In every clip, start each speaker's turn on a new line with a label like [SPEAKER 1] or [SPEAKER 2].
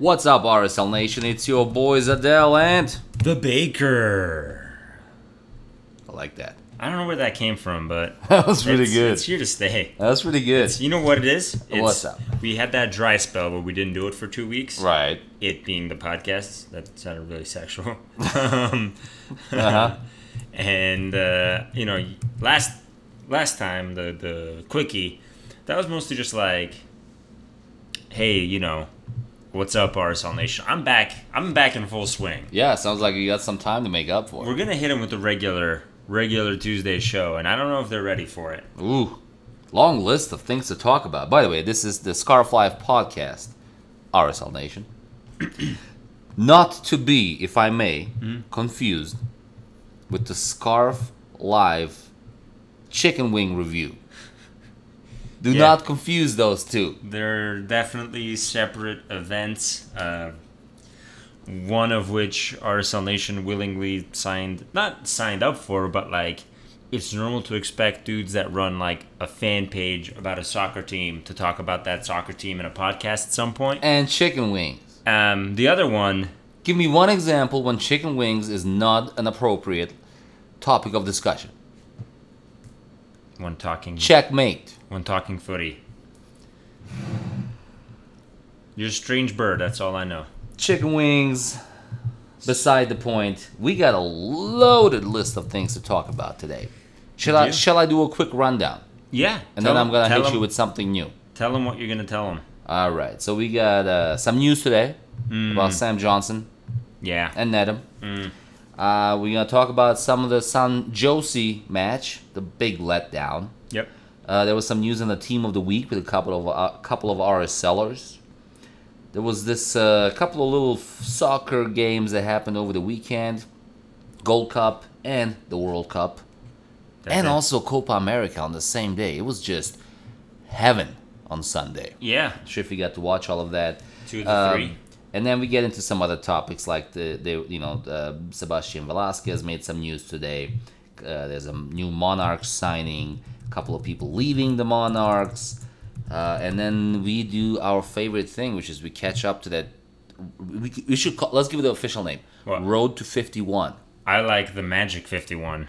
[SPEAKER 1] What's up, RSL Nation? It's your boys Adele and
[SPEAKER 2] The Baker.
[SPEAKER 1] I like that.
[SPEAKER 2] I don't know where that came from, but
[SPEAKER 1] That was really
[SPEAKER 2] it's,
[SPEAKER 1] good.
[SPEAKER 2] It's here to stay.
[SPEAKER 1] That's pretty good.
[SPEAKER 2] You know what it is? It's,
[SPEAKER 1] What's up?
[SPEAKER 2] We had that dry spell where we didn't do it for two weeks.
[SPEAKER 1] Right.
[SPEAKER 2] It being the podcast. That sounded really sexual. um,
[SPEAKER 1] Uh-huh.
[SPEAKER 2] and uh, you know, last last time the the quickie, that was mostly just like, hey, you know, what's up, RSL Nation? I'm back. I'm back in full swing.
[SPEAKER 1] Yeah, sounds like you got some time to make up for.
[SPEAKER 2] We're gonna hit them with the regular regular Tuesday show, and I don't know if they're ready for it.
[SPEAKER 1] Ooh, long list of things to talk about. By the way, this is the Scarf Life podcast, RSL Nation. Not to be, if I may, hmm? confused with the Scarf Live chicken wing review. Do
[SPEAKER 2] Yeah.
[SPEAKER 1] not confuse those two.
[SPEAKER 2] They're definitely separate events. Uh, one of which RSL Nation willingly signed, not signed up for, but like it's normal to expect dudes that run like a fan page about a soccer team to talk about that soccer team in a podcast at some point.
[SPEAKER 1] And chicken wings.
[SPEAKER 2] Um, the other one,
[SPEAKER 1] Give me one example when chicken wings is not an appropriate topic of discussion.
[SPEAKER 2] when talking
[SPEAKER 1] Checkmate.
[SPEAKER 2] When talking footy. You're a strange bird. That's all I know.
[SPEAKER 1] chicken wings. Beside the point, we got a loaded list of things to talk about today. Shall I
[SPEAKER 2] do?
[SPEAKER 1] shall I do a quick rundown,
[SPEAKER 2] Yeah,
[SPEAKER 1] and then I'm gonna
[SPEAKER 2] hit
[SPEAKER 1] hit
[SPEAKER 2] 'em-
[SPEAKER 1] you with something new.
[SPEAKER 2] Tell them what you're gonna tell them.
[SPEAKER 1] All right, so we got uh, some news today
[SPEAKER 2] Mm.
[SPEAKER 1] about Sam Johnson
[SPEAKER 2] Yeah.
[SPEAKER 1] and Nedum.
[SPEAKER 2] Mm.
[SPEAKER 1] Uh, we're gonna talk about some of the San Jose match, the big letdown. Uh, there was some news on the team of the week with a couple of a couple of RS sellers. There was this uh, couple of little f- soccer games that happened over the weekend, Gold Cup and the World Cup,
[SPEAKER 2] That's
[SPEAKER 1] and
[SPEAKER 2] it.
[SPEAKER 1] also Copa America on the same day. It was just heaven on Sunday.
[SPEAKER 2] Yeah.
[SPEAKER 1] Sure if you got to watch all of that.
[SPEAKER 2] Two the
[SPEAKER 1] Um,
[SPEAKER 2] three.
[SPEAKER 1] And then we get into some other topics like the, the you know, uh, Sebastian Velasquez made some news today. Uh, there's a new Monarchs signing, a couple of people leaving the Monarchs. Uh, and then we do our favorite thing, which is we catch up to that. We, we should call, let's give it the official name
[SPEAKER 2] What?
[SPEAKER 1] Road to 51.
[SPEAKER 2] I like the Magic 51.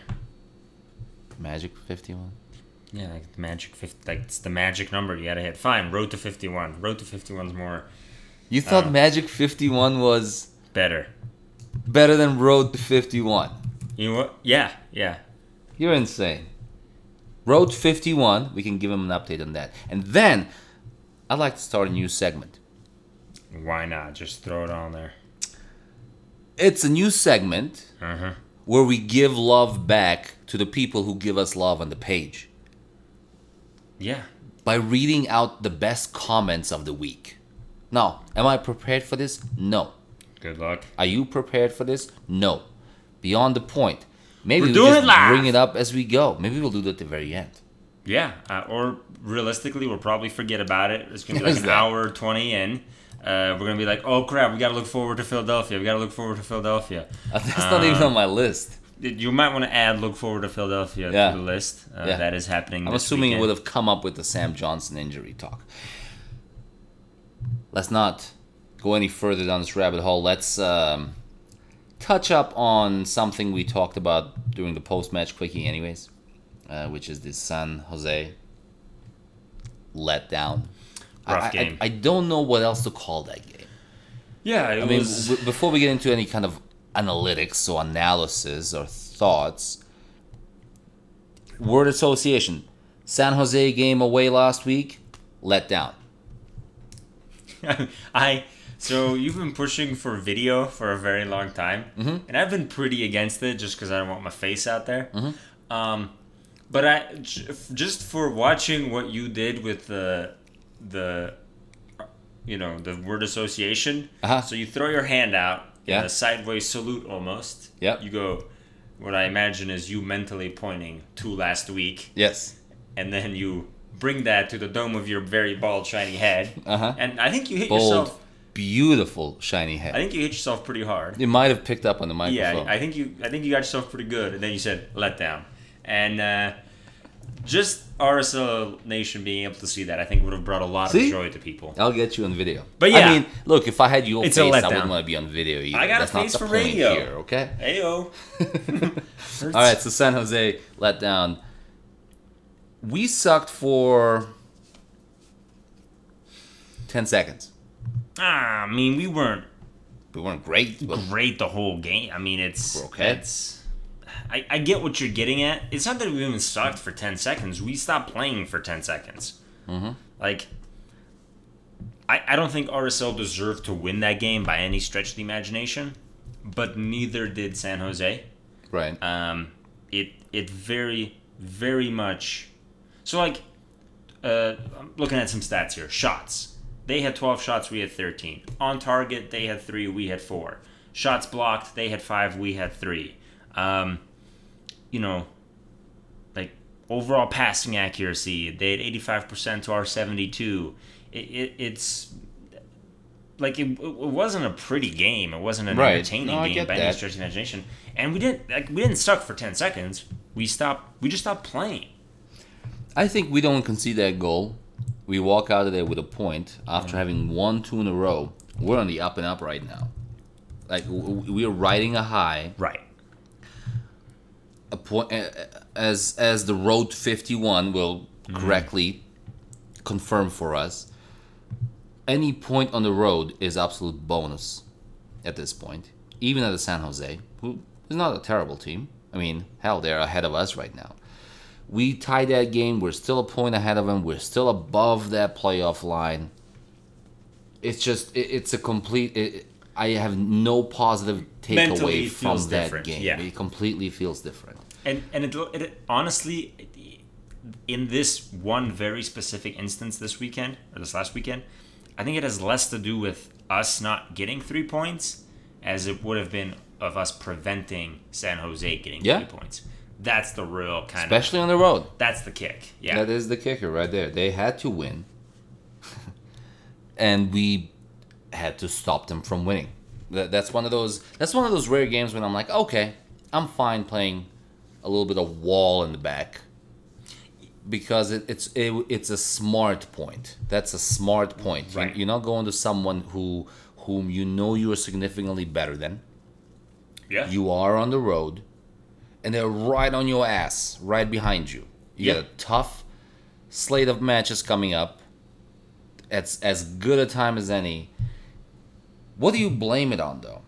[SPEAKER 1] Magic 51?
[SPEAKER 2] Yeah, like the Magic 50. Like it's the magic number you gotta hit. Fine, Road to 51. Road to 51's more
[SPEAKER 1] You thought
[SPEAKER 2] Uh.
[SPEAKER 1] Magic 51 was
[SPEAKER 2] better.
[SPEAKER 1] better than Road to 51?
[SPEAKER 2] You know what? Yeah, yeah.
[SPEAKER 1] You're insane. Road 51, we can give him an update on that. And then, I'd like to start a new segment.
[SPEAKER 2] Why not? Just throw it on there.
[SPEAKER 1] It's a new segment
[SPEAKER 2] Uh huh.
[SPEAKER 1] where we give love back to the people who give us love on the page
[SPEAKER 2] Yeah.
[SPEAKER 1] by reading out the best comments of the week. Now, am I prepared for this? No.
[SPEAKER 2] Good luck.
[SPEAKER 1] Are you prepared for this? No. Beyond the point. Maybe
[SPEAKER 2] We're
[SPEAKER 1] we
[SPEAKER 2] doing
[SPEAKER 1] just
[SPEAKER 2] it live.
[SPEAKER 1] bring it up as we go. Maybe we'll do it at the very end.
[SPEAKER 2] Yeah. Uh, or realistically, we'll probably forget about it. It's gonna be like an
[SPEAKER 1] that.
[SPEAKER 2] hour twenty in. Uh, we're gonna be like, oh crap, we gotta look forward to Philadelphia. We gotta look forward to Philadelphia.
[SPEAKER 1] That's not even
[SPEAKER 2] Uh,
[SPEAKER 1] on my list.
[SPEAKER 2] You might want to add look forward to Philadelphia
[SPEAKER 1] Yeah.
[SPEAKER 2] to the list. Uh,
[SPEAKER 1] Yeah.
[SPEAKER 2] That is happening.
[SPEAKER 1] I'm assuming it would have come up with the Sam Johnson injury talk. Let's not go any further down this rabbit hole. Let's um, touch up on something we talked about during the post match quickie, anyways, uh, which is the San Jose letdown.
[SPEAKER 2] Rough
[SPEAKER 1] I,
[SPEAKER 2] game.
[SPEAKER 1] I, I don't know what else to call that game.
[SPEAKER 2] Yeah, it
[SPEAKER 1] I mean, w- before we get into any kind of analytics or analysis or thoughts, word association. San Jose game away last week, let down.
[SPEAKER 2] I so you've been pushing for video for a very long time,
[SPEAKER 1] Mm-hmm.
[SPEAKER 2] and I've been pretty against it just because I don't want my face out there.
[SPEAKER 1] Mm-hmm.
[SPEAKER 2] Um, but I just for watching what you did with the the you know the word association.
[SPEAKER 1] Uh-huh.
[SPEAKER 2] So you throw your hand out
[SPEAKER 1] Yeah.
[SPEAKER 2] in a sideways salute almost.
[SPEAKER 1] Yep.
[SPEAKER 2] You go. What I imagine is you mentally pointing to last week,
[SPEAKER 1] Yes.
[SPEAKER 2] and then you bring that to the dome of your very bald, shiny head.
[SPEAKER 1] Uh-huh.
[SPEAKER 2] And I think you hit
[SPEAKER 1] Bold,
[SPEAKER 2] yourself.
[SPEAKER 1] Beautiful, shiny head.
[SPEAKER 2] I think you hit yourself pretty hard.
[SPEAKER 1] you might have picked up on the microphone. Yeah.
[SPEAKER 2] I think you. I think you got yourself pretty good, and then you said let down, and uh, just RSL Nation being able to see that, I think would have brought a lot
[SPEAKER 1] See?
[SPEAKER 2] of joy to people.
[SPEAKER 1] I'll get you on video.
[SPEAKER 2] But yeah.
[SPEAKER 1] I mean, look, if I had your
[SPEAKER 2] It's
[SPEAKER 1] face, I wouldn't want to be on video either.
[SPEAKER 2] I got a
[SPEAKER 1] That's not
[SPEAKER 2] face for radio.
[SPEAKER 1] here, okay?
[SPEAKER 2] Ayo.
[SPEAKER 1] All right, so San Jose let down. We sucked for 10 seconds.
[SPEAKER 2] Ah, I mean, we weren't
[SPEAKER 1] We weren't great,
[SPEAKER 2] great the whole game. I mean, it's
[SPEAKER 1] okay.
[SPEAKER 2] It's, I, I get what you're getting at. It's not that we even sucked for ten seconds. We stopped playing for ten seconds. Mm-hmm. Like, I I don't think RSL deserved to win that game by any stretch of the imagination, but neither did San Jose.
[SPEAKER 1] right.
[SPEAKER 2] Um, it it very very much. So like, uh, I'm looking at some stats here. Shots. They had 12 shots. We had 13. On target, they had three. We had four. Shots blocked. They had five. We had three. Um, you know, like overall passing accuracy, they had 85% to our 72. It, it, it's like it, it wasn't a pretty game. It wasn't an
[SPEAKER 1] Right.
[SPEAKER 2] entertaining
[SPEAKER 1] No,
[SPEAKER 2] game by any stretch of imagination. And we didn't like we didn't suck for 10 seconds. We stopped. We just stopped playing.
[SPEAKER 1] I think we don't concede that goal. We walk out of there with a point after having won two in a row. We're on the up and up right now. Like we're riding a high.
[SPEAKER 2] Right.
[SPEAKER 1] A point as as the road 51 will mm. correctly confirm for us. Any point on the road is absolute bonus at this point. Even at the San Jose, who is not a terrible team. I mean, hell, they're ahead of us right now. We tie that game. We're still a point ahead of them. We're still above that playoff line. It's just, it, it's a complete. It, I have no positive takeaway from that
[SPEAKER 2] different,
[SPEAKER 1] game.
[SPEAKER 2] yeah.
[SPEAKER 1] It completely feels different.
[SPEAKER 2] And and it, it honestly, in this one very specific instance this weekend or this last weekend, I think it has less to do with us not getting three points as it would have been of us preventing San Jose getting
[SPEAKER 1] Yeah.
[SPEAKER 2] three points. That's the real kind of.
[SPEAKER 1] Especially on the road.
[SPEAKER 2] That's the kick. Yeah.
[SPEAKER 1] That is the kicker right there. They had to win. and we had to stop them from winning. That, that's one of those that's one of those rare games when I'm like, okay, I'm fine playing a little bit of wall in the back. Because it, it's it, it's a smart point. That's a smart point.
[SPEAKER 2] Right.
[SPEAKER 1] You're not going to someone who whom you know you are significantly better than.
[SPEAKER 2] yeah.
[SPEAKER 1] You are on the road, and they're right on your ass, right behind you. You
[SPEAKER 2] Yeah.
[SPEAKER 1] got a tough slate of matches coming up. It's as good a time as any. What do you blame it on, though?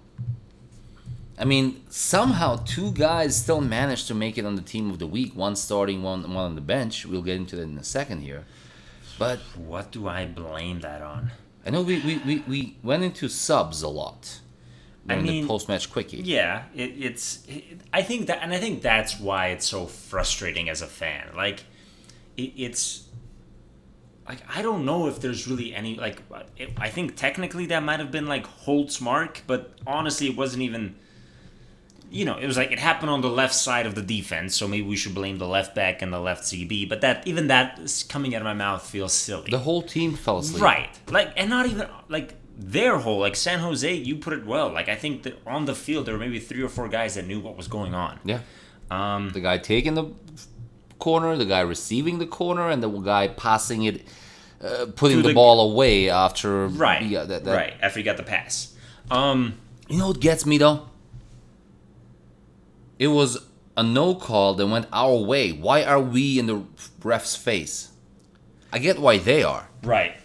[SPEAKER 1] I mean, somehow two guys still managed to make it on the team of the week. One starting, one one on the bench. We'll get into that in a second here. But
[SPEAKER 2] What do I blame that on?
[SPEAKER 1] I know we, we, we, we went into subs a lot
[SPEAKER 2] I mean,
[SPEAKER 1] the post match quickie.
[SPEAKER 2] Yeah, it, it's. It, I think that, and I think that's why it's so frustrating as a fan. Like, it, it's. Like I don't know if there's really any like. It, I think technically that might have been like Holt's mark, but honestly, it wasn't even. You know, it was like it happened on the left side of the defense, so maybe we should blame the left back and the left CB. But that even that is coming out of my mouth feels silly.
[SPEAKER 1] The whole team fell asleep.
[SPEAKER 2] Right. Like, and not even like their whole like San Jose. You put it well. Like, I think that on the field there were maybe three or four guys that knew what was going on.
[SPEAKER 1] Yeah.
[SPEAKER 2] Um,
[SPEAKER 1] the guy taking the corner, the guy receiving the corner, and the guy passing it, uh, putting the,
[SPEAKER 2] the-
[SPEAKER 1] ball away after.
[SPEAKER 2] right.
[SPEAKER 1] Yeah, that, that,
[SPEAKER 2] right. After he got the pass. Um,
[SPEAKER 1] You know what gets me though? It was a no call that went our way. Why are we in the ref's face? I get why they are.
[SPEAKER 2] right.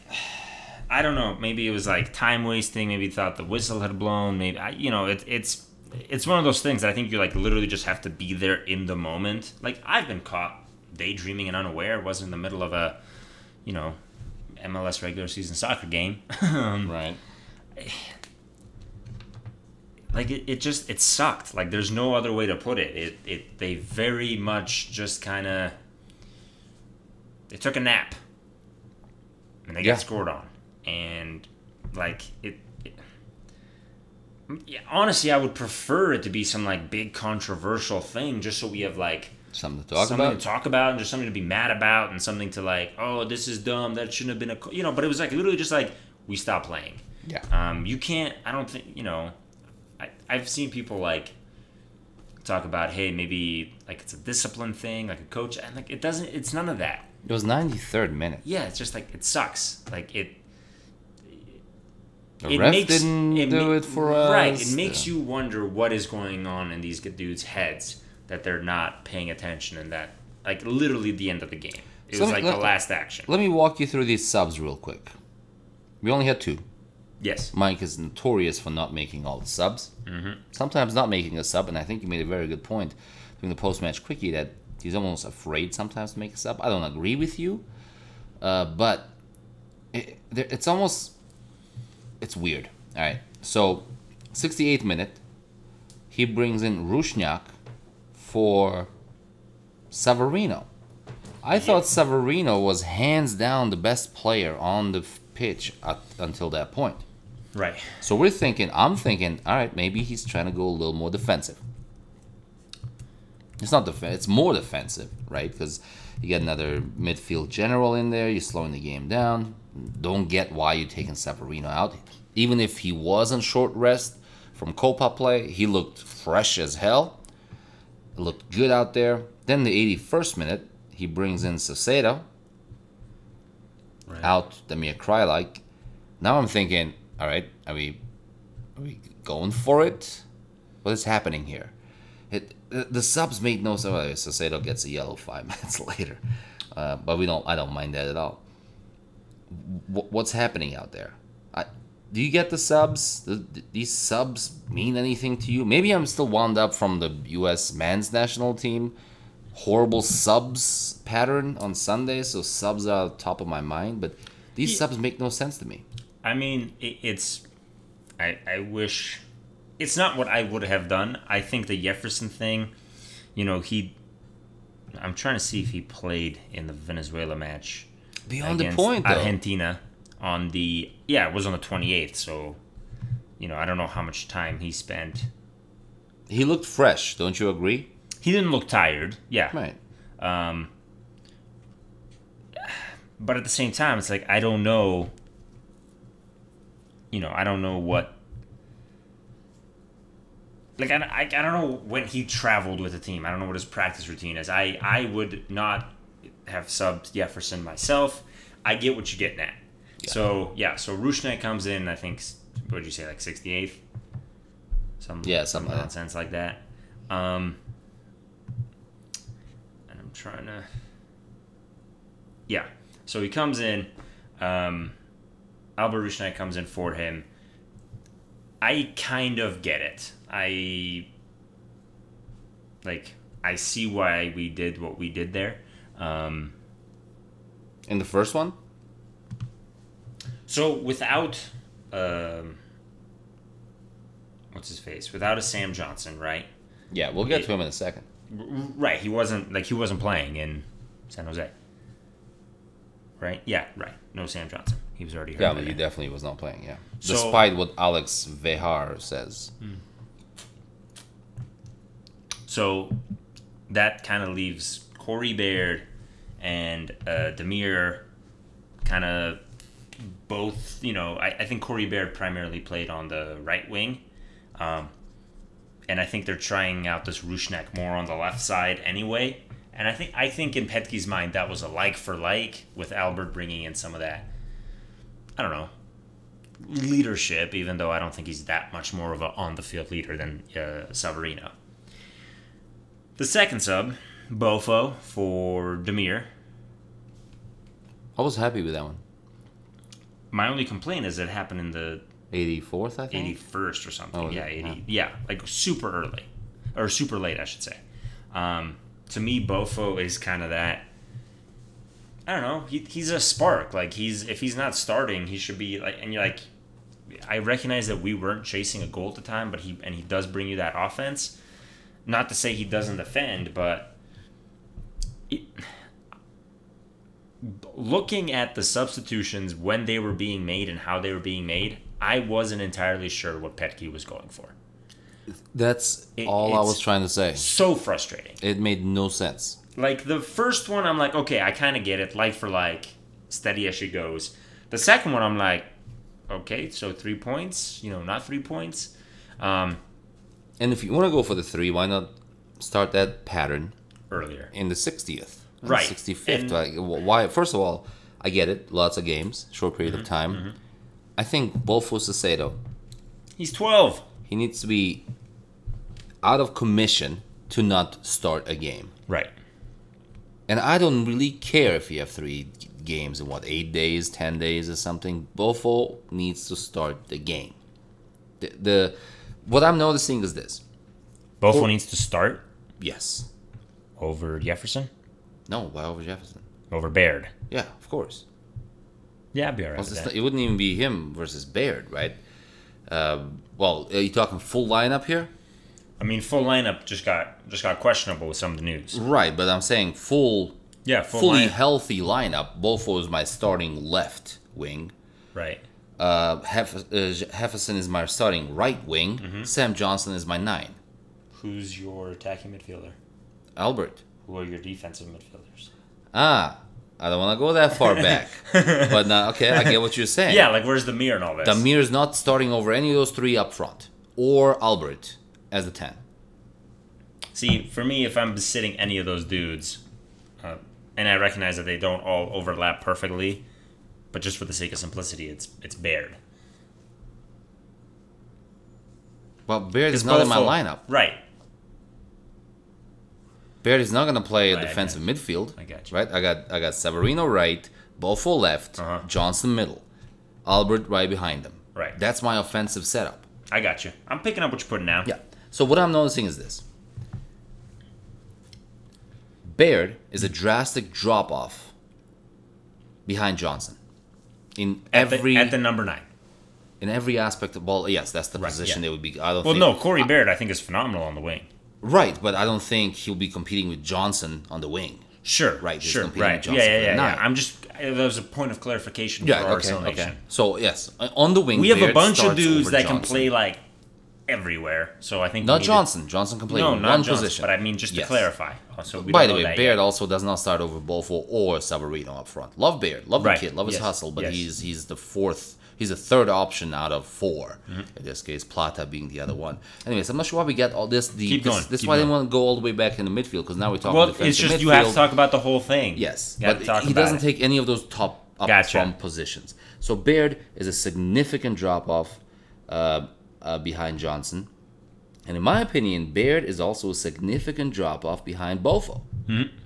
[SPEAKER 2] I don't know. Maybe it was like time wasting. Maybe he thought the whistle had blown. Maybe I, you know, it, it's it's one of those things that I think you like literally just have to be there in the moment. Like I've been caught daydreaming and unaware. Wasn't in the middle of a, you know, MLS regular season soccer game.
[SPEAKER 1] Right.
[SPEAKER 2] like it, it just it sucked like there's no other way to put it it, it they very much just kind of they took a nap and they
[SPEAKER 1] Yeah.
[SPEAKER 2] got scored on and like it, it yeah, honestly i would prefer it to be some like big controversial thing just so we have like
[SPEAKER 1] Something to talk
[SPEAKER 2] something
[SPEAKER 1] about.
[SPEAKER 2] to talk about and just something to be mad about and something to like oh this is dumb that shouldn't have been a you know but it was like literally just like we stopped playing
[SPEAKER 1] Yeah.
[SPEAKER 2] um, you can't. I don't think you know. I I've seen people like talk about hey maybe like it's a discipline thing like a coach and like it doesn't it's none of that
[SPEAKER 1] It was 93rd minute.
[SPEAKER 2] yeah it's just like it sucks like it
[SPEAKER 1] The ref didn't do
[SPEAKER 2] ma-
[SPEAKER 1] it for us.
[SPEAKER 2] right it makes
[SPEAKER 1] Uh,
[SPEAKER 2] you wonder what is going on in these dudes heads that they're not paying attention and that like literally the end of the game it
[SPEAKER 1] So
[SPEAKER 2] was
[SPEAKER 1] let
[SPEAKER 2] like
[SPEAKER 1] me-
[SPEAKER 2] the last action
[SPEAKER 1] Let me walk you through these subs real quick. We only had two.
[SPEAKER 2] yes
[SPEAKER 1] Mike is notorious for not making all the subs. Mm-hmm. Sometimes not making a sub, and I think you made a very good point during the post-match quickie that he's almost afraid sometimes to make a sub. I don't agree with you, uh, but it, it's almost it's weird. All right, so 68th minute, he brings in Rusnák for Savarino. I thought Savarino was hands down the best player on the pitch at, until that point.
[SPEAKER 2] right
[SPEAKER 1] So we're thinking, I'm thinking, all right, maybe he's trying to go a little more defensive. It's not defense; it's more defensive, right? Because you get another midfield general in there, you're slowing the game down. Don't get why you're taking Savarino out. Even if he was on short rest from Copa play, he looked fresh as hell. Looked good out there. Then the 81st minute, he brings in Saucedo
[SPEAKER 2] right
[SPEAKER 1] out Damir Kreilach. Now I'm thinking, all right, are we are we going for it? What is happening here? It the, the subs made no sense. Saucedo gets a yellow five minutes later, uh, but we don't. I don't mind that at all. Wh- what's happening out there? I, do you get the subs? Do these subs mean anything to you? Maybe I'm still wound up from the U.S. men's national team horrible subs pattern on Sunday, so subs are top of my mind. But these
[SPEAKER 2] Yeah.
[SPEAKER 1] subs make no sense to me.
[SPEAKER 2] I mean, it, it's. I I wish. It's not what I would have done. I think the Jefferson thing, you know, he. I'm trying to see if he played in the Venezuela match.
[SPEAKER 1] Beyond the point, though.
[SPEAKER 2] Argentina on the yeah, it was on the 28th. So, you know, I don't know how much time he spent.
[SPEAKER 1] He looked fresh, don't you agree?
[SPEAKER 2] He didn't look tired. Yeah.
[SPEAKER 1] Right.
[SPEAKER 2] Um, but at the same time, it's like I don't know. You know, I don't know what. Like I, I, I don't know when he traveled with the team. I don't know what his practice routine is. I I would not have subbed Jefferson myself. I get what you're getting at. So yeah, so Rusnák comes in. I think what did you say, like 68th? Some
[SPEAKER 1] Yeah,
[SPEAKER 2] some
[SPEAKER 1] something like that.
[SPEAKER 2] nonsense like that. Um, and I'm trying to. Yeah, so he comes in. Um, Albert Rusnák comes in for him. I kind of get it. I like. I see why we did what we did there. Um,
[SPEAKER 1] In the first one,
[SPEAKER 2] so without um, what's his face? Without a Sam Johnson, right?
[SPEAKER 1] yeah, we'll get to him in a second.
[SPEAKER 2] Right. He wasn't like he wasn't playing in San Jose. Right. Yeah. Right. No Sam Johnson. He was already hurt.
[SPEAKER 1] Yeah, but he definitely was not playing. Yeah,
[SPEAKER 2] So-
[SPEAKER 1] despite what Alex Vejar says.
[SPEAKER 2] So that kind of leaves Corey Baird and uh, Damir kind of both, you know, I, I think Corey Baird primarily played on the right wing. Um, and I think they're trying out this Rusnák more on the left side anyway. And I think I think in Petke's mind that was a like for like with Albert bringing in some of that. I don't know leadership, even though I don't think he's that much more of a on the field leader than uh, Savarino. The second sub, Bofo for Damir.
[SPEAKER 1] I was happy with that one.
[SPEAKER 2] My only complaint is it happened in the
[SPEAKER 1] 84th, I think.
[SPEAKER 2] 81st or something.
[SPEAKER 1] Oh,
[SPEAKER 2] yeah,
[SPEAKER 1] it?
[SPEAKER 2] 80. Yeah, like super early. Or super late, I should say. Um, to me, Bofo is kind of that. I don't know. He, he's a spark. Like he's if he's not starting, he should be like. And you're like, I recognize that we weren't chasing a goal at the time, but he and he does bring you that offense. Not to say he doesn't defend, but it, looking at the substitutions when they were being made and how they were being made, I wasn't entirely sure what Petke was going for.
[SPEAKER 1] That's
[SPEAKER 2] It-
[SPEAKER 1] all I was trying to say.
[SPEAKER 2] So frustrating.
[SPEAKER 1] It made no sense.
[SPEAKER 2] Like the first one, I'm like, okay, I kind of get it, like for like, steady as she goes. The second one, I'm like, okay, so three points, you know, not three points. Um,
[SPEAKER 1] And if you want to go for the three, why not start that pattern
[SPEAKER 2] earlier.
[SPEAKER 1] in the 60th, and
[SPEAKER 2] Right.
[SPEAKER 1] 65th.
[SPEAKER 2] And-
[SPEAKER 1] like, why? First of all, I get it. Lots of games, short period
[SPEAKER 2] Mm-hmm.
[SPEAKER 1] of time. I think Bofo Saucedo,
[SPEAKER 2] He's 12.
[SPEAKER 1] he needs to be out of commission to not start a game.
[SPEAKER 2] Right.
[SPEAKER 1] And I don't really care if you have three games in what eight days, ten days, or something. Bofo needs to start the game. The, the what I'm noticing is this.
[SPEAKER 2] Bofo
[SPEAKER 1] Oh.
[SPEAKER 2] needs to start
[SPEAKER 1] Yes.
[SPEAKER 2] Over Jefferson,
[SPEAKER 1] No. Why over Jefferson?
[SPEAKER 2] over Baird.
[SPEAKER 1] Yeah, of course.
[SPEAKER 2] Yeah, I'd be alright
[SPEAKER 1] Well,
[SPEAKER 2] with
[SPEAKER 1] it's
[SPEAKER 2] that.
[SPEAKER 1] not- it wouldn't even be him versus Baird, right? Um, well, are you talking full lineup here?
[SPEAKER 2] I mean, full lineup just got just got questionable with some of the news.
[SPEAKER 1] Right, but I'm saying full,
[SPEAKER 2] Yeah, full
[SPEAKER 1] fully
[SPEAKER 2] line-
[SPEAKER 1] healthy lineup. Bofo is my starting left wing.
[SPEAKER 2] Right.
[SPEAKER 1] Uh, Heff- uh, Hefferson is my starting right wing.
[SPEAKER 2] Mm-hmm.
[SPEAKER 1] Sam Johnson is my nine.
[SPEAKER 2] Who's your attacking midfielder?
[SPEAKER 1] Albert.
[SPEAKER 2] Who are your defensive midfielders?
[SPEAKER 1] Ah, I don't want to go that far back. but uh, okay, I get what you're saying.
[SPEAKER 2] Yeah, like where's Damir and all this?
[SPEAKER 1] Is not starting over any of those three up front, or Albert as a ten.
[SPEAKER 2] See, for me, if I'm sitting any of those dudes, uh, and I recognize that they don't all overlap perfectly, but just for the sake of simplicity, it's it's Baird.
[SPEAKER 1] Well, Baird is not in my lineup.
[SPEAKER 2] Right.
[SPEAKER 1] Baird is not going to play a
[SPEAKER 2] Right,
[SPEAKER 1] defensive midfield.
[SPEAKER 2] I got you.
[SPEAKER 1] Right? I got I got Savarino right, Bofo left,
[SPEAKER 2] Uh-huh.
[SPEAKER 1] Johnson middle, Albert right behind him.
[SPEAKER 2] Right.
[SPEAKER 1] That's my offensive setup.
[SPEAKER 2] I got you. I'm picking up what you're putting down.
[SPEAKER 1] Yeah. So what I'm noticing is this. Baird is a drastic drop off behind Johnson. In
[SPEAKER 2] At,
[SPEAKER 1] every
[SPEAKER 2] the, at the number nine.
[SPEAKER 1] in every aspect of ball, yes, that's the
[SPEAKER 2] Right,
[SPEAKER 1] position
[SPEAKER 2] yeah.
[SPEAKER 1] they would be. I don't
[SPEAKER 2] Well, no, Corey Baird, I think, is phenomenal on the wing.
[SPEAKER 1] Right, but I don't think he'll be competing with Johnson on the wing.
[SPEAKER 2] Sure.
[SPEAKER 1] Right,
[SPEAKER 2] Sure.
[SPEAKER 1] competing
[SPEAKER 2] Right.
[SPEAKER 1] with
[SPEAKER 2] Yeah,
[SPEAKER 1] Johnson
[SPEAKER 2] yeah, yeah, yeah. I'm just. That was a point of clarification
[SPEAKER 1] Yeah,
[SPEAKER 2] for
[SPEAKER 1] okay, okay. So yes, on the wing,
[SPEAKER 2] We have a bunch of dudes that can play like everywhere. So I think
[SPEAKER 1] Not
[SPEAKER 2] need to-
[SPEAKER 1] Johnson. Johnson can play
[SPEAKER 2] no,
[SPEAKER 1] one
[SPEAKER 2] not Johnson,
[SPEAKER 1] position.
[SPEAKER 2] But I mean, just to
[SPEAKER 1] Yes.
[SPEAKER 2] clarify. Oh,
[SPEAKER 1] By the way, Baird
[SPEAKER 2] yet.
[SPEAKER 1] also does not start over Bofo or Savarino up front. Love Baird, love
[SPEAKER 2] Right,
[SPEAKER 1] the kid, love his hustle, but
[SPEAKER 2] yes.
[SPEAKER 1] he's he's the fourth, he's the third option out of 4
[SPEAKER 2] Mm-hmm.
[SPEAKER 1] In this case, Plata being the other one. Anyways, I'm not sure why we get all this. The
[SPEAKER 2] Keep
[SPEAKER 1] this,
[SPEAKER 2] going,
[SPEAKER 1] This is why I didn't want to go all the way back in the midfield because now we're talking
[SPEAKER 2] Well, it's just
[SPEAKER 1] midfield.
[SPEAKER 2] you have to talk about the whole thing.
[SPEAKER 1] Yes, but he doesn't
[SPEAKER 2] it.
[SPEAKER 1] take any of those top up
[SPEAKER 2] Gotcha.
[SPEAKER 1] front positions. So Baird is a significant drop off uh, uh, behind Johnson, and in my opinion, Baird is also a significant drop off behind Bofo.
[SPEAKER 2] Mm-hmm.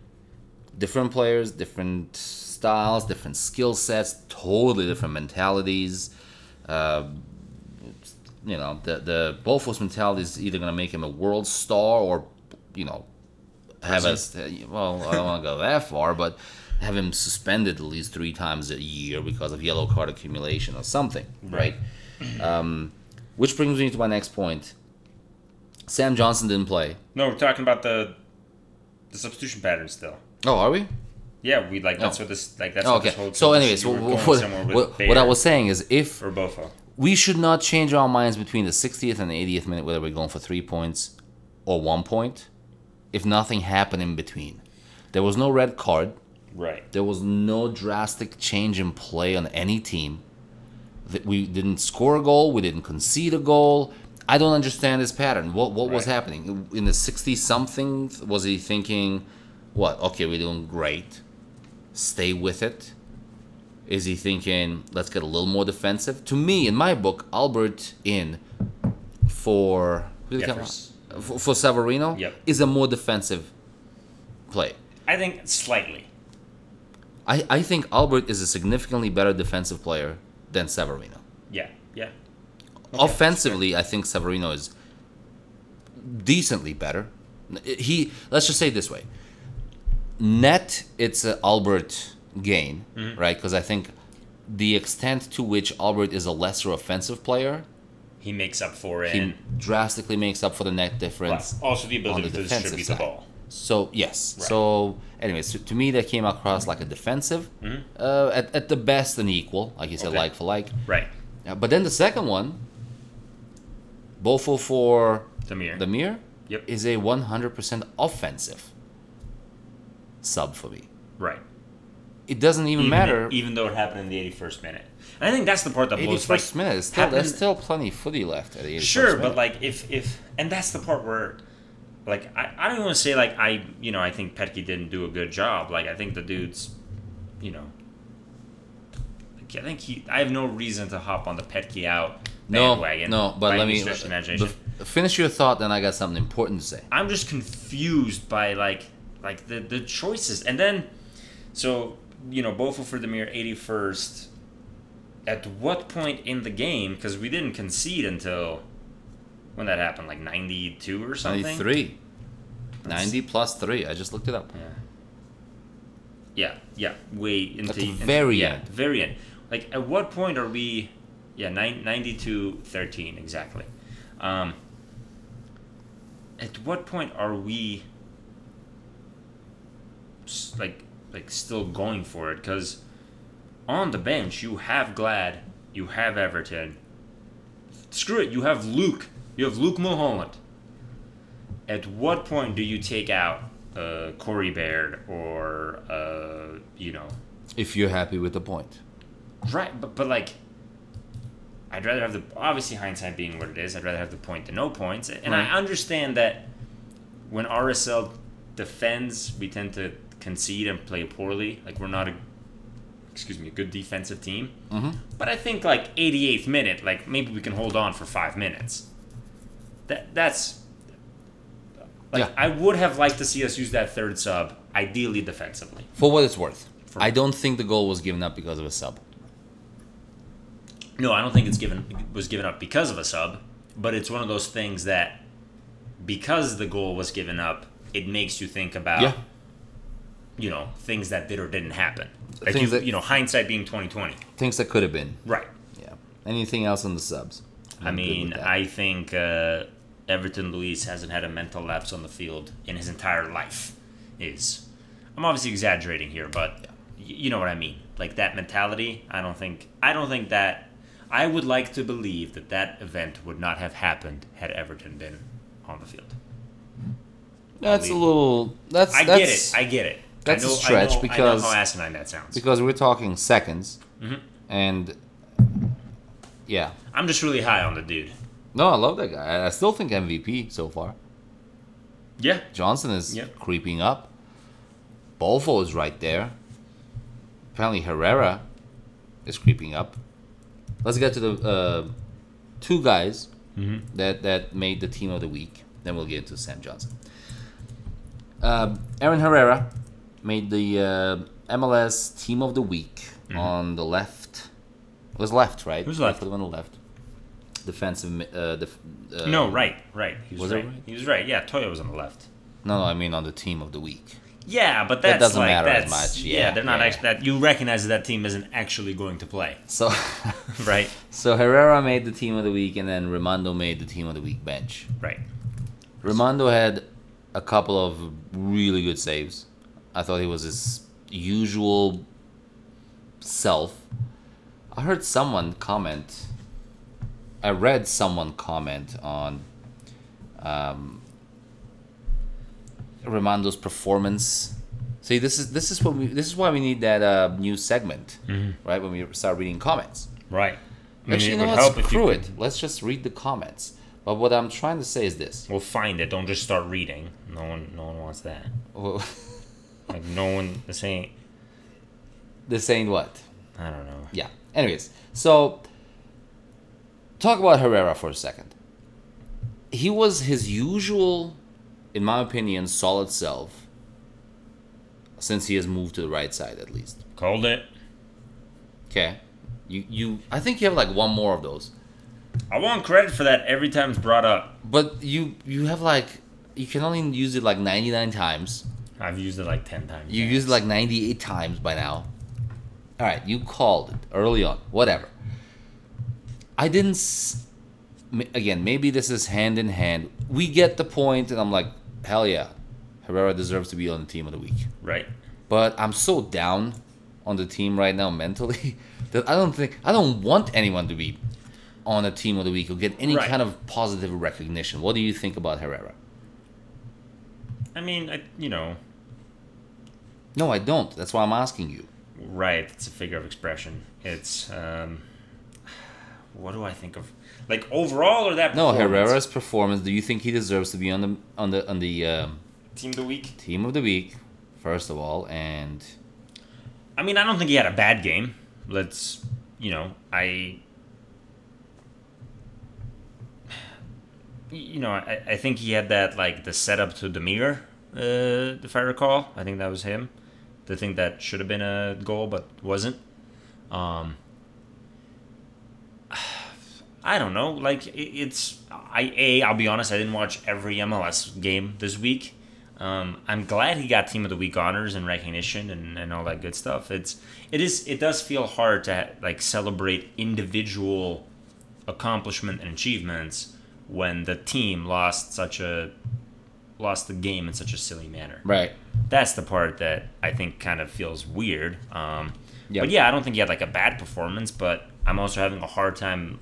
[SPEAKER 1] Different players, different styles, different skill sets, totally different mentalities. Uh, you know, the the Bofo's mentality is either going to make him a world star or, you know, have us. Well, I don't want to go that far, but have him suspended at least three times a year because of yellow card accumulation or something, right? Um, which brings me to my next point. Sam Johnson didn't play.
[SPEAKER 2] No, we're talking about the the substitution pattern still.
[SPEAKER 1] Oh, are we?
[SPEAKER 2] Yeah, we like that's
[SPEAKER 1] Oh.
[SPEAKER 2] what this like that's
[SPEAKER 1] Oh,
[SPEAKER 2] what this
[SPEAKER 1] okay.
[SPEAKER 2] whole.
[SPEAKER 1] So, anyways, what, what, what, I was saying is if
[SPEAKER 2] or
[SPEAKER 1] we should not change our minds between the 60th and the 80th minute whether we're going for three points or one point if nothing happened in between. There was no red card.
[SPEAKER 2] Right.
[SPEAKER 1] There was no drastic change in play on any team. That we didn't score a goal. We didn't concede a goal. I don't understand this pattern. What what was happening in the sixty something? Was he thinking, what? Okay, we're doing great. Stay with it. Is he thinking, let's get a little more defensive? To me, in my book, Albert in for who did he come
[SPEAKER 2] Jeffers.
[SPEAKER 1] out? for, for Savarino
[SPEAKER 2] Yep.
[SPEAKER 1] is a more defensive play.
[SPEAKER 2] I think slightly.
[SPEAKER 1] I, I think Albert is a significantly better defensive player than Savarino.
[SPEAKER 2] Yeah. Yeah.
[SPEAKER 1] Offensively, I think Savarino is decently better. He let's just say it this way: net, it's a Albert gain,
[SPEAKER 2] Mm-hmm.
[SPEAKER 1] right? Because I think the extent to which Albert is a lesser offensive player,
[SPEAKER 2] He makes up for it.
[SPEAKER 1] he drastically makes up for the net difference.
[SPEAKER 2] Well, also the ability
[SPEAKER 1] the
[SPEAKER 2] to distribute the ball.
[SPEAKER 1] So yes.
[SPEAKER 2] Right.
[SPEAKER 1] So anyways, to, to me that came across like a defensive, uh, at, at the best an equal, like you said,
[SPEAKER 2] Mm-hmm. Okay.
[SPEAKER 1] like for like.
[SPEAKER 2] Right.
[SPEAKER 1] Uh, but then the second one, Bofo for
[SPEAKER 2] Damir.
[SPEAKER 1] the mirror,
[SPEAKER 2] Yep.
[SPEAKER 1] is a 100% offensive sub for me.
[SPEAKER 2] right.
[SPEAKER 1] It doesn't even,
[SPEAKER 2] Even,
[SPEAKER 1] matter.
[SPEAKER 2] even though it happened in the 81st minute. And I think that's the part that blows
[SPEAKER 1] 81st
[SPEAKER 2] like,
[SPEAKER 1] minute, is still, there's still plenty of footy left at the 81st
[SPEAKER 2] Sure,
[SPEAKER 1] minute.
[SPEAKER 2] but like if if and that's the part where like I, I don't even want to say like I you know I think Petke didn't do a good job. Like I think the dude's, you know. like, I think he. I have no reason to hop on the Petke out
[SPEAKER 1] No,
[SPEAKER 2] bandwagon.
[SPEAKER 1] no, but let me
[SPEAKER 2] imagination.
[SPEAKER 1] bef- finish your thought. Then I got something important to say.
[SPEAKER 2] I'm just confused by like like the the choices, and then so you know Bofo for Damir 81st. At what point in the game? Because we didn't concede until when that happened, like 92 or something.
[SPEAKER 1] 93. 90 plus 3. I just looked it up.
[SPEAKER 2] Yeah. Yeah, yeah. Way into
[SPEAKER 1] the very end.
[SPEAKER 2] very end. Like, at what point are we? Yeah, nine, 92 13, exactly. Um, at what point are we? Like, like still going for it? Because on the bench you have Glad, you have Everton. Screw it, you have Luke. You have Luke Mulholland. At what point do you take out uh, Corey Baird or uh, you know
[SPEAKER 1] If you're happy with the point.
[SPEAKER 2] right? But but like, I'd rather have the obviously hindsight being what it is. I'd rather have the point than no points. And
[SPEAKER 1] Right.
[SPEAKER 2] I understand that when RSL defends, we tend to concede and play poorly. Like we're not a excuse me a good defensive team.
[SPEAKER 1] Mm-hmm.
[SPEAKER 2] But I think like 88th minute, like maybe we can hold on for five minutes. That that's like
[SPEAKER 1] Yeah.
[SPEAKER 2] I would have liked to see us use that third sub, ideally defensively.
[SPEAKER 1] For what it's worth.
[SPEAKER 2] For-
[SPEAKER 1] I don't think the goal was given up because of a sub.
[SPEAKER 2] No, I don't think it's given was given up because of a sub, but it's one of those things that because the goal was given up, it makes you think about
[SPEAKER 1] Yeah.
[SPEAKER 2] You know things that did or didn't happen. Like
[SPEAKER 1] Things
[SPEAKER 2] you,
[SPEAKER 1] that-
[SPEAKER 2] you know, hindsight being twenty twenty.
[SPEAKER 1] Things that could have been.
[SPEAKER 2] Right.
[SPEAKER 1] Yeah. Anything else on the subs?
[SPEAKER 2] I
[SPEAKER 1] I'm good
[SPEAKER 2] mean. I think uh, Everton Luiz hasn't had a mental lapse on the field in his entire life. Is I'm obviously exaggerating here, but y- you know what I mean. Like that mentality. I don't think. I don't think that. I would like to believe that that event would not have happened had Everton been on the field.
[SPEAKER 1] That's a little. That's.
[SPEAKER 2] I
[SPEAKER 1] that's,
[SPEAKER 2] get it. I get it.
[SPEAKER 1] That's
[SPEAKER 2] I
[SPEAKER 1] a
[SPEAKER 2] know,
[SPEAKER 1] stretch
[SPEAKER 2] I know,
[SPEAKER 1] because-
[SPEAKER 2] I know how asinine that sounds.
[SPEAKER 1] because we're talking seconds,
[SPEAKER 2] Mhm.
[SPEAKER 1] and yeah.
[SPEAKER 2] I'm just really high on the dude.
[SPEAKER 1] No, I love that guy. I- still think MVP so far.
[SPEAKER 2] Yeah.
[SPEAKER 1] Johnson is
[SPEAKER 2] Yep.
[SPEAKER 1] creeping up. Bofo is right there. Apparently Herrera is creeping up. Let's get to the uh, two guys
[SPEAKER 2] Mm-hmm.
[SPEAKER 1] that that made the team of the week. Then we'll get into Sam Johnson. Um, Aaron Herrera made the uh, MLS team of the week on the left. It was left, right?
[SPEAKER 2] Mm-hmm. Who's left?
[SPEAKER 1] The one on the left. Defensive. Uh, def- uh,
[SPEAKER 2] No, right, right. He was,
[SPEAKER 1] Was
[SPEAKER 2] right.
[SPEAKER 1] right?
[SPEAKER 2] He was right. Yeah, Toia was on the left.
[SPEAKER 1] No, no, I mean on the team of the week.
[SPEAKER 2] Yeah, but
[SPEAKER 1] That doesn't
[SPEAKER 2] like,
[SPEAKER 1] matter as much.
[SPEAKER 2] Yeah,
[SPEAKER 1] Yeah,
[SPEAKER 2] they're not
[SPEAKER 1] yeah.
[SPEAKER 2] actually that you recognize that that team isn't actually going to play,
[SPEAKER 1] So,
[SPEAKER 2] right?
[SPEAKER 1] so Herrera made the team of the week, and then Rimando made the team of the week bench.
[SPEAKER 2] Right.
[SPEAKER 1] Rimando had a couple of really good saves. I thought he was his usual self. I heard someone comment. I read someone comment on um, Rimando's performance. See, this is this is what we this is why we need that uh, new segment, right? When we start reading comments.
[SPEAKER 2] Right. I mean,
[SPEAKER 1] Actually, you know
[SPEAKER 2] would
[SPEAKER 1] what?
[SPEAKER 2] help
[SPEAKER 1] Screw it. Let's just read the comments. But what I'm trying to say is this.
[SPEAKER 2] We'll find it. Don't just start reading. No one, no one wants that. Like no one. This ain't.
[SPEAKER 1] this ain't what?
[SPEAKER 2] I don't know.
[SPEAKER 1] Yeah. Anyways, so talk about Herrera for a second. He was his usual, in my opinion, solid self since he has moved to the right side at least.
[SPEAKER 2] Called it.
[SPEAKER 1] Okay. You you I think you have like one more of those.
[SPEAKER 2] I want credit for that every time it's brought up.
[SPEAKER 1] But you you have like you can only use it like 99 times.
[SPEAKER 2] I've used it like ten times.
[SPEAKER 1] You used it like 98 times by now. All right, you called it early on. Whatever. I didn't. S- again, maybe this is hand in hand. We get the point, and I'm like, hell yeah, Herrera deserves to be on the team of the week.
[SPEAKER 2] right.
[SPEAKER 1] But I'm so down on the team right now mentally that I don't think I don't want anyone to be on a team of the week or get any
[SPEAKER 2] Right.
[SPEAKER 1] kind of positive recognition. What do you think about Herrera?
[SPEAKER 2] I mean, I, you know,
[SPEAKER 1] No, I don't. That's why I'm asking you.
[SPEAKER 2] right. It's a figure of expression. It's um, what do I think of? Like overall, or that?
[SPEAKER 1] No,
[SPEAKER 2] performance?
[SPEAKER 1] Herrera's performance. Do you think he deserves to be on the on the on the um,
[SPEAKER 2] team of the week.
[SPEAKER 1] team of the week? First of all, and
[SPEAKER 2] I mean, I don't think he had a bad game. Let's, you know, I. You know, I, I think he had that like the setup to Damir, uh, if I recall. I think that was him. The thing that should have been a goal but wasn't. Um, I don't know. Like it, it's I a. I'll be honest. I didn't watch every MLS game this week. Um, I'm glad he got Team of the Week honors and recognition and, and all that good stuff. It's it is it does feel hard to like celebrate individual accomplishment and achievements when the team lost such a lost the game in such a silly manner.
[SPEAKER 1] right.
[SPEAKER 2] That's the part that I think kind of feels weird. Um,
[SPEAKER 1] Yep.
[SPEAKER 2] But yeah, I don't think he had like a bad performance, but I'm also having a hard time,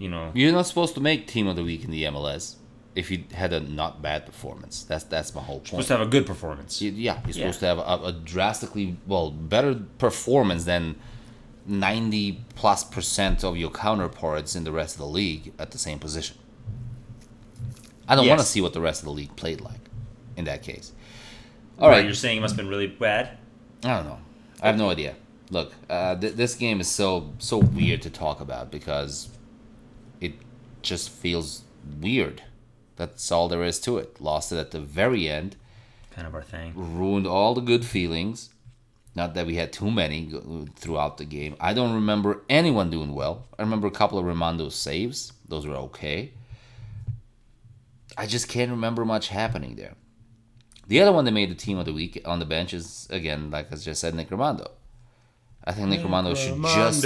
[SPEAKER 2] you know.
[SPEAKER 1] You're not supposed to make team of the week in the MLS if you had a not bad performance. That's that's my whole point.
[SPEAKER 2] Supposed to have a good performance.
[SPEAKER 1] Yeah, you're
[SPEAKER 2] Yeah.
[SPEAKER 1] supposed to have a, a drastically well better performance than ninety plus percent of your counterparts in the rest of the league at the same position. I don't want to see what the rest of the league played like in that case.
[SPEAKER 2] All right, you're saying it must have been really bad.
[SPEAKER 1] I don't know. I have no idea. Look, uh, th- this game is so so weird to talk about because it just feels weird. That's all there is to it. Lost it at the very end.
[SPEAKER 2] Kind of our thing.
[SPEAKER 1] ruined all the good feelings. Not that we had too many throughout the game. I don't remember anyone doing well. I remember a couple of Rimando saves. Those were okay. I just can't remember much happening there. The other one that made the team of the week on the bench is, again, like I just said, Nick Rimando. I think Nick Rimando should just.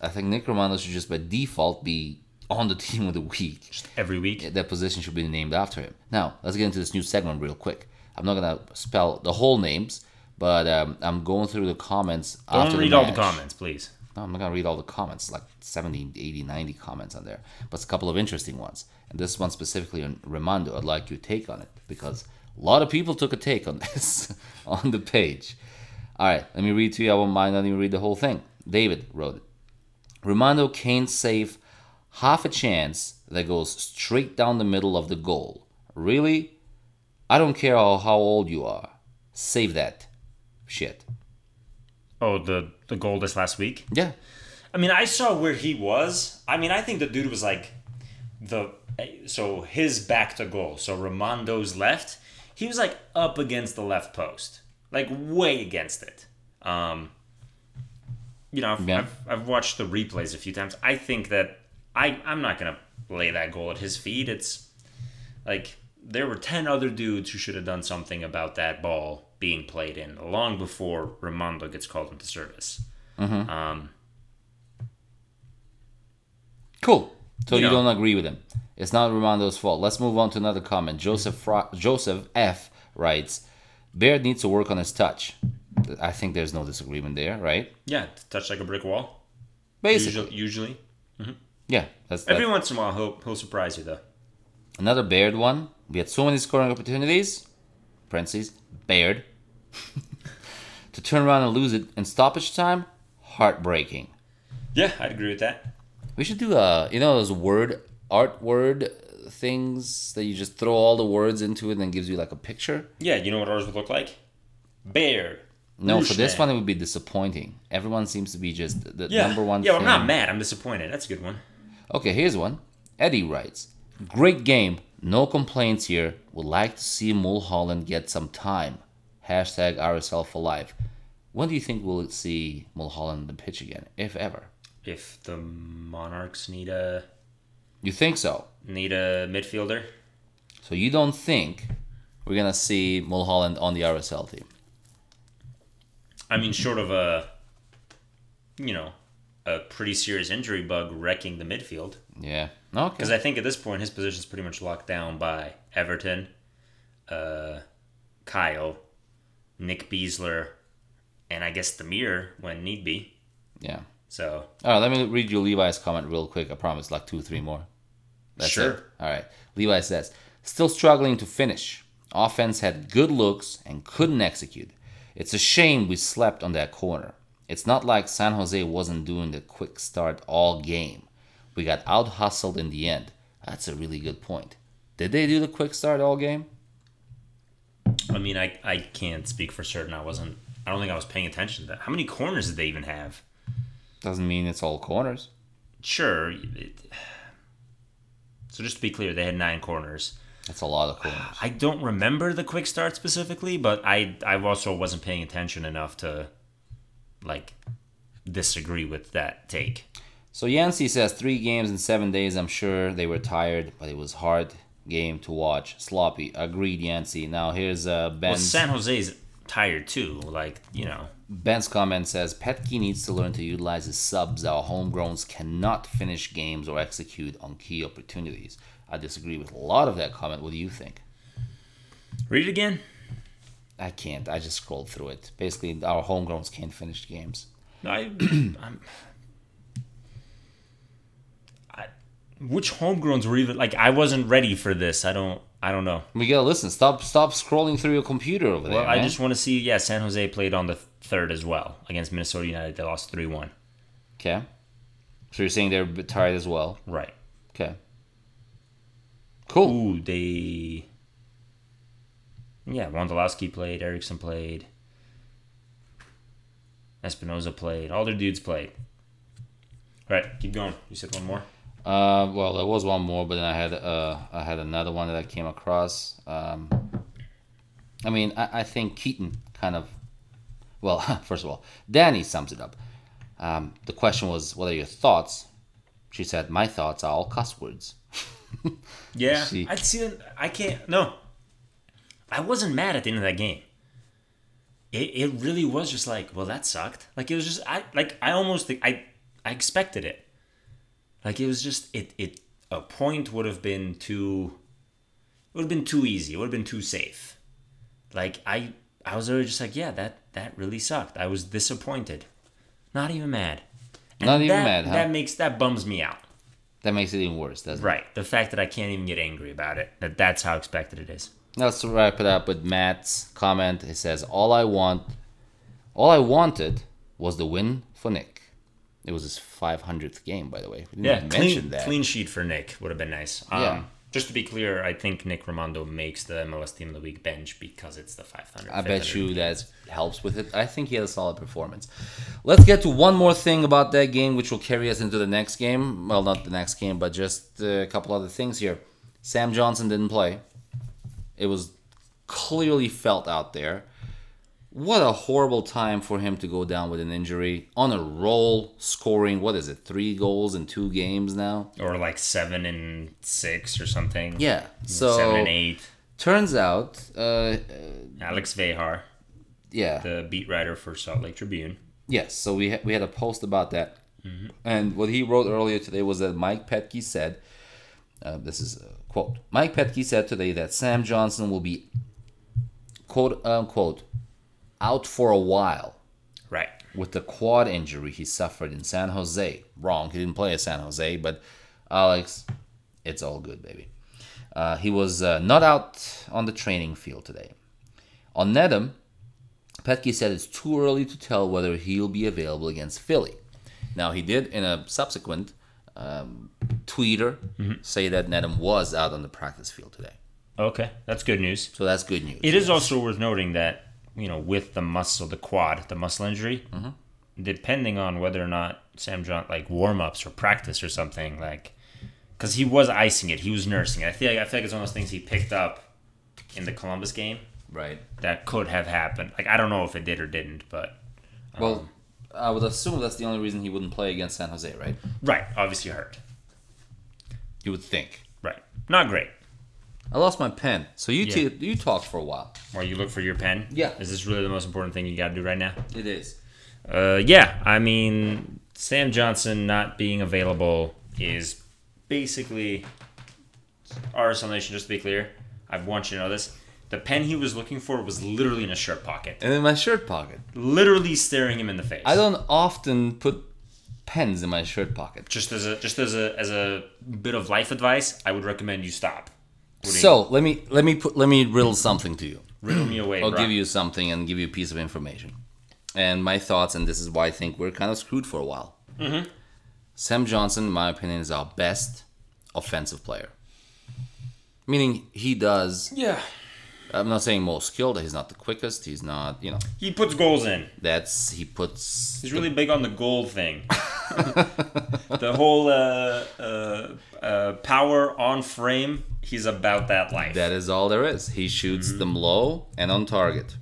[SPEAKER 1] I think Nick Rimando should just by default be on the team of the week
[SPEAKER 2] just every week.
[SPEAKER 1] that position should be named after him. Now, let's get into this new segment real quick. I'm not gonna spell the whole names, but um, I'm going through the comments. after
[SPEAKER 2] Don't read
[SPEAKER 1] the
[SPEAKER 2] all the comments, please.
[SPEAKER 1] No, I'm not gonna read all the comments, like 70, 80, 90 comments on there, but it's a couple of interesting ones. And this one specifically on Rimando, I'd like your take on it because a lot of people took a take on this on the page. All right, let me read to you. I won't mind letting you read the whole thing. David wrote it. Rimando can't save half a chance that goes straight down the middle of the goal. Really? I don't care how, how old you are. Save that shit.
[SPEAKER 2] Oh, the the goal this last week.
[SPEAKER 1] Yeah.
[SPEAKER 2] I mean, I saw where he was. I mean, I think the dude was like the so his back to goal. So Rimando's left. He was like up against the left post, like way against it. Um, you know, I've,
[SPEAKER 1] Yeah.
[SPEAKER 2] I've, I've watched the replays a few times. I think that I I'm not gonna lay that goal at his feet. It's like there were ten other dudes who should have done something about that ball being played in long before Rimando gets called into service. Um,
[SPEAKER 1] Cool. So you,
[SPEAKER 2] You know.
[SPEAKER 1] don't agree with him. It's not Rimando's fault. Let's move on to another comment. Joseph Joseph F writes, Baird needs to work on his touch. I think there's no disagreement there, right?
[SPEAKER 2] Yeah, touch like a brick wall.
[SPEAKER 1] Basically,
[SPEAKER 2] Usually, usually. Mm-hmm.
[SPEAKER 1] yeah. That's that.
[SPEAKER 2] every once in a while he'll he'll surprise you though.
[SPEAKER 1] another Baird one. We had so many scoring opportunities. Parentheses Baird to turn around and lose it in stoppage time. Heartbreaking.
[SPEAKER 2] Yeah, I'd agree with that.
[SPEAKER 1] We should do a you know those word art word things that you just throw all the words into it and then gives you like a picture.
[SPEAKER 2] Yeah, you know what ours would look like? Bear.
[SPEAKER 1] No, for this one it would be disappointing. Everyone seems to be just the
[SPEAKER 2] Yeah.
[SPEAKER 1] number one.
[SPEAKER 2] Yeah, well, I'm not mad. I'm disappointed. That's a good one.
[SPEAKER 1] Okay, here's one. Eddie writes, "Great game. No complaints here. Would like to see Mulholland get some time. Hashtag RSL for life. When do you think we'll see Mulholland on the pitch again, if ever?
[SPEAKER 2] If the Monarchs need a
[SPEAKER 1] You think so?
[SPEAKER 2] need a midfielder,
[SPEAKER 1] So you don't think we're gonna see Mulholland on the RSL team?
[SPEAKER 2] I mean, short of a you know a pretty serious injury bug wrecking the midfield,
[SPEAKER 1] Yeah. Okay.
[SPEAKER 2] because I think at this point his position's pretty much locked down by Everton, uh, Kyle, Nick Besler, and I guess Damir when need be.
[SPEAKER 1] yeah.
[SPEAKER 2] So
[SPEAKER 1] All right, let me read you Levi's comment real quick. I promise, like two, three more. That's
[SPEAKER 2] Sure.
[SPEAKER 1] it. All right. Levi says, still struggling to finish. Offense had good looks and couldn't execute. It's a shame we slept on that corner. It's not like San Jose wasn't doing the quick start all game. We got out hustled in the end. That's a really good point. Did they do the quick start all game?
[SPEAKER 2] I mean, I, I can't speak for certain. I wasn't. I don't think I was paying attention to that. How many corners did they even have?
[SPEAKER 1] Doesn't mean it's all corners.
[SPEAKER 2] Sure. So just to be clear, they had nine corners.
[SPEAKER 1] That's a lot of corners.
[SPEAKER 2] I don't remember the quick start specifically, but I I also wasn't paying attention enough to like disagree with that take.
[SPEAKER 1] So Yancey says three games in seven days. I'm sure they were tired, but it was hard game to watch. Sloppy. Agreed, Yancey. Now here's uh,
[SPEAKER 2] Well, San Jose's tired too. Like you know,
[SPEAKER 1] Ben's comment says Petke needs to learn to utilize his subs. Our homegrowns cannot finish games or execute on key opportunities. I disagree with a lot of that comment. What do you think?
[SPEAKER 2] read it again.
[SPEAKER 1] I can't. I just scrolled through it. Basically, our homegrowns can't finish games.
[SPEAKER 2] No, I, I'm. I, which homegrowns were even like? I wasn't ready for this. I don't. I don't know.
[SPEAKER 1] We gotta listen. Stop. Stop scrolling through your computer over there.
[SPEAKER 2] Well, I
[SPEAKER 1] man.
[SPEAKER 2] just want to see. Yeah, San Jose played on the third as well against Minnesota United. They lost three one.
[SPEAKER 1] okay. So you're saying they're a bit tired as well.
[SPEAKER 2] Right.
[SPEAKER 1] Okay. Cool.
[SPEAKER 2] Ooh, they. Yeah, Wondolowski played. Eriksson played. Espinoza played. All their dudes played. All right, keep going. You said one more.
[SPEAKER 1] Uh, well, there was one more, but then I had uh, I had another one that I came across. Um, I mean, I, I think Keaton kind of, well, first of all, Danny sums it up. Um, the question was, "What are your thoughts?" She said, "My thoughts are all cuss words."
[SPEAKER 2] Yeah,
[SPEAKER 1] See.
[SPEAKER 2] I see. I can't. No, I wasn't mad at the end of that game. It, it really was just like, well, that sucked. Like it was just I like I almost I I expected it. Like it was just it it a point would have been too. It would have been too easy. It would have been too safe. Like I I was already just like, yeah, that that really sucked. I was disappointed, not even mad.
[SPEAKER 1] Not even
[SPEAKER 2] that-
[SPEAKER 1] mad, huh?
[SPEAKER 2] That makes that bums me out.
[SPEAKER 1] That makes it even worse, doesn't it?
[SPEAKER 2] Right. The fact that I can't even get angry about it. That that's how expected it is.
[SPEAKER 1] Let's wrap it up with Matt's comment. He says, "All I want, all I wanted was the win for Nick. It was his 500th game, by the way. Didn't
[SPEAKER 2] Yeah, clean,
[SPEAKER 1] that.
[SPEAKER 2] clean sheet for Nick would have been nice. Um,
[SPEAKER 1] Yeah.
[SPEAKER 2] Just to be clear, I think Nick Rimando makes the MLS Team of the Week bench because it's the 500.
[SPEAKER 1] I bet you that helps with it. I think he had a solid performance. Let's get to one more thing about that game, which will carry us into the next game. Well, not the next game, but just a couple other things here. Sam Johnson didn't play. It was clearly felt out there. What a horrible time for him to go down with an injury on a roll, scoring what is it, three goals in two games now?
[SPEAKER 2] Or like seven and six or something.
[SPEAKER 1] Yeah. So
[SPEAKER 2] seven and eight.
[SPEAKER 1] turns out, uh,
[SPEAKER 2] Alex Vejar,
[SPEAKER 1] yeah,
[SPEAKER 2] the beat writer for Salt Lake Tribune.
[SPEAKER 1] Yes, so we ha- we had a post about that, and what he wrote earlier today was that Mike Petke said, uh, "This is a quote." Mike Petke said today that Sam Johnson will be, quote unquote, out for a while
[SPEAKER 2] Right.
[SPEAKER 1] with the quad injury he suffered in San Jose. Wrong, he didn't play at San Jose, but Alex, it's all good, baby. Uh, he was uh, not out on the training field today. On Nedum, Petke said it's too early to tell whether he'll be available against Philly. Now, he did in a subsequent um, tweeter say that Nedum was out on the practice field today.
[SPEAKER 2] Okay, that's good news.
[SPEAKER 1] So that's good news.
[SPEAKER 2] It is also worth noting that you know with the muscle, the quad, the muscle injury,
[SPEAKER 1] Mm-hmm.
[SPEAKER 2] depending on whether or not Sam John like warm ups or practice or something like, because he was icing it, he was nursing it. I feel like I feel like it's one of those things he picked up in the Columbus game
[SPEAKER 1] right.
[SPEAKER 2] that could have happened. Like I don't know if it did or didn't, but
[SPEAKER 1] Well, I would assume that's the only reason he wouldn't play against San Jose, right?
[SPEAKER 2] right, obviously hurt.
[SPEAKER 1] You would think.
[SPEAKER 2] Right, not great.
[SPEAKER 1] I lost my pen, so you
[SPEAKER 2] Yeah.
[SPEAKER 1] t- you talked for a while.
[SPEAKER 2] While you look for your pen,
[SPEAKER 1] Yeah.
[SPEAKER 2] is this really the most important thing you got to do right now?
[SPEAKER 1] It is.
[SPEAKER 2] Uh, yeah, I mean, Sam Johnson not being available is basically our Nation. Just to be clear, I want you to know this. The pen he was looking for was literally in his shirt pocket,
[SPEAKER 1] And in my shirt pocket.
[SPEAKER 2] literally staring him in the face.
[SPEAKER 1] I don't often put pens in my shirt pocket.
[SPEAKER 2] Just as a just as a as a bit of life advice, I would recommend you stop.
[SPEAKER 1] So let me let me put let me riddle something to you.
[SPEAKER 2] riddle me away.
[SPEAKER 1] I'll
[SPEAKER 2] bro.
[SPEAKER 1] give you something and give you a piece of information, and my thoughts. And this is why I think we're kind of screwed for a while. Mm-hmm. Sam Johnson, in my opinion, is our best offensive player. Meaning he does.
[SPEAKER 2] Yeah.
[SPEAKER 1] I'm not saying most skilled. He's not the quickest. He's not. You know.
[SPEAKER 2] He puts goals in.
[SPEAKER 1] That's he puts.
[SPEAKER 2] He's really big on the goal thing. the whole uh, uh, uh, power on frame. He's about that life.
[SPEAKER 1] That is all there is. He shoots them low and on target.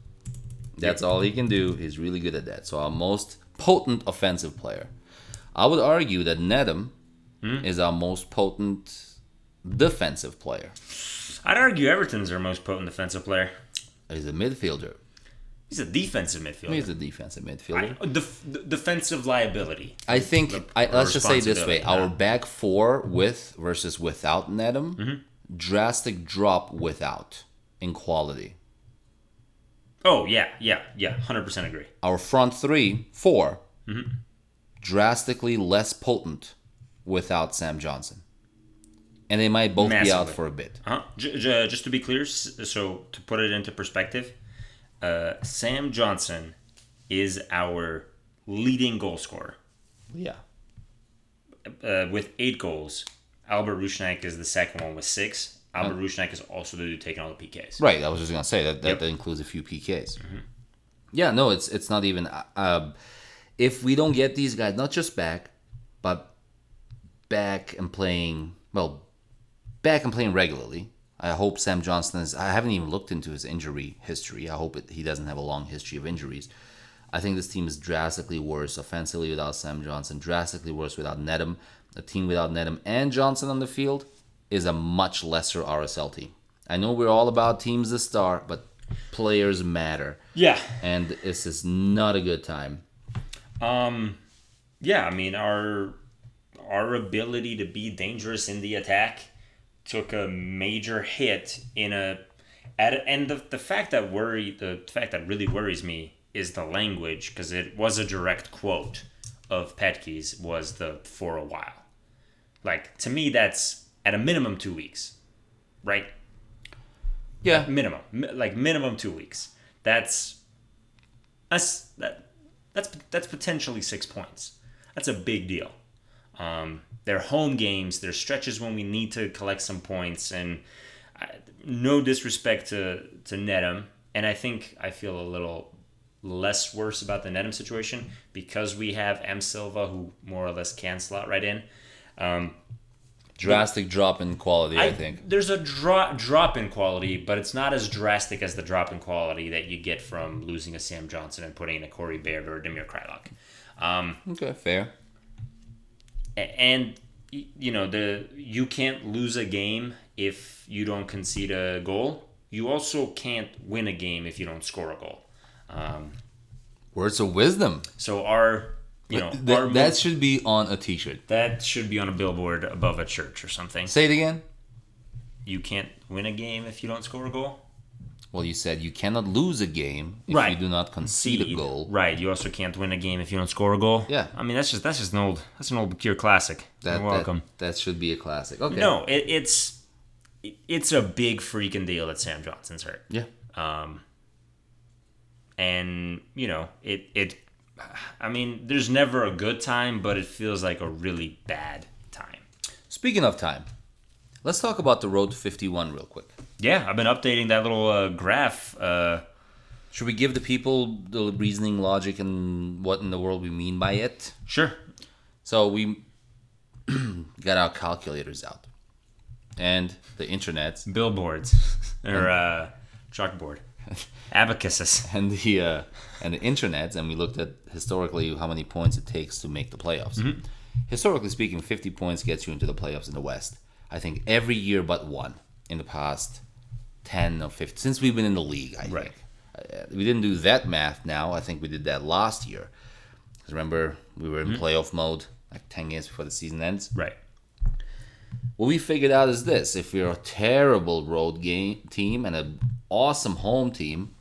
[SPEAKER 1] That's all he can do. He's really good at that. So our most potent offensive player. I would argue that Nedum is our most potent defensive player.
[SPEAKER 2] I'd argue Everton's our most potent defensive player.
[SPEAKER 1] He's a midfielder.
[SPEAKER 2] He's a defensive midfielder.
[SPEAKER 1] He's a defensive
[SPEAKER 2] I,
[SPEAKER 1] midfielder.
[SPEAKER 2] def- defensive liability.
[SPEAKER 1] I think
[SPEAKER 2] The-
[SPEAKER 1] I, let's just say this way: our back four with versus without Nedum, mm-hmm. drastic drop without in quality.
[SPEAKER 2] Oh yeah, yeah, yeah. Hundred percent agree.
[SPEAKER 1] Our front three, 4 mm-hmm. drastically less potent without Sam Johnson, and they might both be out for a bit.
[SPEAKER 2] Uh-huh. J- j- just to be clear, so to put it into perspective, uh, Sam Johnson is our leading goal scorer
[SPEAKER 1] Yeah,
[SPEAKER 2] uh, with eight goals. Albert Rusnák is the second one with six. Albert Rusnák is also the dude taking all the PKs.
[SPEAKER 1] right. I was just gonna say that that,
[SPEAKER 2] Yep.
[SPEAKER 1] that includes a few PKs. Yeah, no, it's it's not even. Uh, um, if we don't get these guys, not just back, but back and playing well, back and playing regularly. I hope Sam Johnson is. I haven't even looked into his injury history. I hope it, he doesn't have a long history of injuries. I think this team is drastically worse offensively without Sam Johnson, drastically worse without Nedum. A team without Nedum and Johnson on the field is a much lesser RSL team. I know we're all about teams the star, but players matter,
[SPEAKER 2] Yeah.
[SPEAKER 1] and this is not a good time.
[SPEAKER 2] Um, yeah, I mean our our ability to be dangerous in the attack took a major hit in a at and the, the fact that worry the fact that really worries me is the language because it was a direct quote of Petke's was the for a while. Like to me, that's at a minimum two weeks, right?
[SPEAKER 1] Yeah,
[SPEAKER 2] minimum like minimum two weeks that's that's that that's that's potentially six points that's a big deal um they're home games they're stretches when we need to collect some points and I, no disrespect to to Nedum and I think I feel a little less worse about the Nedum situation because we have M Silva who more or less can slot right in um,
[SPEAKER 1] drastic drop in quality. I, think.
[SPEAKER 2] there's a drop drop in quality, but it's not as drastic as the drop in quality that you get from losing a Sam Johnson and putting in a Corey Baird or a Damir Kreilach. Um,
[SPEAKER 1] Okay, fair.
[SPEAKER 2] And you know the you can't lose a game if you don't concede a goal. You also can't win a game if you don't score a goal. Um,
[SPEAKER 1] Words of wisdom.
[SPEAKER 2] so our you know
[SPEAKER 1] Th-
[SPEAKER 2] our
[SPEAKER 1] that should be on a T-shirt.
[SPEAKER 2] that should be on a billboard above a church or something.
[SPEAKER 1] Say it again.
[SPEAKER 2] You can't win a game if you don't score a goal.
[SPEAKER 1] Well, you said you cannot lose a game if
[SPEAKER 2] Right.
[SPEAKER 1] you do not concede a goal.
[SPEAKER 2] Right. You also can't win a game if you don't score a goal.
[SPEAKER 1] Yeah.
[SPEAKER 2] I mean, that's just that's just an old that's an old pure classic.
[SPEAKER 1] That,
[SPEAKER 2] You're welcome.
[SPEAKER 1] That, that should be a classic. Okay.
[SPEAKER 2] No, it, it's it- it's a big freaking deal that Sam Johnson's hurt.
[SPEAKER 1] Yeah.
[SPEAKER 2] Um, and you know it it. I mean, there's never a good time, but it feels like a really bad time.
[SPEAKER 1] Speaking of time, let's talk about the road to 51 real quick.
[SPEAKER 2] Yeah, I've been updating that little uh, graph. Uh,
[SPEAKER 1] Should we give the people the reasoning, logic, and what in the world we mean by it?
[SPEAKER 2] sure.
[SPEAKER 1] So we got our calculators out, and the internet,
[SPEAKER 2] Billboards or uh, chalkboard, abacuses.
[SPEAKER 1] and the uh, and the internet, and we looked at historically how many points it takes to make the playoffs. Historically speaking, 50 points gets you into the playoffs in the West. I think every year but one in the past 10 or 15 since we've been in the league. I
[SPEAKER 2] Right.
[SPEAKER 1] think uh, we didn't do that math now. I think we did that last year. 'Cause remember, we were in playoff mode like 10 games before the season ends.
[SPEAKER 2] Right.
[SPEAKER 1] What we figured out is this: if you're a terrible road game team and an awesome home team,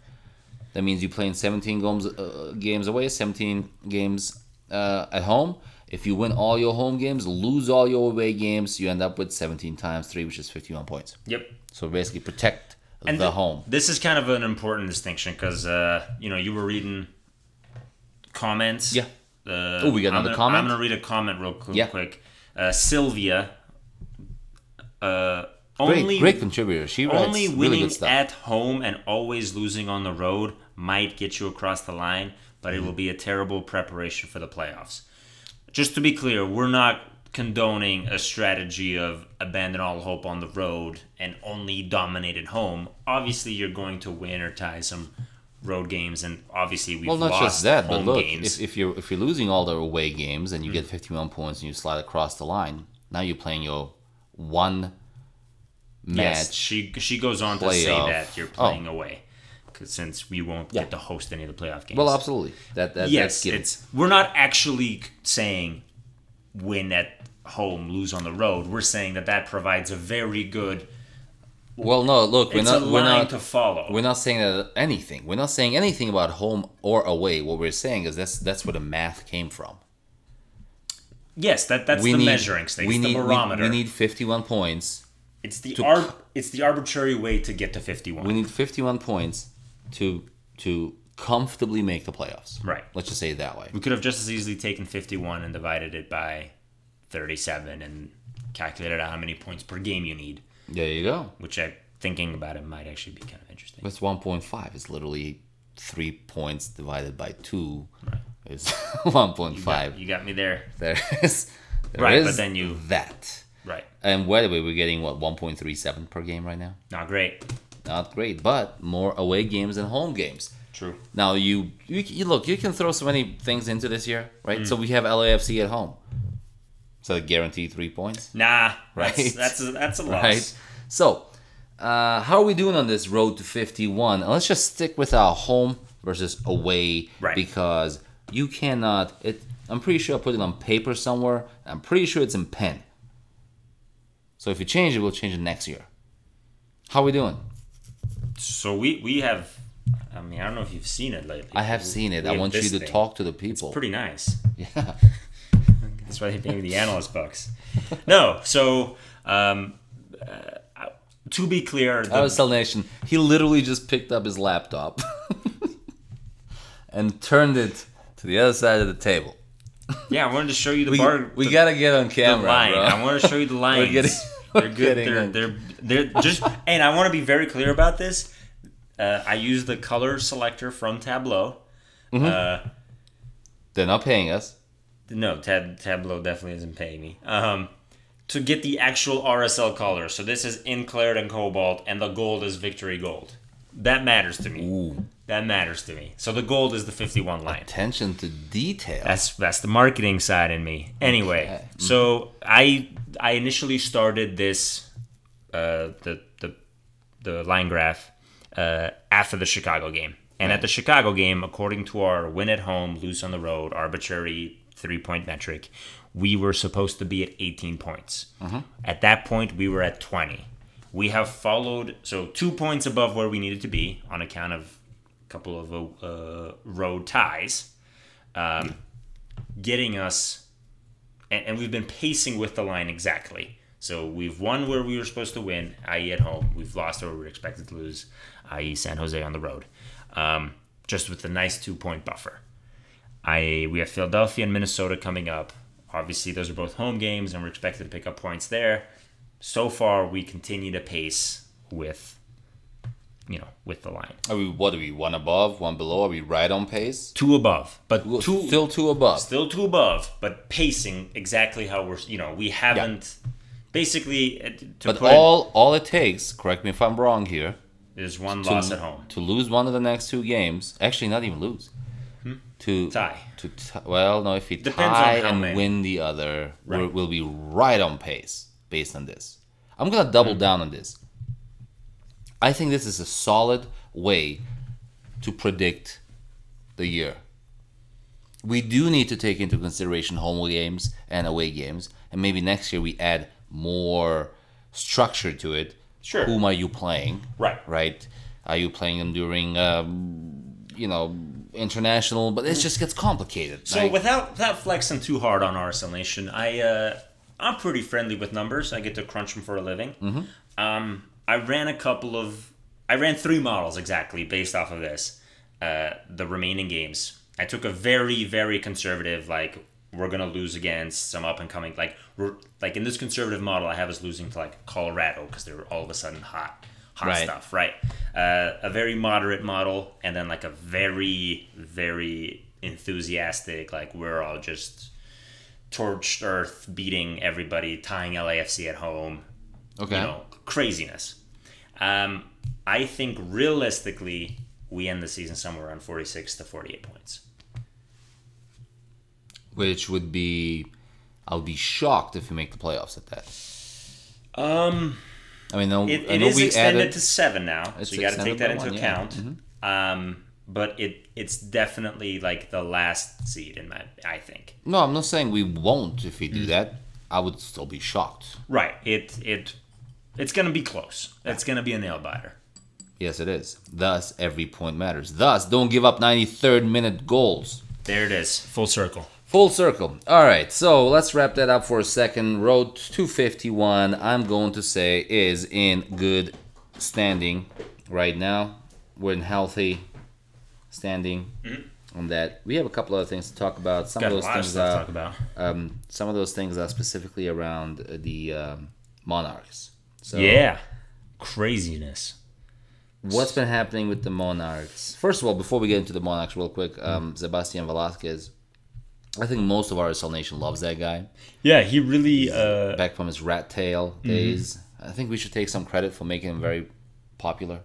[SPEAKER 1] that means you're playing 17 games uh, games away, 17 games uh, at home. If you win all your home games, lose all your away games, you end up with 17 times three, which is 51 points.
[SPEAKER 2] Yep.
[SPEAKER 1] So basically, protect
[SPEAKER 2] and
[SPEAKER 1] the
[SPEAKER 2] thi-
[SPEAKER 1] home.
[SPEAKER 2] This is kind of an important distinction because uh, you know you were reading comments.
[SPEAKER 1] Yeah.
[SPEAKER 2] Uh,
[SPEAKER 1] Oh, we got
[SPEAKER 2] I'm
[SPEAKER 1] another
[SPEAKER 2] gonna,
[SPEAKER 1] comment?
[SPEAKER 2] I'm gonna read a comment real quick.
[SPEAKER 1] Yeah.
[SPEAKER 2] quick. Uh, Sylvia. Uh,
[SPEAKER 1] Great,
[SPEAKER 2] only
[SPEAKER 1] great contributor. She writes
[SPEAKER 2] only
[SPEAKER 1] really
[SPEAKER 2] winning
[SPEAKER 1] good stuff.
[SPEAKER 2] at home and always losing on the road might get you across the line, but it will
[SPEAKER 1] Mm-hmm.
[SPEAKER 2] be a terrible preparation for the playoffs. Just to be clear, we're not condoning a strategy of abandon all hope on the road and only dominate at home. Obviously, you're going to win or tie some road games, and obviously we've
[SPEAKER 1] well, not
[SPEAKER 2] lost
[SPEAKER 1] just that, but look,
[SPEAKER 2] games.
[SPEAKER 1] if, if you're if you're losing all the away games and you
[SPEAKER 2] Mm.
[SPEAKER 1] get 51 points and you slide across the line, now you're playing your one match.
[SPEAKER 2] Yes, she she goes on to say that you're
[SPEAKER 1] Oh.
[SPEAKER 2] away. away, 'cause since we won't
[SPEAKER 1] Yeah.
[SPEAKER 2] get to host any of the playoff games.
[SPEAKER 1] Well, absolutely. That, that
[SPEAKER 2] yes, it's we're not actually saying win at home, lose on the road. We're saying that that provides a very good.
[SPEAKER 1] Well, no, look, we're not we're not
[SPEAKER 2] to follow.
[SPEAKER 1] we're not saying that anything. We're not saying anything about home or away. What we're saying is that's that's where the math came from.
[SPEAKER 2] yes, that that's
[SPEAKER 1] we
[SPEAKER 2] the
[SPEAKER 1] need
[SPEAKER 2] measuring stick.
[SPEAKER 1] We
[SPEAKER 2] it's
[SPEAKER 1] need
[SPEAKER 2] the
[SPEAKER 1] we-
[SPEAKER 2] barometer.
[SPEAKER 1] We, need 51 points.
[SPEAKER 2] it's the ar- it's the arbitrary way to get to fifty one.
[SPEAKER 1] We need 51 points to to comfortably make the playoffs.
[SPEAKER 2] Right.
[SPEAKER 1] Let's just say it that way.
[SPEAKER 2] we could have just as easily taken fifty one and divided it by thirty seven and calculated out how many points per game you need.
[SPEAKER 1] There you go.
[SPEAKER 2] Which I thinking about it might actually be kind of interesting.
[SPEAKER 1] That's 1.5. It's literally three points divided by two. right. Is 1.5.
[SPEAKER 2] You got me there.
[SPEAKER 1] There is. there
[SPEAKER 2] Right, but then you-
[SPEAKER 1] that.
[SPEAKER 2] Right.
[SPEAKER 1] And by the way, we're getting what 1.37 per game right now.
[SPEAKER 2] Not great.
[SPEAKER 1] Not great, but more away games than home games.
[SPEAKER 2] True.
[SPEAKER 1] Now you, you you look, you can throw so many things into this year, right?
[SPEAKER 2] Mm.
[SPEAKER 1] So we have LAFC at home. So guaranteed three points,
[SPEAKER 2] Nah,
[SPEAKER 1] Right.
[SPEAKER 2] That's that's a, that's a loss.
[SPEAKER 1] right? So, uh, how are we doing on this road to 51? And let's just stick with our home versus away,
[SPEAKER 2] Right.
[SPEAKER 1] Because you cannot. It. I'm pretty sure I put it on paper somewhere. I'm pretty sure it's in pen. So if you change it, we'll change it next year. How are we doing?
[SPEAKER 2] So we we have. I mean, I don't know if you've seen it lately.
[SPEAKER 1] I have seen it. I want you to
[SPEAKER 2] thing.
[SPEAKER 1] talk to the people.
[SPEAKER 2] Pretty nice.
[SPEAKER 1] yeah.
[SPEAKER 2] That's why they pay me the analyst bucks. No, so um, uh, to be clear, the,
[SPEAKER 1] I was telling Nation, he literally just picked up his laptop and turned it to the other side of the table.
[SPEAKER 2] yeah, I wanted to show you the
[SPEAKER 1] We,
[SPEAKER 2] bar.
[SPEAKER 1] we
[SPEAKER 2] the,
[SPEAKER 1] gotta get on camera.
[SPEAKER 2] I want to show you the lines.
[SPEAKER 1] getting-
[SPEAKER 2] they're
[SPEAKER 1] we're
[SPEAKER 2] good.
[SPEAKER 1] getting
[SPEAKER 2] They're, they're they're just. And I want to be very clear about this. Uh, I use the color selector from Tableau.
[SPEAKER 1] Mm-hmm.
[SPEAKER 2] Uh,
[SPEAKER 1] They're not paying us.
[SPEAKER 2] No, Tab- Tableau definitely isn't paying me. Um, to get the actual RSL color. So this is in claret and cobalt, and the gold is victory gold. That matters to me.
[SPEAKER 1] Ooh,
[SPEAKER 2] That matters to me. So the gold is the 51 line.
[SPEAKER 1] attention to detail.
[SPEAKER 2] That's that's the marketing side in me. Anyway,
[SPEAKER 1] Okay.
[SPEAKER 2] so I I initially started this uh, the the the line graph uh, after the Chicago game, and at the Chicago game, according to our win at home, lose on the road, arbitrary three point metric, we were supposed to be at 18 points. At that point, we were at 20. We have followed so two points above where we needed to be on account of a couple of uh, road ties um, getting us, and, and we've been pacing with the line exactly. So we've won where we were supposed to win, i.e., at home. We've lost where we were expected to lose, i.e., San Jose on the road. Um, just with a nice two point buffer. I we have Philadelphia and Minnesota coming up. Obviously, those are both home games, and we're expected to pick up points there. So far, we continue to pace with, you know, with the line.
[SPEAKER 1] Are we what are we? One above, one below? Are we right on pace?
[SPEAKER 2] Two above, but two
[SPEAKER 1] Still two above.
[SPEAKER 2] still two above, but pacing exactly how we're. You know, we haven't. Basically, uh, to
[SPEAKER 1] But all all it takes, correct me if I'm wrong here,
[SPEAKER 2] is one
[SPEAKER 1] to,
[SPEAKER 2] loss at home.
[SPEAKER 1] to lose one of the next two games. Actually, not even lose. To
[SPEAKER 2] Hmm? Tie.
[SPEAKER 1] To t- well, no, if we
[SPEAKER 2] Depends on
[SPEAKER 1] tie and
[SPEAKER 2] many.
[SPEAKER 1] win the other,
[SPEAKER 2] Right.
[SPEAKER 1] we'll be right on pace based on this. I'm gonna double
[SPEAKER 2] Hmm.
[SPEAKER 1] down on this. I think this is a solid way to predict the year. We do need to take into consideration home games and away games, and maybe next year we add more structure to it.
[SPEAKER 2] Sure.
[SPEAKER 1] Whom are you playing?
[SPEAKER 2] Right.
[SPEAKER 1] Right. Are you playing them during, um, you know, international? But it just gets complicated.
[SPEAKER 2] So
[SPEAKER 1] Like,
[SPEAKER 2] without without flexing too hard on RSL Nation, I uh, I'm pretty friendly with numbers. I get to crunch them for a living.
[SPEAKER 1] Mm-hmm.
[SPEAKER 2] Um, I ran a couple of I ran three models exactly based off of this. Uh, the remaining games I took a very very conservative like we're gonna lose against some up and coming like we're like in this conservative model I have us losing to like Colorado because they're all of a sudden hot hot
[SPEAKER 1] Right.
[SPEAKER 2] stuff right uh, a very moderate model and then like a very very enthusiastic like we're all just torched earth beating everybody tying LAFC at home
[SPEAKER 1] Okay.
[SPEAKER 2] you know craziness um, I think realistically we end the season somewhere around 46 to 48 points
[SPEAKER 1] Which would be, I would be shocked if we make the playoffs at that.
[SPEAKER 2] um
[SPEAKER 1] I mean, no,
[SPEAKER 2] It,
[SPEAKER 1] I
[SPEAKER 2] it
[SPEAKER 1] know
[SPEAKER 2] is
[SPEAKER 1] we
[SPEAKER 2] extended
[SPEAKER 1] added.
[SPEAKER 2] to seven now, so you got to take that into
[SPEAKER 1] one, yeah. Mm-hmm.
[SPEAKER 2] account. Um, but it it's definitely like the last seed in my I think.
[SPEAKER 1] no, I'm not saying we won't if we
[SPEAKER 2] Mm.
[SPEAKER 1] do that. I would still be shocked.
[SPEAKER 2] Right. It it it's gonna be close. It's gonna be a nail biter.
[SPEAKER 1] Yes, it is. Thus, every point matters. Thus, don't give up 93rd minute goals.
[SPEAKER 2] There it is, full circle.
[SPEAKER 1] Full circle. All right, so let's wrap that up for a second. Road 251, I'm going to say, is in good standing right now. We're in healthy standing on that. We have a couple other things to talk about. Some
[SPEAKER 2] Got
[SPEAKER 1] of
[SPEAKER 2] a
[SPEAKER 1] those
[SPEAKER 2] of
[SPEAKER 1] things
[SPEAKER 2] to
[SPEAKER 1] are
[SPEAKER 2] talk about.
[SPEAKER 1] um, some of those things are specifically around uh, the um, Monarchs. So
[SPEAKER 2] yeah, craziness.
[SPEAKER 1] What's been happening with the Monarchs? First of all, before we get into the Monarchs, real quick, um, Sebastian Velasquez. I think most of RSL Nation loves that guy.
[SPEAKER 2] Yeah, he really. Uh,
[SPEAKER 1] Back from his rat tail days. I think we should take some credit for making him very popular.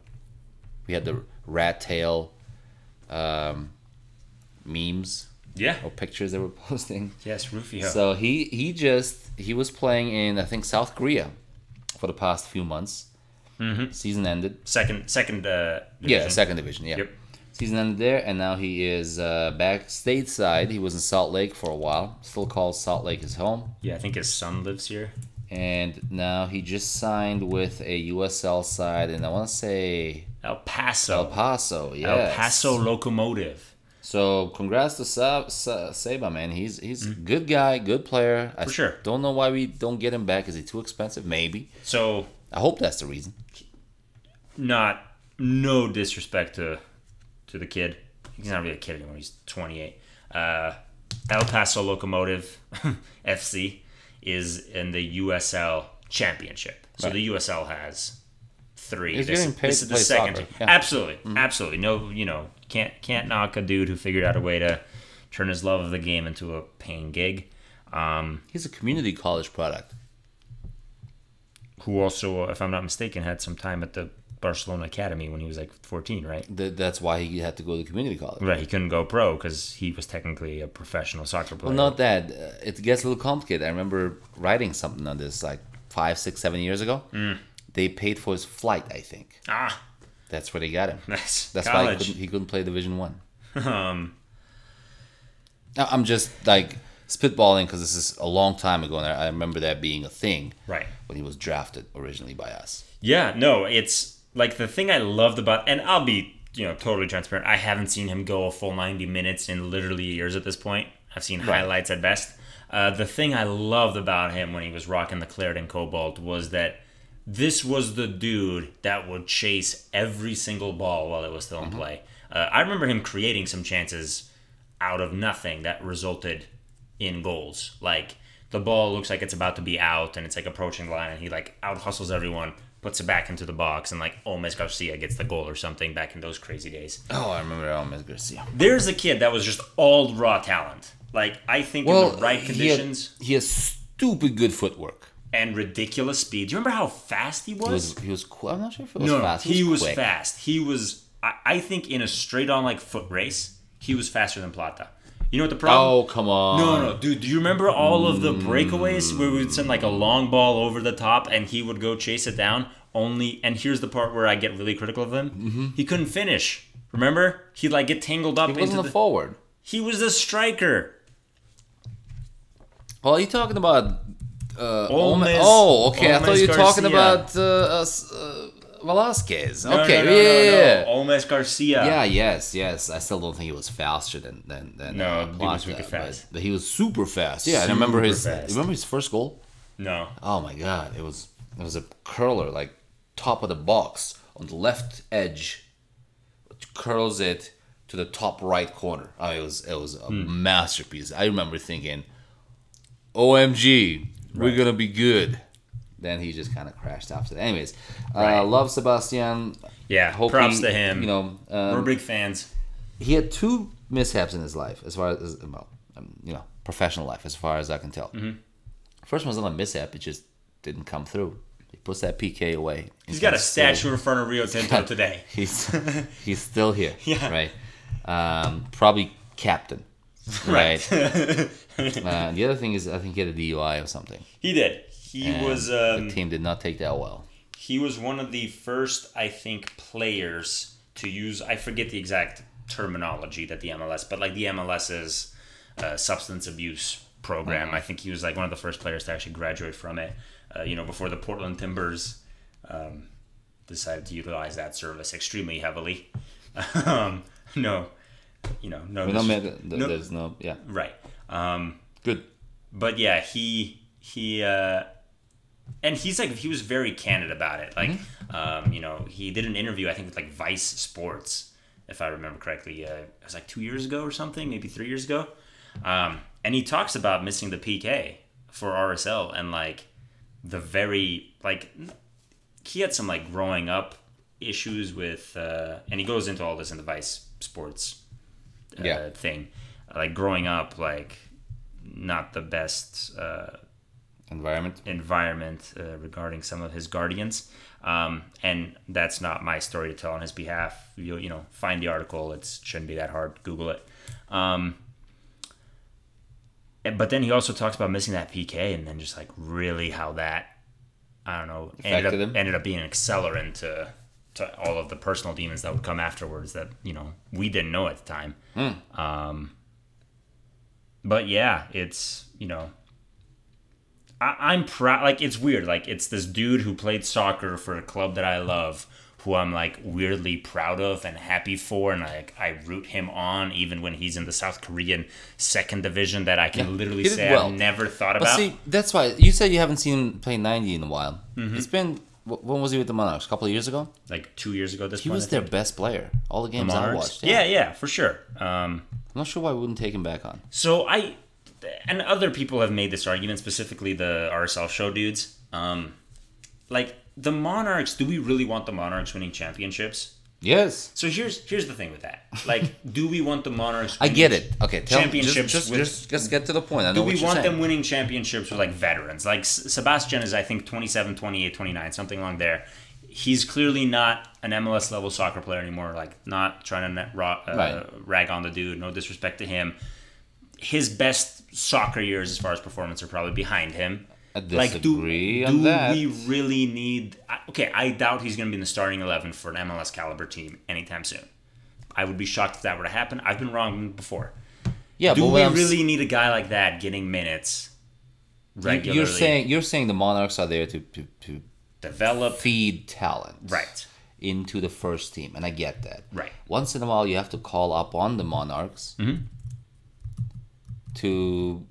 [SPEAKER 1] We had the rat tail um, memes
[SPEAKER 2] yeah.
[SPEAKER 1] or pictures they were posting.
[SPEAKER 2] Yes, Rufio.
[SPEAKER 1] So he he just he was playing in I think South Korea for the past few months. Mm-hmm. Season ended.
[SPEAKER 2] second second. Uh,
[SPEAKER 1] Yeah, second division. Yeah.
[SPEAKER 2] Yep.
[SPEAKER 1] Season ended there, and now he is uh, back stateside. He was in Salt Lake for a while. Still calls Salt Lake his home.
[SPEAKER 2] Yeah, I think his son lives here.
[SPEAKER 1] And now he just signed with a USL side, and I want to say
[SPEAKER 2] El Paso.
[SPEAKER 1] El Paso. Yes.
[SPEAKER 2] El Paso Locomotive.
[SPEAKER 1] So congrats to Sa- Sa- Seba, man. He's he's a good guy, good player. I.
[SPEAKER 2] For sure.
[SPEAKER 1] Don't know why we don't get him back. Is he too expensive? Maybe.
[SPEAKER 2] So
[SPEAKER 1] I hope that's the reason.
[SPEAKER 2] not no disrespect to to the kid. He's not really a kid anymore. He's 28. Uh, El Paso Locomotive FC is in the USL Championship. So
[SPEAKER 1] Right.
[SPEAKER 2] the USL has three.
[SPEAKER 1] He's
[SPEAKER 2] this,
[SPEAKER 1] getting paid
[SPEAKER 2] this
[SPEAKER 1] to
[SPEAKER 2] is the
[SPEAKER 1] play
[SPEAKER 2] second.
[SPEAKER 1] Yeah. Mm-hmm.
[SPEAKER 2] Absolutely, absolutely. No, you know, can't can't knock a dude who figured out a way to turn his love of the game into a paying gig. Um,
[SPEAKER 1] He's a community college product.
[SPEAKER 2] who also, if I'm not mistaken, had some time at the Barcelona Academy when he was like 14, right?
[SPEAKER 1] Th- that's why he had to go to community college.
[SPEAKER 2] Right, he couldn't go pro because he was technically a professional soccer player.
[SPEAKER 1] Well, not that. Uh, it gets a little complicated. I remember writing something on this like five, six, seven years ago.
[SPEAKER 2] Mm.
[SPEAKER 1] They paid for his flight. I think
[SPEAKER 2] ah,
[SPEAKER 1] that's where they got him.
[SPEAKER 2] nice.
[SPEAKER 1] That's why he couldn't, he couldn't play Division One.
[SPEAKER 2] um,
[SPEAKER 1] I- I'm just like spitballing because this is a long time ago, and I remember that being a thing
[SPEAKER 2] right.
[SPEAKER 1] when he was drafted originally by us.
[SPEAKER 2] Yeah, no, it's like the thing I loved about, and I'll be you know totally transparent. I haven't seen him go a full 90 minutes in literally years at this point. I've seen highlights at best. Uh, the thing I loved about him when he was rocking the claret and cobalt was that this was the dude that would chase every single ball while it was still in play. Uh, I remember him creating some chances out of nothing that resulted in goals. Like the ball looks like it's about to be out and it's like approaching the line and he like out hustles everyone, puts it back into the box and like Olmes Garcia gets the goal or something back in those crazy days.
[SPEAKER 1] Oh, I remember Olmes Garcia.
[SPEAKER 2] There's a kid that was just all raw talent. Like I think in the right
[SPEAKER 1] he had-
[SPEAKER 2] conditions
[SPEAKER 1] he has stupid good footwork.
[SPEAKER 2] and ridiculous speed. Do you remember how fast he was?
[SPEAKER 1] He was he was cool. I'm not sure if it was
[SPEAKER 2] no, no,
[SPEAKER 1] fast.
[SPEAKER 2] he was
[SPEAKER 1] quick.
[SPEAKER 2] fast. He was. I, I think in a straight on like foot race, he was faster than Plata. You know what the problem?
[SPEAKER 1] Oh come on!
[SPEAKER 2] No, no, dude. Do you remember all of the breakaways where we would send like a long ball over the top and he would go chase it down? Only, and here's the part where I get really critical of him.
[SPEAKER 1] Mm-hmm.
[SPEAKER 2] He couldn't finish. Remember? He'd like get tangled up
[SPEAKER 1] He wasn't
[SPEAKER 2] the.
[SPEAKER 1] a forward.
[SPEAKER 2] he was the striker.
[SPEAKER 1] Oh, are you talking about? Uh,
[SPEAKER 2] Olmes-
[SPEAKER 1] Olmes- oh, okay. I thought you were talking about uh, uh, Velasquez.
[SPEAKER 2] No,
[SPEAKER 1] okay,
[SPEAKER 2] no, no,
[SPEAKER 1] yeah,
[SPEAKER 2] no, no. Olmes Garcia.
[SPEAKER 1] Yeah, yes, yes. I still don't think he was faster than than than.
[SPEAKER 2] No,
[SPEAKER 1] uh,
[SPEAKER 2] he was
[SPEAKER 1] Plata,
[SPEAKER 2] wicked fast.
[SPEAKER 1] But, but he was super fast. Yeah, and I remember his.
[SPEAKER 2] Fast.
[SPEAKER 1] Remember his first goal?
[SPEAKER 2] No.
[SPEAKER 1] Oh my god! It was it was a curler like top of the box on the left edge, curls it to the top right corner. I mean, it was it was a masterpiece. I remember thinking, "OMG, we're gonna be good." Then he just kind of crashed after that. Anyways,
[SPEAKER 2] Right.
[SPEAKER 1] uh, love Sebastian.
[SPEAKER 2] Yeah,
[SPEAKER 1] Hope
[SPEAKER 2] props
[SPEAKER 1] he-
[SPEAKER 2] to him.
[SPEAKER 1] You know, um,
[SPEAKER 2] We're big fans.
[SPEAKER 1] he had two mishaps in his life, as far as well, um, you know, professional life, as far as I can tell.
[SPEAKER 2] Mm-hmm.
[SPEAKER 1] First one was not a mishap; it just didn't come through. He puts that PK away.
[SPEAKER 2] He's got a
[SPEAKER 1] Still-
[SPEAKER 2] statue in front of Rio Tinto today.
[SPEAKER 1] He's he's still here.
[SPEAKER 2] Yeah.
[SPEAKER 1] Right. Um, probably captain. Right. uh, the other thing is, I think he had a DUI or something.
[SPEAKER 2] He did. He
[SPEAKER 1] and
[SPEAKER 2] was
[SPEAKER 1] the
[SPEAKER 2] um,
[SPEAKER 1] team did not take that well.
[SPEAKER 2] he was one of the first, I think, players to use. I forget the exact terminology that the MLS, but like the MLS's uh, substance abuse program.
[SPEAKER 1] Mm-hmm.
[SPEAKER 2] I think he was like one of the first players to actually graduate from it. Uh, you know, before the Portland Timbers um, decided to utilize that service extremely heavily. um, no, you know, no,
[SPEAKER 1] We don't
[SPEAKER 2] dis-
[SPEAKER 1] make it-
[SPEAKER 2] no-
[SPEAKER 1] there's no yeah
[SPEAKER 2] right. Um,
[SPEAKER 1] good.
[SPEAKER 2] but yeah, he he uh, and he's like he was very candid about it. Like, um, you know, he did an interview I think with like Vice Sports, if I remember correctly. Uh, it was like two years ago or something, maybe three years ago. Um, and he talks about missing the PK for RSL and like the very like he had some like growing up issues with, uh, and he goes into all this in the Vice Sports uh,
[SPEAKER 1] Yeah.
[SPEAKER 2] thing. Like growing up, like not the best uh,
[SPEAKER 1] Environment.
[SPEAKER 2] environment uh, regarding some of his guardians. Um, and that's not my story to tell on his behalf. You you know, find the article. It shouldn't be that hard. Google it. Um, but then he also talks about missing that PK, and then just like really how that I don't know ended up ended up being an accelerant to to all of the personal demons that would come afterwards that you know we didn't know at the time.
[SPEAKER 1] Hmm.
[SPEAKER 2] Um, but yeah, it's you know I, I'm proud. Like it's weird. Like it's this dude who played soccer for a club that I love, who I'm like weirdly proud of and happy for, and like I root him on even when he's in the South Korean second division that I can
[SPEAKER 1] Yeah,
[SPEAKER 2] literally say
[SPEAKER 1] well.
[SPEAKER 2] I've never thought
[SPEAKER 1] But
[SPEAKER 2] about.
[SPEAKER 1] see, that's why you said you haven't seen him play 90 in a while.
[SPEAKER 2] Mm-hmm.
[SPEAKER 1] It's been when was he with the Monarchs? A couple of years ago.
[SPEAKER 2] like two years ago, this
[SPEAKER 1] He
[SPEAKER 2] point,
[SPEAKER 1] was
[SPEAKER 2] I
[SPEAKER 1] their best player. All the
[SPEAKER 2] The
[SPEAKER 1] games I
[SPEAKER 2] Monarchs?
[SPEAKER 1] watched.
[SPEAKER 2] Yeah. yeah, for sure. Um,
[SPEAKER 1] I'm not sure why we wouldn't take him back on.
[SPEAKER 2] So I, and other people have made this argument, specifically the RSL show dudes. Um, like the Monarchs, do we really want the Monarchs winning championships?
[SPEAKER 1] Yes.
[SPEAKER 2] So here's here's the thing with that. Like, do we want the Monarchs?
[SPEAKER 1] I get it. Okay, tell me. Just,
[SPEAKER 2] Championships
[SPEAKER 1] just,
[SPEAKER 2] with-
[SPEAKER 1] just, just get to the point. I know
[SPEAKER 2] Do we want
[SPEAKER 1] saying.
[SPEAKER 2] them winning championships with like veterans? Like Sebastian is, I think, 27, 28, 29, something along there. He's clearly not an MLS level soccer player anymore. Like, not trying to net uh,
[SPEAKER 1] Right.
[SPEAKER 2] rag on the dude. No disrespect to him. His best soccer years, as far as performance, are probably behind him.
[SPEAKER 1] I
[SPEAKER 2] Like, do,
[SPEAKER 1] disagree
[SPEAKER 2] do
[SPEAKER 1] on that.
[SPEAKER 2] we really need? Okay, I doubt he's going to be in the starting eleven for an MLS caliber team anytime soon. I would be shocked if that were to happen. I've been wrong before.
[SPEAKER 1] yeah,
[SPEAKER 2] Do
[SPEAKER 1] but
[SPEAKER 2] we
[SPEAKER 1] I'm s-
[SPEAKER 2] really need a guy like that getting minutes regularly?
[SPEAKER 1] You're saying you're saying the Monarchs are there to, to, to
[SPEAKER 2] develop
[SPEAKER 1] feed talent
[SPEAKER 2] right,
[SPEAKER 1] into the first team, and I get that.
[SPEAKER 2] right.
[SPEAKER 1] Once in a while, you have to call up on the Monarchs
[SPEAKER 2] Mm-hmm.
[SPEAKER 1] To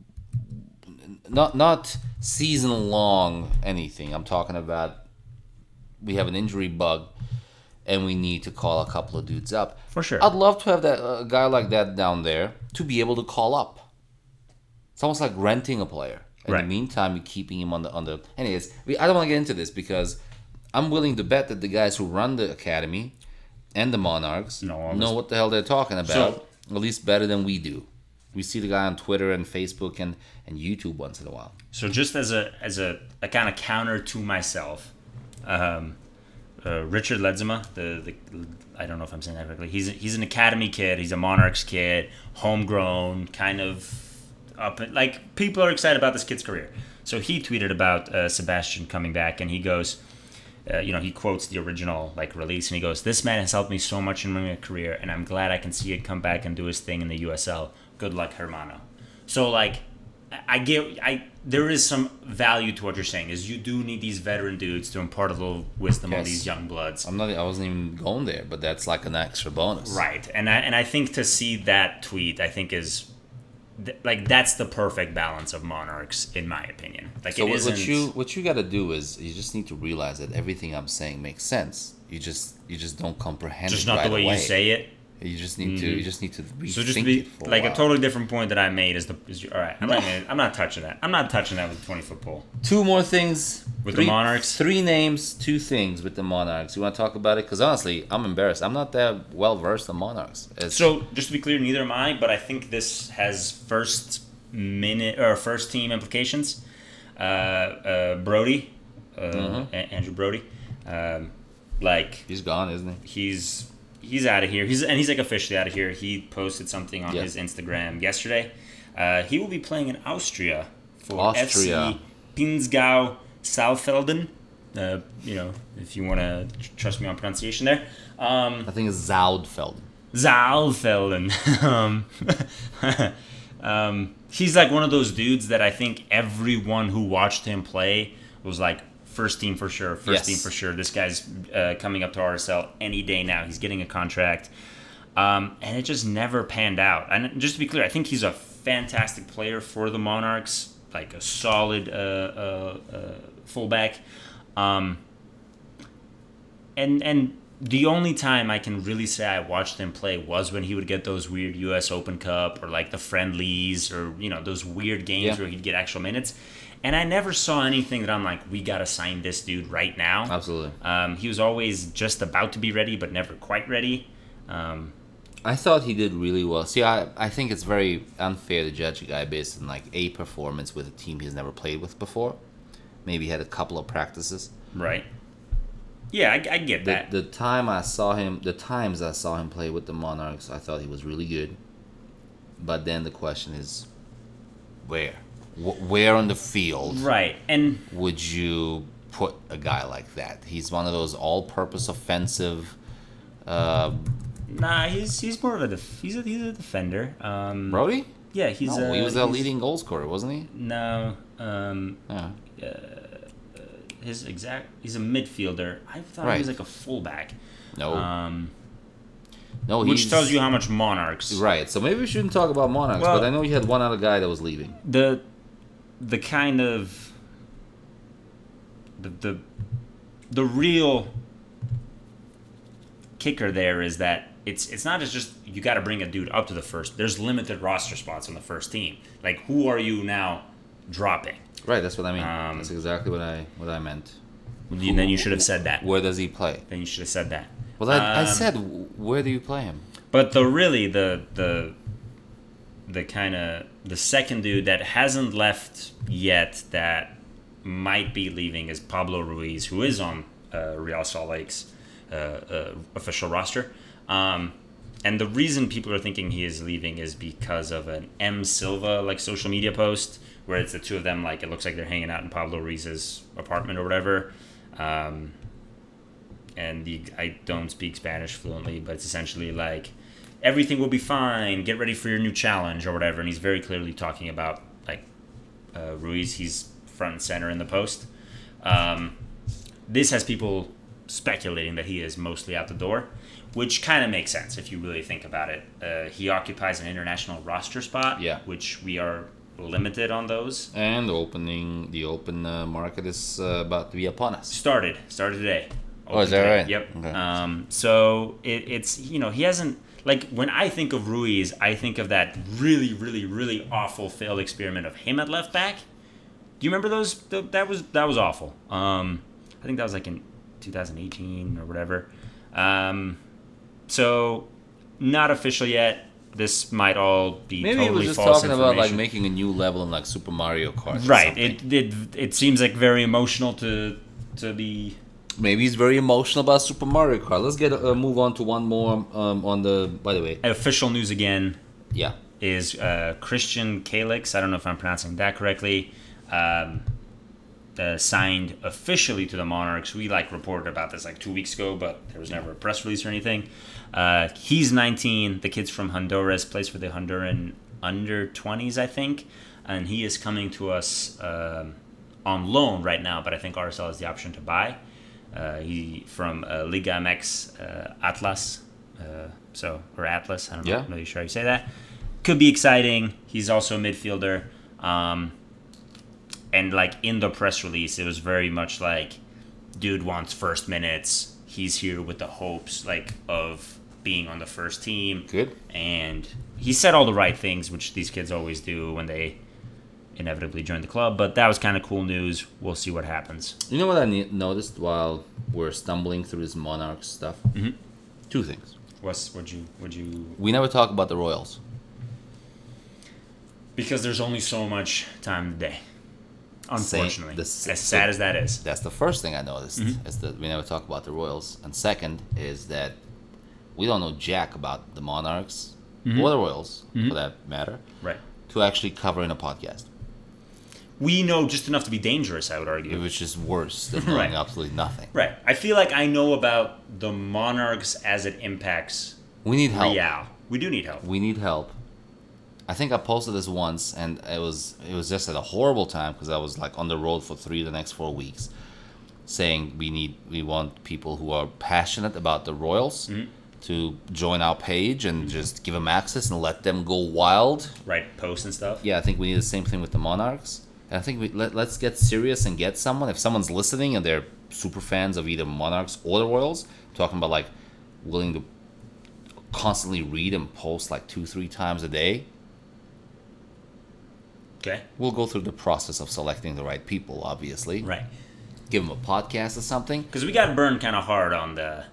[SPEAKER 1] not not season long anything. I'm talking about we have an injury bug and we need to call a couple of dudes up.
[SPEAKER 2] For sure.
[SPEAKER 1] I'd love to have that a guy like that down there to be able to call up. It's almost like renting a player. In
[SPEAKER 2] Right.
[SPEAKER 1] the meantime, you're keeping him on the on the. Anyways, we, I don't want to get into this because I'm willing to bet that the guys who run the academy and the Monarchs
[SPEAKER 2] Know
[SPEAKER 1] know what the hell they're talking about.
[SPEAKER 2] So-
[SPEAKER 1] at least better than we do. We see the guy on Twitter and Facebook and, and YouTube once in a while.
[SPEAKER 2] So just as a as a, a kind of counter to myself, um, uh, Richard Ledezma, the, the I don't know if I'm saying that correctly. He's he's an academy kid. He's a Monarchs kid, homegrown, kind of up. Like people are excited about this kid's career. So he tweeted about uh, Sebastian coming back, and he goes. Uh, you know, he quotes the original like release, and he goes, "This man has helped me so much in my career, and I'm glad I can see it come back and do his thing in the USL. Good luck, Hermano." So like, I- get, I there is some value to what you're saying. Is you do need these veteran dudes to impart a little wisdom on these young bloods,
[SPEAKER 1] I'm not. I wasn't even going there, but that's like an extra bonus.
[SPEAKER 2] right? And I and I think to see that tweet, I think is. th- Like that's the perfect balance of monarchs, in my opinion. Like
[SPEAKER 1] So
[SPEAKER 2] it
[SPEAKER 1] what, what you what you got to do is you just need to realize that everything I'm saying makes sense. You just you just don't comprehend
[SPEAKER 2] just not
[SPEAKER 1] right
[SPEAKER 2] the way
[SPEAKER 1] away.
[SPEAKER 2] you say it.
[SPEAKER 1] You just need to. You just need to rethink
[SPEAKER 2] So just be like a
[SPEAKER 1] while.
[SPEAKER 2] totally different point that I made is the is all right. I'm not I'm not touching that. I'm not touching that with a 20 foot pole.
[SPEAKER 1] Two more things
[SPEAKER 2] With the Monarchs?
[SPEAKER 1] Three names, two things with the Monarchs. You want to talk about it? Because honestly, I'm embarrassed. I'm not that well versed on Monarchs. It's,
[SPEAKER 2] So just to be clear, neither am I, but I think this has first minute or first team implications. Uh, uh, Brody, uh,
[SPEAKER 1] Mm-hmm.
[SPEAKER 2] A- Andrew Brody, um, like
[SPEAKER 1] he's gone, isn't he?
[SPEAKER 2] he's he's out of here. He's and he's like officially out of here. He posted something on
[SPEAKER 1] Yeah.
[SPEAKER 2] his Instagram yesterday. Uh, he will be playing in Austria for
[SPEAKER 1] Austria.
[SPEAKER 2] FC Pinzgau Saalfelden. Uh, you know, if you want to trust me on pronunciation there. Um,
[SPEAKER 1] I think it's Zoudfeld.
[SPEAKER 2] Zaalfelden. um, um, he's like one of those dudes that I think everyone who watched him play was like first team for sure, first
[SPEAKER 1] Yes.
[SPEAKER 2] team for sure. This guy's uh, coming up to RSL any day now. He's getting a contract, um, and it just never panned out. And just to be clear, I think he's a fantastic player for the Monarchs, like a solid uh, uh, uh, fullback. Um, and and the only time I can really say I watched him play was when he would get those weird U.S. Open Cup or like the friendlies or you know those weird games
[SPEAKER 1] Yeah.
[SPEAKER 2] where he'd get actual minutes. And I never saw anything that I'm like, we gotta sign this dude right now.
[SPEAKER 1] Absolutely.
[SPEAKER 2] Um, he was always just about to be ready, but never quite ready. Um,
[SPEAKER 1] I thought he did really well. See, I, I think it's very unfair to judge a guy based on like a performance with a team he's never played with before. Maybe he had a couple of practices.
[SPEAKER 2] right? Yeah, I, I get
[SPEAKER 1] The,
[SPEAKER 2] that.
[SPEAKER 1] the time I saw him, the times I saw him play with the Monarchs, I thought he was really good. But then the question is, where, Wh- where on the field
[SPEAKER 2] right, and
[SPEAKER 1] would you put a guy like that? He's one of those all-purpose offensive. Uh,
[SPEAKER 2] nah, he's he's more of a def- he's a he's a defender. Um,
[SPEAKER 1] Brody?
[SPEAKER 2] yeah, he's
[SPEAKER 1] no,
[SPEAKER 2] a,
[SPEAKER 1] he was a leading goal scorer, wasn't he?
[SPEAKER 2] No, um,
[SPEAKER 1] Yeah.
[SPEAKER 2] his exact he's a midfielder. I thought he was like a fullback.
[SPEAKER 1] No,
[SPEAKER 2] Um,
[SPEAKER 1] no,
[SPEAKER 2] which tells you how much Monarchs
[SPEAKER 1] Right. So maybe we shouldn't talk about Monarchs,
[SPEAKER 2] Well-
[SPEAKER 1] but I know you had one other guy that was leaving.
[SPEAKER 2] the the kind of the the the real kicker there is that it's it's not as just you got to bring a dude up to the first. There's limited roster spots on the first team. Like who are you now dropping?
[SPEAKER 1] Right. That's what I mean.
[SPEAKER 2] Um,
[SPEAKER 1] that's exactly what I what I meant.
[SPEAKER 2] You- then you should have said that.
[SPEAKER 1] Where does he play?
[SPEAKER 2] Then you should have said that.
[SPEAKER 1] Well, I, I
[SPEAKER 2] Um,
[SPEAKER 1] said, where do you play him?
[SPEAKER 2] But the really the the the kind of the second dude that hasn't left yet that might be leaving is Pablo Ruiz, who is on uh, Real Salt Lake's uh, uh, official roster. Um, and the reason people are thinking he is leaving is because of an M Silva like social media post where it's the two of them like it looks like they're hanging out in Pablo Ruiz's apartment or whatever. Um, and the, I don't speak Spanish fluently, but it's essentially like everything will be fine. Get ready for your new challenge or whatever. And he's very clearly talking about like uh, Ruiz. He's front and center in the post. Um, this has people speculating that he is mostly out the door, which kind of makes sense if you really think about it. Uh, he occupies an international roster spot,
[SPEAKER 1] Yeah.
[SPEAKER 2] which we are limited on those.
[SPEAKER 1] And opening the open uh, market is uh, about to be upon us.
[SPEAKER 2] Started. Started today.
[SPEAKER 1] Oh, is that
[SPEAKER 2] Open today.
[SPEAKER 1] right?
[SPEAKER 2] Yep.
[SPEAKER 1] Okay.
[SPEAKER 2] Um, so it, it's you know he hasn't like when I think of Ruiz, I think of that really, really, really awful failed experiment of him at left back. Do you remember those? Th- That was that was awful. Um, I think that was like in 2018 or whatever. Um, so not official yet. This might all be
[SPEAKER 1] Maybe
[SPEAKER 2] totally
[SPEAKER 1] he was just
[SPEAKER 2] false
[SPEAKER 1] talking about like making a new level in like Super Mario Kart.
[SPEAKER 2] right. It, it it seems like very emotional to to be
[SPEAKER 1] Maybe he's very emotional about Super Mario Kart. Let's get uh, move on to one more um, on the. By the way,
[SPEAKER 2] official news again.
[SPEAKER 1] yeah,
[SPEAKER 2] is uh, Christian Calix. I don't know if I'm pronouncing that correctly. Um, uh, signed officially to the Monarchs. We like reported about this like two weeks ago, but there was never a press release or anything. Uh, he's 19. The kid's from Honduras, plays for the Honduran under 20s, I think, and he is coming to us um, on loan right now. But I think RSL has the option to buy. Uh, he from uh, Liga MX uh, Atlas, uh, so or Atlas. I don't know,
[SPEAKER 1] Yeah.
[SPEAKER 2] I'm not really sure how you say that. Could be exciting. He's also a midfielder. Um, and like in the press release, it was very much like, dude wants first minutes. He's here with the hopes like of being on the first team.
[SPEAKER 1] Good.
[SPEAKER 2] And he said all the right things, which these kids always do when they inevitably join the club. But that was kind of cool news. We'll see what happens.
[SPEAKER 1] You know what I ne- noticed while we're stumbling through this Monarchs stuff?
[SPEAKER 2] Mhm.
[SPEAKER 1] Two things.
[SPEAKER 2] What's would you would you
[SPEAKER 1] We never talk about the Royals.
[SPEAKER 2] because there's only so much time today. Unfortunately,
[SPEAKER 1] the
[SPEAKER 2] as sad as that is.
[SPEAKER 1] That's the first thing I noticed
[SPEAKER 2] Mm-hmm.
[SPEAKER 1] is that we never talk about the Royals. And second is that we don't know jack about the Monarchs
[SPEAKER 2] Mm-hmm.
[SPEAKER 1] or the Royals, for that matter,
[SPEAKER 2] Right.
[SPEAKER 1] to actually cover in a podcast.
[SPEAKER 2] We know just enough to be dangerous. I would argue It
[SPEAKER 1] was just worse than knowing
[SPEAKER 2] Right.
[SPEAKER 1] absolutely nothing.
[SPEAKER 2] Right. I feel like I know about the Monarchs as it impacts
[SPEAKER 1] We need help.
[SPEAKER 2] Real. We do need help.
[SPEAKER 1] We need help. I think I posted this once, and it was it was just at a horrible time because I was like on the road for three the next four weeks, saying we need we want people who are passionate about the Royals mm-hmm. to join our page and just give them access and let them go wild.
[SPEAKER 2] Right. Posts and stuff.
[SPEAKER 1] Yeah, I think we need the same thing with the Monarchs. And I think we let, let's get serious and get someone. If someone's listening and they're super fans of either Monarchs or the Royals, talking about like willing to constantly read and post like two, three times a day,
[SPEAKER 2] Okay.
[SPEAKER 1] we'll go through the process of selecting the right people, obviously.
[SPEAKER 2] Right.
[SPEAKER 1] Give them a podcast or something.
[SPEAKER 2] Because we got burned kind of hard on the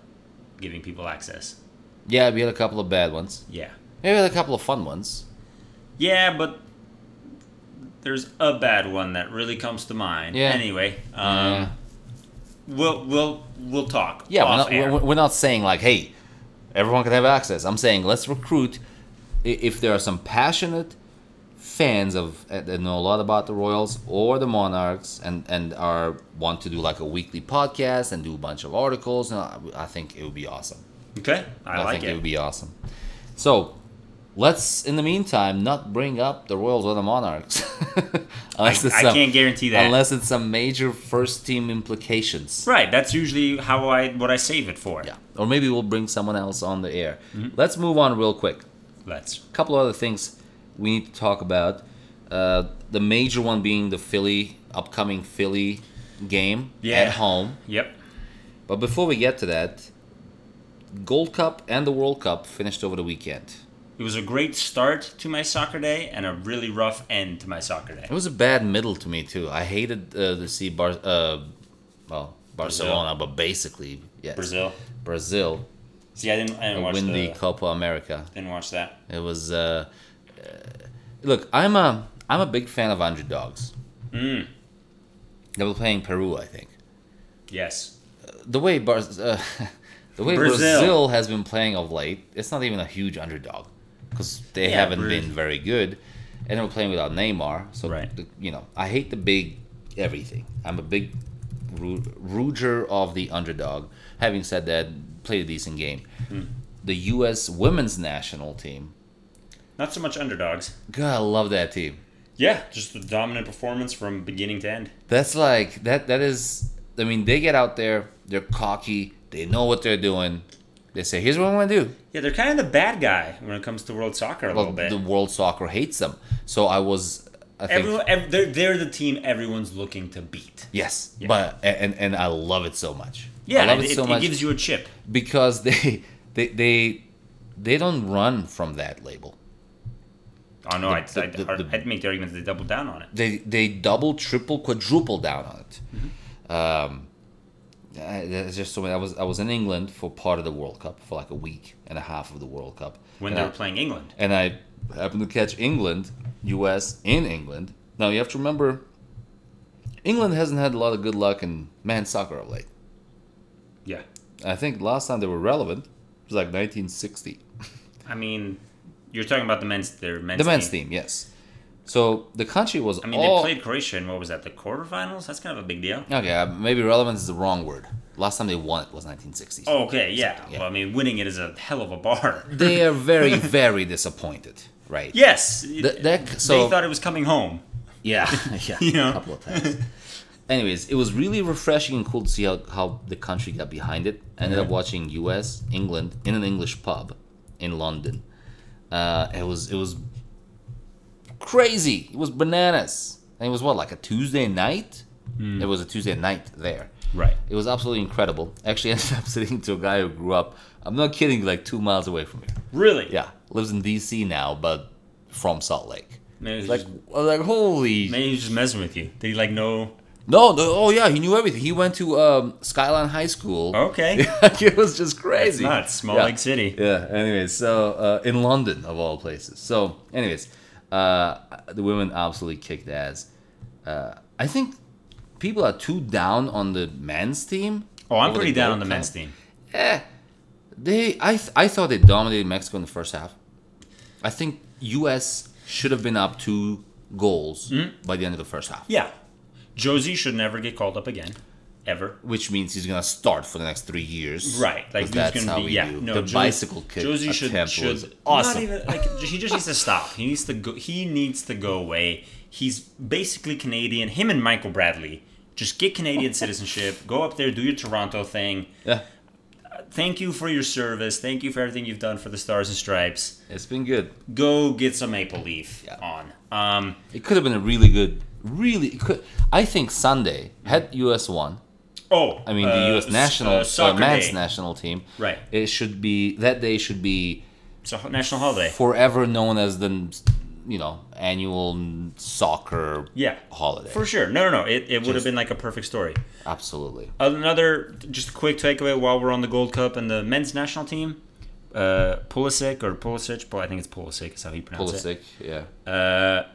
[SPEAKER 2] giving people access.
[SPEAKER 1] Yeah, we had a couple of bad ones.
[SPEAKER 2] Yeah.
[SPEAKER 1] Maybe we had a couple of fun ones.
[SPEAKER 2] Yeah, but there's a bad one that really comes to mind.
[SPEAKER 1] Yeah.
[SPEAKER 2] Anyway, um,
[SPEAKER 1] Yeah.
[SPEAKER 2] we'll we'll we'll talk.
[SPEAKER 1] Yeah, we're not, we're, we're not saying like, hey, everyone can have access. I'm saying let's recruit. If there are some passionate fans of uh, that know a lot about the Royals or the Monarchs and and are want to do like a weekly podcast and do a bunch of articles, uh, I think it would be awesome.
[SPEAKER 2] okay. I, like
[SPEAKER 1] think
[SPEAKER 2] it.
[SPEAKER 1] it would be awesome. So. Let's, in the meantime, not bring up the Royals or the Monarchs, unless
[SPEAKER 2] I,
[SPEAKER 1] it's
[SPEAKER 2] I can't guarantee that.
[SPEAKER 1] unless it's some major first team implications.
[SPEAKER 2] right. That's usually how I what I save it for.
[SPEAKER 1] Yeah. Or maybe we'll bring someone else on the air.
[SPEAKER 2] Mm-hmm.
[SPEAKER 1] Let's move on real quick.
[SPEAKER 2] Let's.
[SPEAKER 1] A couple other things we need to talk about. Uh, the major one being the Philly, upcoming Philly game
[SPEAKER 2] Yeah.
[SPEAKER 1] at home.
[SPEAKER 2] Yep.
[SPEAKER 1] But before we get to that, Gold Cup and the World Cup finished over the weekend.
[SPEAKER 2] It was a great start to my soccer day and a really rough end to my soccer day.
[SPEAKER 1] It was a bad middle to me too. I hated uh, to see Bar, uh, well, Barcelona, but basically yes,
[SPEAKER 2] Brazil.
[SPEAKER 1] Brazil,
[SPEAKER 2] See, I didn't. I didn't
[SPEAKER 1] uh,
[SPEAKER 2] watch
[SPEAKER 1] win the. Copa America.
[SPEAKER 2] Didn't watch that.
[SPEAKER 1] It was. Uh, uh, look, I'm a I'm a big fan of underdogs.
[SPEAKER 2] Mm.
[SPEAKER 1] They were playing Peru, I think.
[SPEAKER 2] Yes.
[SPEAKER 1] The way Bar- uh, the way
[SPEAKER 2] Brazil.
[SPEAKER 1] Brazil. has been playing of late, it's not even a huge underdog because they
[SPEAKER 2] Yeah,
[SPEAKER 1] haven't been very good, and they were playing without Neymar. So
[SPEAKER 2] Right.
[SPEAKER 1] the, you know, I hate the big everything. I'm a big ru- ruger of the underdog. Having said that, played a decent game.
[SPEAKER 2] Hmm.
[SPEAKER 1] The U.S. women's national team.
[SPEAKER 2] Not so much underdogs.
[SPEAKER 1] God, I love that team.
[SPEAKER 2] Yeah, just the dominant performance from beginning to end.
[SPEAKER 1] That's like that. That is. I mean, they get out there. They're cocky. They know what they're doing. They say, "Here's what I'm gonna do."
[SPEAKER 2] Yeah, they're kind of the bad guy when it comes to world soccer a
[SPEAKER 1] Well,
[SPEAKER 2] little bit.
[SPEAKER 1] the world soccer hates them. So I was. I think
[SPEAKER 2] Everyone, ev- they're, they're the team everyone's looking to beat.
[SPEAKER 1] yes,
[SPEAKER 2] Yeah.
[SPEAKER 1] but and and I love it so much.
[SPEAKER 2] Yeah,
[SPEAKER 1] I love
[SPEAKER 2] it,
[SPEAKER 1] it so
[SPEAKER 2] it
[SPEAKER 1] much
[SPEAKER 2] gives you a chip.
[SPEAKER 1] because they they they they don't run from that label.
[SPEAKER 2] Oh no,
[SPEAKER 1] The-
[SPEAKER 2] I'd,
[SPEAKER 1] the-
[SPEAKER 2] I'd,
[SPEAKER 1] the-
[SPEAKER 2] I'd make the argument that they doubled down on it.
[SPEAKER 1] They they double, triple, quadruple down on it.
[SPEAKER 2] Mm-hmm.
[SPEAKER 1] Um, I- there's just so. I was I was in England for part of the World Cup for like a week and a half of the World Cup.
[SPEAKER 2] When they
[SPEAKER 1] I-
[SPEAKER 2] were playing England.
[SPEAKER 1] and I happened to catch England, U.S. in England. Now you have to remember, England hasn't had a lot of good luck in men's soccer of late.
[SPEAKER 2] Yeah.
[SPEAKER 1] I think last time they were relevant was like 1960.
[SPEAKER 2] I mean, you're talking about the men's their men's
[SPEAKER 1] The men's
[SPEAKER 2] team.
[SPEAKER 1] team, yes. So the country was
[SPEAKER 2] I mean,
[SPEAKER 1] all
[SPEAKER 2] they played Croatia in what was that? The quarterfinals. That's kind of a big deal.
[SPEAKER 1] okay. uh, Maybe relevance is the wrong word. Last time they won it was 1960s.
[SPEAKER 2] Oh, okay, yeah.
[SPEAKER 1] Yeah.
[SPEAKER 2] Well, I mean, winning it is a hell of a bar.
[SPEAKER 1] They are very, very disappointed, right?
[SPEAKER 2] yes.
[SPEAKER 1] Th- that- so-
[SPEAKER 2] they thought it was coming home.
[SPEAKER 1] Yeah, yeah,
[SPEAKER 2] You know?
[SPEAKER 1] a couple of times. Anyways, it was really refreshing and cool to see how, how the country got behind it. I ended up watching U.S. England in an English pub in London. Uh, it was it was crazy. It was bananas. And it was what like a Tuesday night. It was a Tuesday night there.
[SPEAKER 2] Right.
[SPEAKER 1] It was absolutely incredible. Actually, ended up sitting to a guy who grew up. I'm not kidding, like two miles away from here.
[SPEAKER 2] Really?
[SPEAKER 1] Yeah, lives in D.C. now, but from Salt Lake.
[SPEAKER 2] He's
[SPEAKER 1] Like,
[SPEAKER 2] just,
[SPEAKER 1] I was like holy.
[SPEAKER 2] maybe he's just messing with you. Did he like know?
[SPEAKER 1] No, no, oh yeah, he knew everything. He went to um, Skyline High School.
[SPEAKER 2] Okay.
[SPEAKER 1] it was just crazy.
[SPEAKER 2] It's nuts. Small
[SPEAKER 1] Yeah.
[SPEAKER 2] Lake City.
[SPEAKER 1] Yeah. Anyways, so uh, in London of all places. So, anyways, uh, the women absolutely kicked ass. Uh, I think people are too down on the men's team.
[SPEAKER 2] Oh, I'm pretty down on the men's team.
[SPEAKER 1] Eh, they. I th- I thought they dominated Mexico in the first half. I think U.S. should have been up two goals
[SPEAKER 2] Hmm?
[SPEAKER 1] by the end of the first half,
[SPEAKER 2] Yeah. Jozy should never get called up again, ever.
[SPEAKER 1] which means he's gonna start for the next three years.
[SPEAKER 2] Right, Like
[SPEAKER 1] that's
[SPEAKER 2] gonna
[SPEAKER 1] how
[SPEAKER 2] be
[SPEAKER 1] we
[SPEAKER 2] yeah.
[SPEAKER 1] do.
[SPEAKER 2] No,
[SPEAKER 1] the
[SPEAKER 2] Jozy-
[SPEAKER 1] bicycle kick
[SPEAKER 2] Jozy should
[SPEAKER 1] attempt
[SPEAKER 2] should
[SPEAKER 1] was awesome.
[SPEAKER 2] Not even like he just needs to stop. He needs to go. He needs to go away. He's basically Canadian. Him and Michael Bradley just get Canadian citizenship. Go up there, do your Toronto thing.
[SPEAKER 1] yeah,
[SPEAKER 2] Thank you for your service. Thank you for everything you've done for the Stars and Stripes.
[SPEAKER 1] it's been good.
[SPEAKER 2] Go get some maple leaf
[SPEAKER 1] Yeah.
[SPEAKER 2] on. Um,
[SPEAKER 1] It could have been a really good, really. Could. I think Sunday had US won.
[SPEAKER 2] Oh,
[SPEAKER 1] I mean, the
[SPEAKER 2] uh,
[SPEAKER 1] U.S. national
[SPEAKER 2] uh,
[SPEAKER 1] uh, men's
[SPEAKER 2] day.
[SPEAKER 1] national team.
[SPEAKER 2] Right.
[SPEAKER 1] It should be that day should be
[SPEAKER 2] It's a national holiday.
[SPEAKER 1] forever known as the, you know, annual soccer
[SPEAKER 2] Yeah,
[SPEAKER 1] holiday.
[SPEAKER 2] for sure. No, no, no. It, it would have been like a perfect story.
[SPEAKER 1] Absolutely.
[SPEAKER 2] Another just a quick takeaway while we're on the Gold Cup and the men's national team. Uh, Pulisic or Pulisic, but I think it's Pulisic is how he pronounces
[SPEAKER 1] Pulisic, yeah.
[SPEAKER 2] Uh,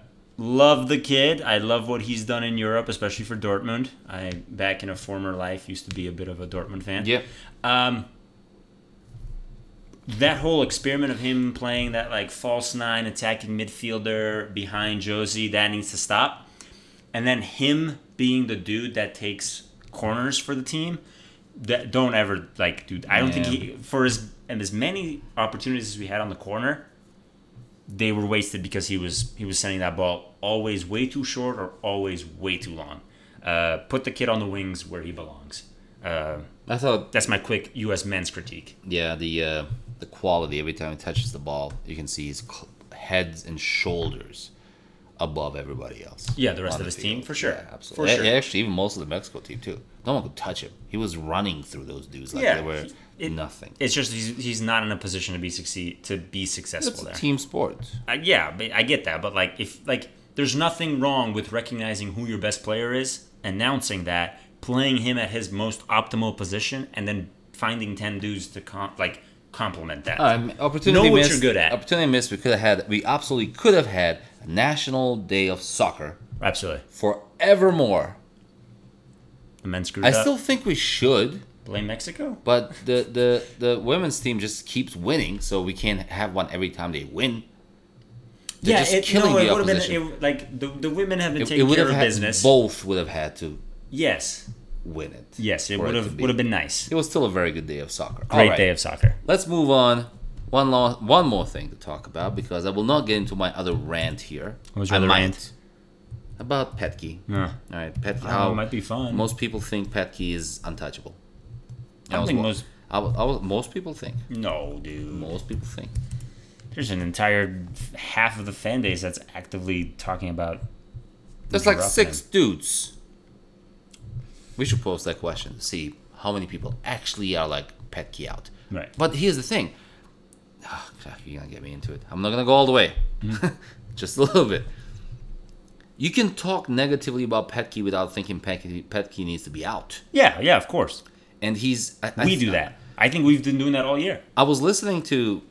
[SPEAKER 2] love the kid. I love what he's done in Europe, especially for Dortmund. I back in a former life used to be a bit of a Dortmund fan.
[SPEAKER 1] Yeah.
[SPEAKER 2] Um, that whole experiment of him playing that like false nine attacking midfielder behind Jozy that needs to stop, and then him being the dude that takes corners for the team. That don't ever like, dude. I don't think he for as and as many opportunities as we had on the corner, they were wasted because he was he was sending that ball always way too short or always way too long. Uh, put the kid on the wings where he belongs. Uh,
[SPEAKER 1] I thought,
[SPEAKER 2] that's my quick U.S. men's critique.
[SPEAKER 1] yeah, the uh, the quality every time he touches the ball, you can see his cl- heads and shoulders above everybody else.
[SPEAKER 2] Yeah, the rest of his
[SPEAKER 1] field.
[SPEAKER 2] team, for sure.
[SPEAKER 1] Yeah, absolutely.
[SPEAKER 2] For sure.
[SPEAKER 1] Actually, even most of the Mexico team too. No one could touch him. He was running through those dudes like
[SPEAKER 2] Yeah,
[SPEAKER 1] they were
[SPEAKER 2] it-
[SPEAKER 1] nothing.
[SPEAKER 2] It's just he's, he's not in a position to be succeed to be
[SPEAKER 1] It's
[SPEAKER 2] successful
[SPEAKER 1] a
[SPEAKER 2] there.
[SPEAKER 1] team sport.
[SPEAKER 2] Uh, yeah, but I get that, but like if like there's nothing wrong with recognizing who your best player is, announcing that, playing him at his most optimal position, and then finding ten dudes to com- like complement that.
[SPEAKER 1] Um, opportunity
[SPEAKER 2] Know what
[SPEAKER 1] missed.
[SPEAKER 2] you're good at.
[SPEAKER 1] Opportunity missed. We could have had. We absolutely could have had national day of soccer
[SPEAKER 2] Absolutely,
[SPEAKER 1] forevermore.
[SPEAKER 2] the men screwed
[SPEAKER 1] I
[SPEAKER 2] up.
[SPEAKER 1] still think we should,
[SPEAKER 2] blame Mexico.
[SPEAKER 1] but the, the the women's team just keeps winning, so we can't have one every time they win. They're just
[SPEAKER 2] it,
[SPEAKER 1] killing
[SPEAKER 2] no,
[SPEAKER 1] the
[SPEAKER 2] it would have been it, like the, the women have been
[SPEAKER 1] It,
[SPEAKER 2] taking
[SPEAKER 1] would
[SPEAKER 2] care
[SPEAKER 1] have
[SPEAKER 2] of
[SPEAKER 1] had
[SPEAKER 2] business.
[SPEAKER 1] both would have had to
[SPEAKER 2] Yes,
[SPEAKER 1] win it.
[SPEAKER 2] yes, it
[SPEAKER 1] for
[SPEAKER 2] would
[SPEAKER 1] to
[SPEAKER 2] have
[SPEAKER 1] be-
[SPEAKER 2] would have been nice.
[SPEAKER 1] It was still a very good day of soccer.
[SPEAKER 2] Great
[SPEAKER 1] All right,
[SPEAKER 2] day of soccer.
[SPEAKER 1] Let's move on. One lo- one more thing to talk about because I will not get into my other rant here.
[SPEAKER 2] What was your
[SPEAKER 1] I might.
[SPEAKER 2] rant?
[SPEAKER 1] About Petke.
[SPEAKER 2] Yeah.
[SPEAKER 1] All right, Petke.
[SPEAKER 2] Oh, it might be fun.
[SPEAKER 1] most people think Petke is untouchable.
[SPEAKER 2] I don't
[SPEAKER 1] was
[SPEAKER 2] think most-
[SPEAKER 1] I was, I was, most people think.
[SPEAKER 2] No, dude.
[SPEAKER 1] Most people think.
[SPEAKER 2] There's an entire half of the fan base that's actively talking about.
[SPEAKER 1] There's like six
[SPEAKER 2] him.
[SPEAKER 1] dudes. We should post that question to see how many people actually are like Petke out.
[SPEAKER 2] Right.
[SPEAKER 1] But here's the thing. Fuck, you're gonna get me into it. I'm not gonna go all the way.
[SPEAKER 2] Mm-hmm.
[SPEAKER 1] Just a little bit. You can talk negatively about Petke without thinking Petke, Petke needs to be out.
[SPEAKER 2] Yeah, yeah, of course.
[SPEAKER 1] And he's. I, I
[SPEAKER 2] We do that. I think we've been doing that all year.
[SPEAKER 1] I was listening to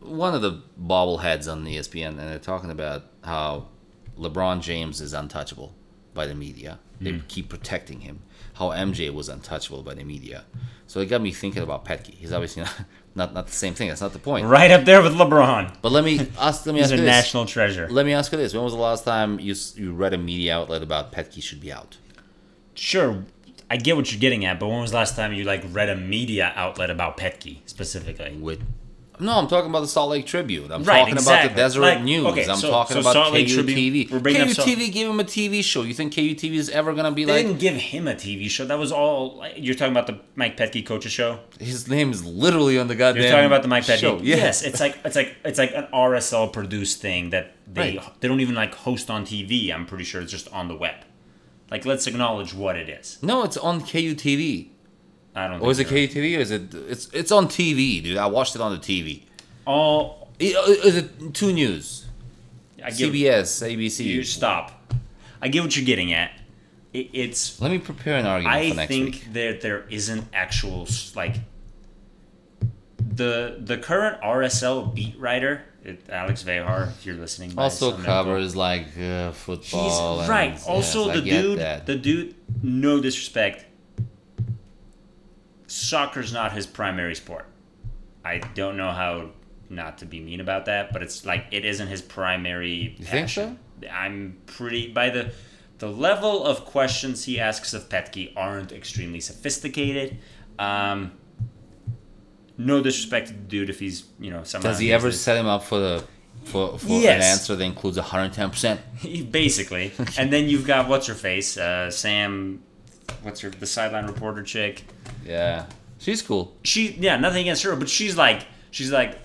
[SPEAKER 1] one of the bobbleheads on ESPN, and they're talking about how LeBron James is untouchable by the media. They keep protecting him. How MJ was untouchable by the media. So it got me thinking about Petke. He's obviously not, not, not the same thing. That's not the point.
[SPEAKER 2] Right up there with LeBron.
[SPEAKER 1] But let me ask. Let me
[SPEAKER 2] He's
[SPEAKER 1] ask
[SPEAKER 2] a
[SPEAKER 1] you this.
[SPEAKER 2] national treasure.
[SPEAKER 1] Let me ask you this: When was the last time you you read a media outlet about Petke should be out?
[SPEAKER 2] Sure, I get what you're getting at, but when was the last time you like read a media outlet about Petke specifically?
[SPEAKER 1] With no, I'm talking about the Salt Lake Tribune. I'm
[SPEAKER 2] Right,
[SPEAKER 1] talking about the Deseret
[SPEAKER 2] Like,
[SPEAKER 1] News.
[SPEAKER 2] okay,
[SPEAKER 1] I'm
[SPEAKER 2] so-
[SPEAKER 1] talking
[SPEAKER 2] so
[SPEAKER 1] about
[SPEAKER 2] Salt Lake
[SPEAKER 1] KUTV.
[SPEAKER 2] Tribune- we're bringing up Salt-
[SPEAKER 1] KUTV gave him a TV show. You think KUTV is ever gonna be
[SPEAKER 2] They
[SPEAKER 1] like They
[SPEAKER 2] didn't give him a TV show. That was all. like, You're talking about the Mike Petke coaches show.
[SPEAKER 1] his name is literally on the goddamn?
[SPEAKER 2] You're talking about the Mike Petke.
[SPEAKER 1] show. Yeah.
[SPEAKER 2] Yes, it's like it's like it's like an RSL produced thing that they
[SPEAKER 1] Right.
[SPEAKER 2] they don't even like host on TV. I'm pretty sure it's just on the web. Like, let's acknowledge what it is.
[SPEAKER 1] No, it's on KUTV.
[SPEAKER 2] I don't.
[SPEAKER 1] Or is it KTV? Or is it? It's it's on TV, dude. I watched it on the TV. Oh, uh, Is it two news?
[SPEAKER 2] I give,
[SPEAKER 1] CBS, ABC.
[SPEAKER 2] You stop. I get what you're getting at. It, it's.
[SPEAKER 1] Let me prepare an argument
[SPEAKER 2] I
[SPEAKER 1] for next
[SPEAKER 2] think
[SPEAKER 1] week.
[SPEAKER 2] that there isn't actual like the the current RSL beat writer, it, Alex Vejar, if you're listening.
[SPEAKER 1] Also covers like uh,
[SPEAKER 2] He's
[SPEAKER 1] football. and-
[SPEAKER 2] right.
[SPEAKER 1] yes,
[SPEAKER 2] Also,
[SPEAKER 1] I
[SPEAKER 2] the dude,
[SPEAKER 1] that.
[SPEAKER 2] the dude, no disrespect. Soccer's not his primary sport. I don't know how not to be mean about that, but it's like it isn't his primary.
[SPEAKER 1] You think
[SPEAKER 2] passion. I'm pretty by the the level of questions he asks of Petke aren't extremely sophisticated. Um, no disrespect to the dude if he's you know somehow
[SPEAKER 1] Does he ever
[SPEAKER 2] this-
[SPEAKER 1] set him up for the for, for an answer that includes 110 percent?
[SPEAKER 2] basically. and then you've got what's her face, uh, Sam. What's her the sideline reporter chick?
[SPEAKER 1] Yeah, she's cool.
[SPEAKER 2] She yeah, nothing against her, but she's like she's like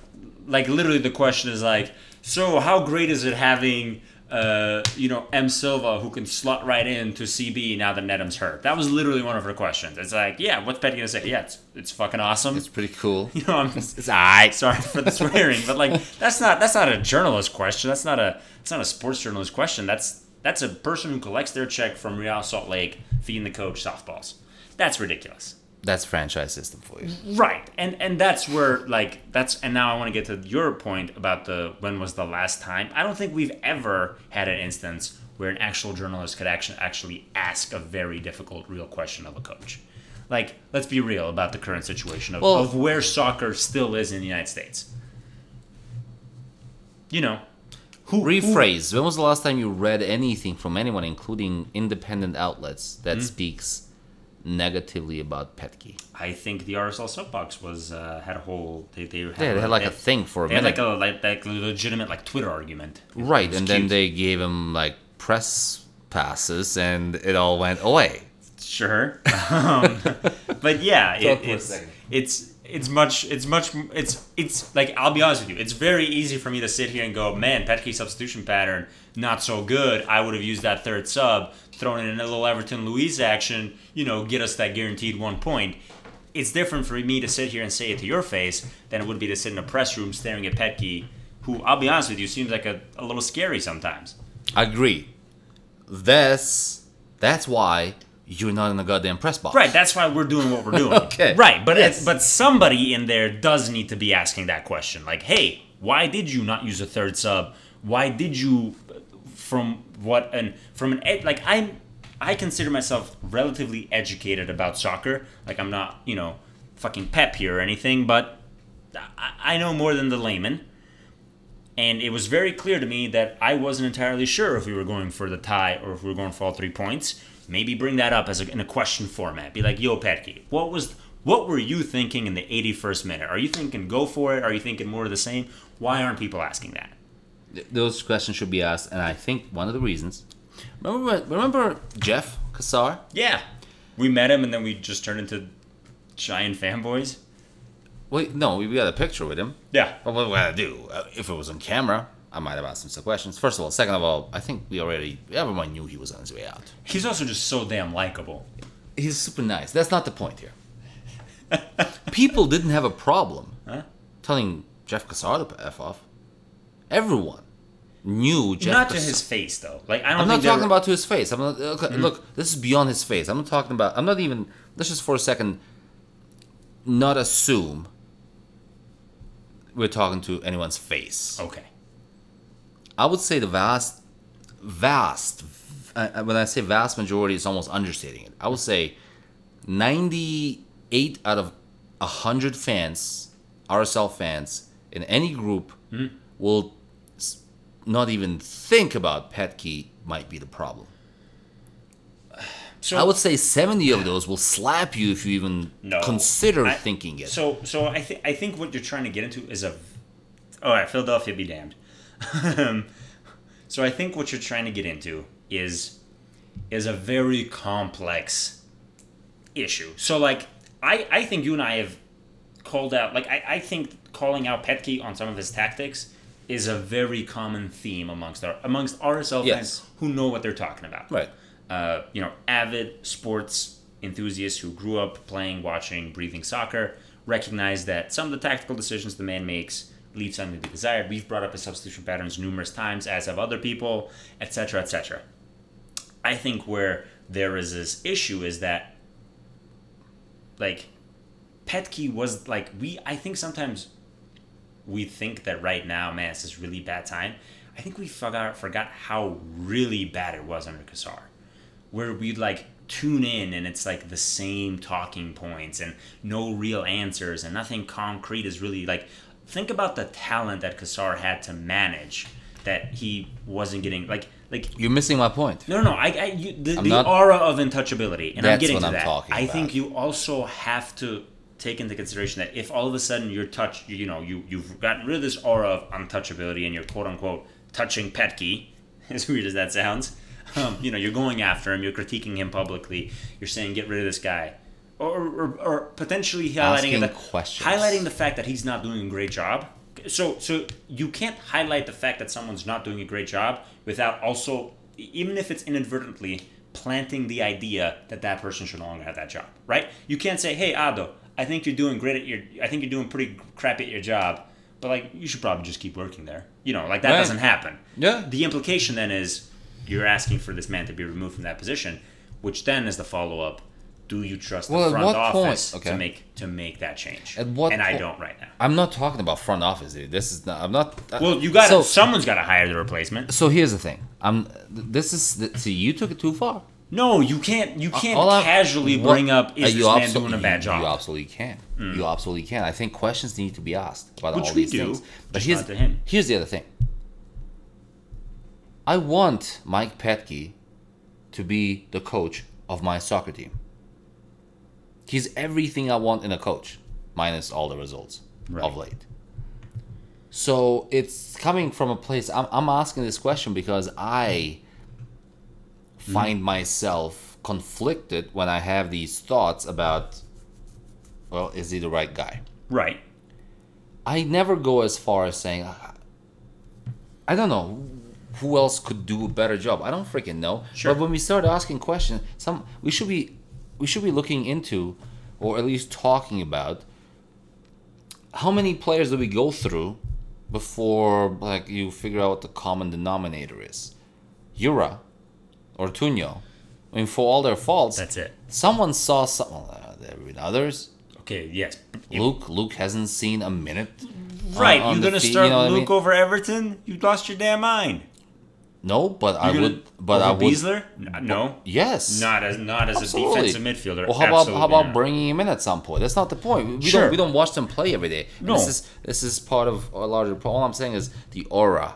[SPEAKER 2] like literally the question is like, so how great is it having uh, you know M Silva who can slot right in to CB now that Nedum's hurt? That was literally one of her questions. It's like yeah, what's Petke gonna say? Yeah, it's it's fucking awesome.
[SPEAKER 1] It's pretty cool.
[SPEAKER 2] you know, I'm
[SPEAKER 1] It's alright.
[SPEAKER 2] sorry for the swearing, but like that's not that's not a journalist question. That's not a it's not a sports journalist question. That's that's a person who collects their check from Real Salt Lake feeding the coach softballs. That's ridiculous.
[SPEAKER 1] That's franchise system for you.
[SPEAKER 2] Right. And and that's where like that's and now I want to get to your point about the when was the last time. I don't think we've ever had an instance where an actual journalist could actually actually ask a very difficult real question of a coach. Like, let's be real about the current situation of,
[SPEAKER 1] Well-
[SPEAKER 2] of where soccer still is in the United States. You know, who who-
[SPEAKER 1] Rephrase. When was the last time you read anything from anyone, including independent outlets, that speaks negatively about Petke?
[SPEAKER 2] I think the RSL soapbox was uh, had a whole they they had,
[SPEAKER 1] Yeah, they had like a thing for a
[SPEAKER 2] they had like a like, like legitimate like Twitter argument.
[SPEAKER 1] right,
[SPEAKER 2] It was
[SPEAKER 1] and then they gave him like press passes, and it all went away.
[SPEAKER 2] Sure, um, but yeah, it, it's it's it's much it's much it's it's like I'll be honest with you, it's very easy for me to sit here and go, man, Petke substitution pattern not so good. I would have used that third sub, thrown in a little Everton Luiz action, you know, get us that guaranteed one point. It's different for me to sit here and say it to your face than it would be to sit in a press room staring at Petke, who I'll be honest with you seems like a, a little scary sometimes.
[SPEAKER 1] Agree. That's that's why you're not in the goddamn press box.
[SPEAKER 2] Right, that's why we're doing what we're doing.
[SPEAKER 1] Okay.
[SPEAKER 2] Right, but
[SPEAKER 1] Yes.
[SPEAKER 2] but somebody in there does need to be asking that question. Like, hey, why did you not use a third sub? Why did you from what and from an ed, like I'm I consider myself relatively educated about soccer. Like I'm not, you know, fucking pep here or anything, but I, I know more than the layman. And it was very clear to me that I wasn't entirely sure if we were going for the tie or if we were going for all three points. Maybe bring that up as a, in a question format. Be like, "Yo, Petke, what was what were you thinking in the 81st minute? Are you thinking go for it? Are you thinking more of the same? Why aren't people asking that?"
[SPEAKER 1] Those questions should be asked, and I think one of the reasons. Remember, remember Jeff Cassar?
[SPEAKER 2] Yeah, we met him and then we just turned into giant fanboys.
[SPEAKER 1] Wait, no, we got a picture with him.
[SPEAKER 2] Yeah,
[SPEAKER 1] But what we gotta do? Uh, if it was on camera, I might have asked him some questions. First of all, second of all, I think we already everyone knew he was on his way out.
[SPEAKER 2] he's also just so damn likable.
[SPEAKER 1] He's super nice. That's not the point here. People didn't have a problem
[SPEAKER 2] Huh?
[SPEAKER 1] telling Jeff Cassar to f off. Everyone knew Jeff.
[SPEAKER 2] not to his face though. Like I don't.
[SPEAKER 1] I'm not talking
[SPEAKER 2] were-
[SPEAKER 1] about to his face. I'm not. Okay, hmm. Look, this is beyond his face. I'm not talking about. I'm not even. Let's just for a second not assume we're talking to anyone's face.
[SPEAKER 2] Okay.
[SPEAKER 1] I would say the vast, vast. Uh, when I say vast majority, it's almost understating it. I would say 98 out of 100 fans, RSL fans, in any group will not even think about Petke might be the problem.
[SPEAKER 2] So
[SPEAKER 1] I would say 70 of those will slap you if you even
[SPEAKER 2] No.
[SPEAKER 1] consider
[SPEAKER 2] I-
[SPEAKER 1] thinking it.
[SPEAKER 2] So, so I think I think what you're trying to get into is a. All right, Philadelphia be damned. So I think what you're trying to get into is is a very complex issue. So like I I think you and I have called out like I, I think calling out Petke on some of his tactics is a very common theme amongst our amongst RSL
[SPEAKER 1] Yes.
[SPEAKER 2] fans who know what they're talking about.
[SPEAKER 1] right.
[SPEAKER 2] uh, you know, avid sports enthusiasts who grew up playing, watching, breathing soccer recognize that some of the tactical decisions the man makes leave something to be desired. We've brought up his substitution patterns numerous times, as have other people, etc., etc. I think where there is this issue is that, like, Petke was like we. I think sometimes we think that right now, man, it's this really bad time. I think we forgot forgot how really bad it was under Cassar, where we'd like tune in and it's like the same talking points and no real answers and nothing concrete is really like think about the talent that Cassar had to manage that he wasn't getting like like
[SPEAKER 1] You're missing my point.
[SPEAKER 2] no no no I, I you, the, the
[SPEAKER 1] not-
[SPEAKER 2] aura of untouchability and I'm getting
[SPEAKER 1] what
[SPEAKER 2] to
[SPEAKER 1] I'm
[SPEAKER 2] that. I think you also have to take into consideration that if all of a sudden you're touch you know you you've gotten rid of this aura of untouchability and you're quote unquote touching Petke as weird as that sounds um, you know you're going after him you're critiquing him publicly you're saying get rid of this guy or, or, or potentially highlighting the, highlighting the fact that he's not doing a great job. So so you can't highlight the fact that someone's not doing a great job without also even if it's inadvertently planting the idea that that person should no longer have that job right? You can't say hey ado i think you're doing great at your i think you're doing pretty crappy at your job but like you should probably just keep working there. You know like that
[SPEAKER 1] Right.
[SPEAKER 2] doesn't happen.
[SPEAKER 1] Yeah.
[SPEAKER 2] the implication then is you're asking for this man to be removed from that position which then is the follow-up do you trust the
[SPEAKER 1] Well, at
[SPEAKER 2] front office
[SPEAKER 1] okay.
[SPEAKER 2] to make to make that change
[SPEAKER 1] At what
[SPEAKER 2] and i don't right now
[SPEAKER 1] I'm not talking about front office. Dude. This is not. I'm not. uh,
[SPEAKER 2] well, you got
[SPEAKER 1] so,
[SPEAKER 2] someone's got to hire the replacement.
[SPEAKER 1] So here's the thing. I'm. This is. See, you took it too far.
[SPEAKER 2] No, you can't. You can't
[SPEAKER 1] All
[SPEAKER 2] casually
[SPEAKER 1] what-
[SPEAKER 2] bring up
[SPEAKER 1] uh,
[SPEAKER 2] is
[SPEAKER 1] you
[SPEAKER 2] this man doing a bad job?
[SPEAKER 1] You absolutely can. You absolutely can. I think questions need to be asked about
[SPEAKER 2] Which
[SPEAKER 1] all
[SPEAKER 2] we
[SPEAKER 1] these
[SPEAKER 2] do,
[SPEAKER 1] things. But here's
[SPEAKER 2] not to him.
[SPEAKER 1] here's the other thing. I want Mike Petke to be the coach of my soccer team. He's everything I want in a coach, minus all the results
[SPEAKER 2] Right.
[SPEAKER 1] of late. So it's coming from a place. I'm, I'm asking this question because I mm-hmm. find myself conflicted when I have these thoughts about, well, is he the right guy?
[SPEAKER 2] right.
[SPEAKER 1] I never go as far as saying, "I- I don't know who else could do a better job. I don't freaking know.
[SPEAKER 2] Sure.
[SPEAKER 1] But when we start asking questions, some we should be we should be looking into, or at least talking about, how many players do we go through before like you figure out what the common denominator is. Yura, or Tunyo, I mean, for all their faults,
[SPEAKER 2] That's it.
[SPEAKER 1] someone saw some. Well, uh, there have been others.
[SPEAKER 2] Okay. Yes.
[SPEAKER 1] Luke, Luke hasn't seen a minute.
[SPEAKER 2] Right.
[SPEAKER 1] on
[SPEAKER 2] You're gonna start
[SPEAKER 1] you know what I
[SPEAKER 2] Luke
[SPEAKER 1] mean?
[SPEAKER 2] over Everton? You lost your damn mind.
[SPEAKER 1] No, but I
[SPEAKER 2] You're gonna-
[SPEAKER 1] would. But I would.
[SPEAKER 2] Besler? No.
[SPEAKER 1] Yes.
[SPEAKER 2] Not as not as
[SPEAKER 1] Absolutely.
[SPEAKER 2] a defensive midfielder.
[SPEAKER 1] Well, how about how about
[SPEAKER 2] not.
[SPEAKER 1] bringing him in at some point? That's not the point. We, we
[SPEAKER 2] Sure.
[SPEAKER 1] don't we don't watch them play every day.
[SPEAKER 2] No.
[SPEAKER 1] This is this is part of a larger. problem. All I'm saying is the aura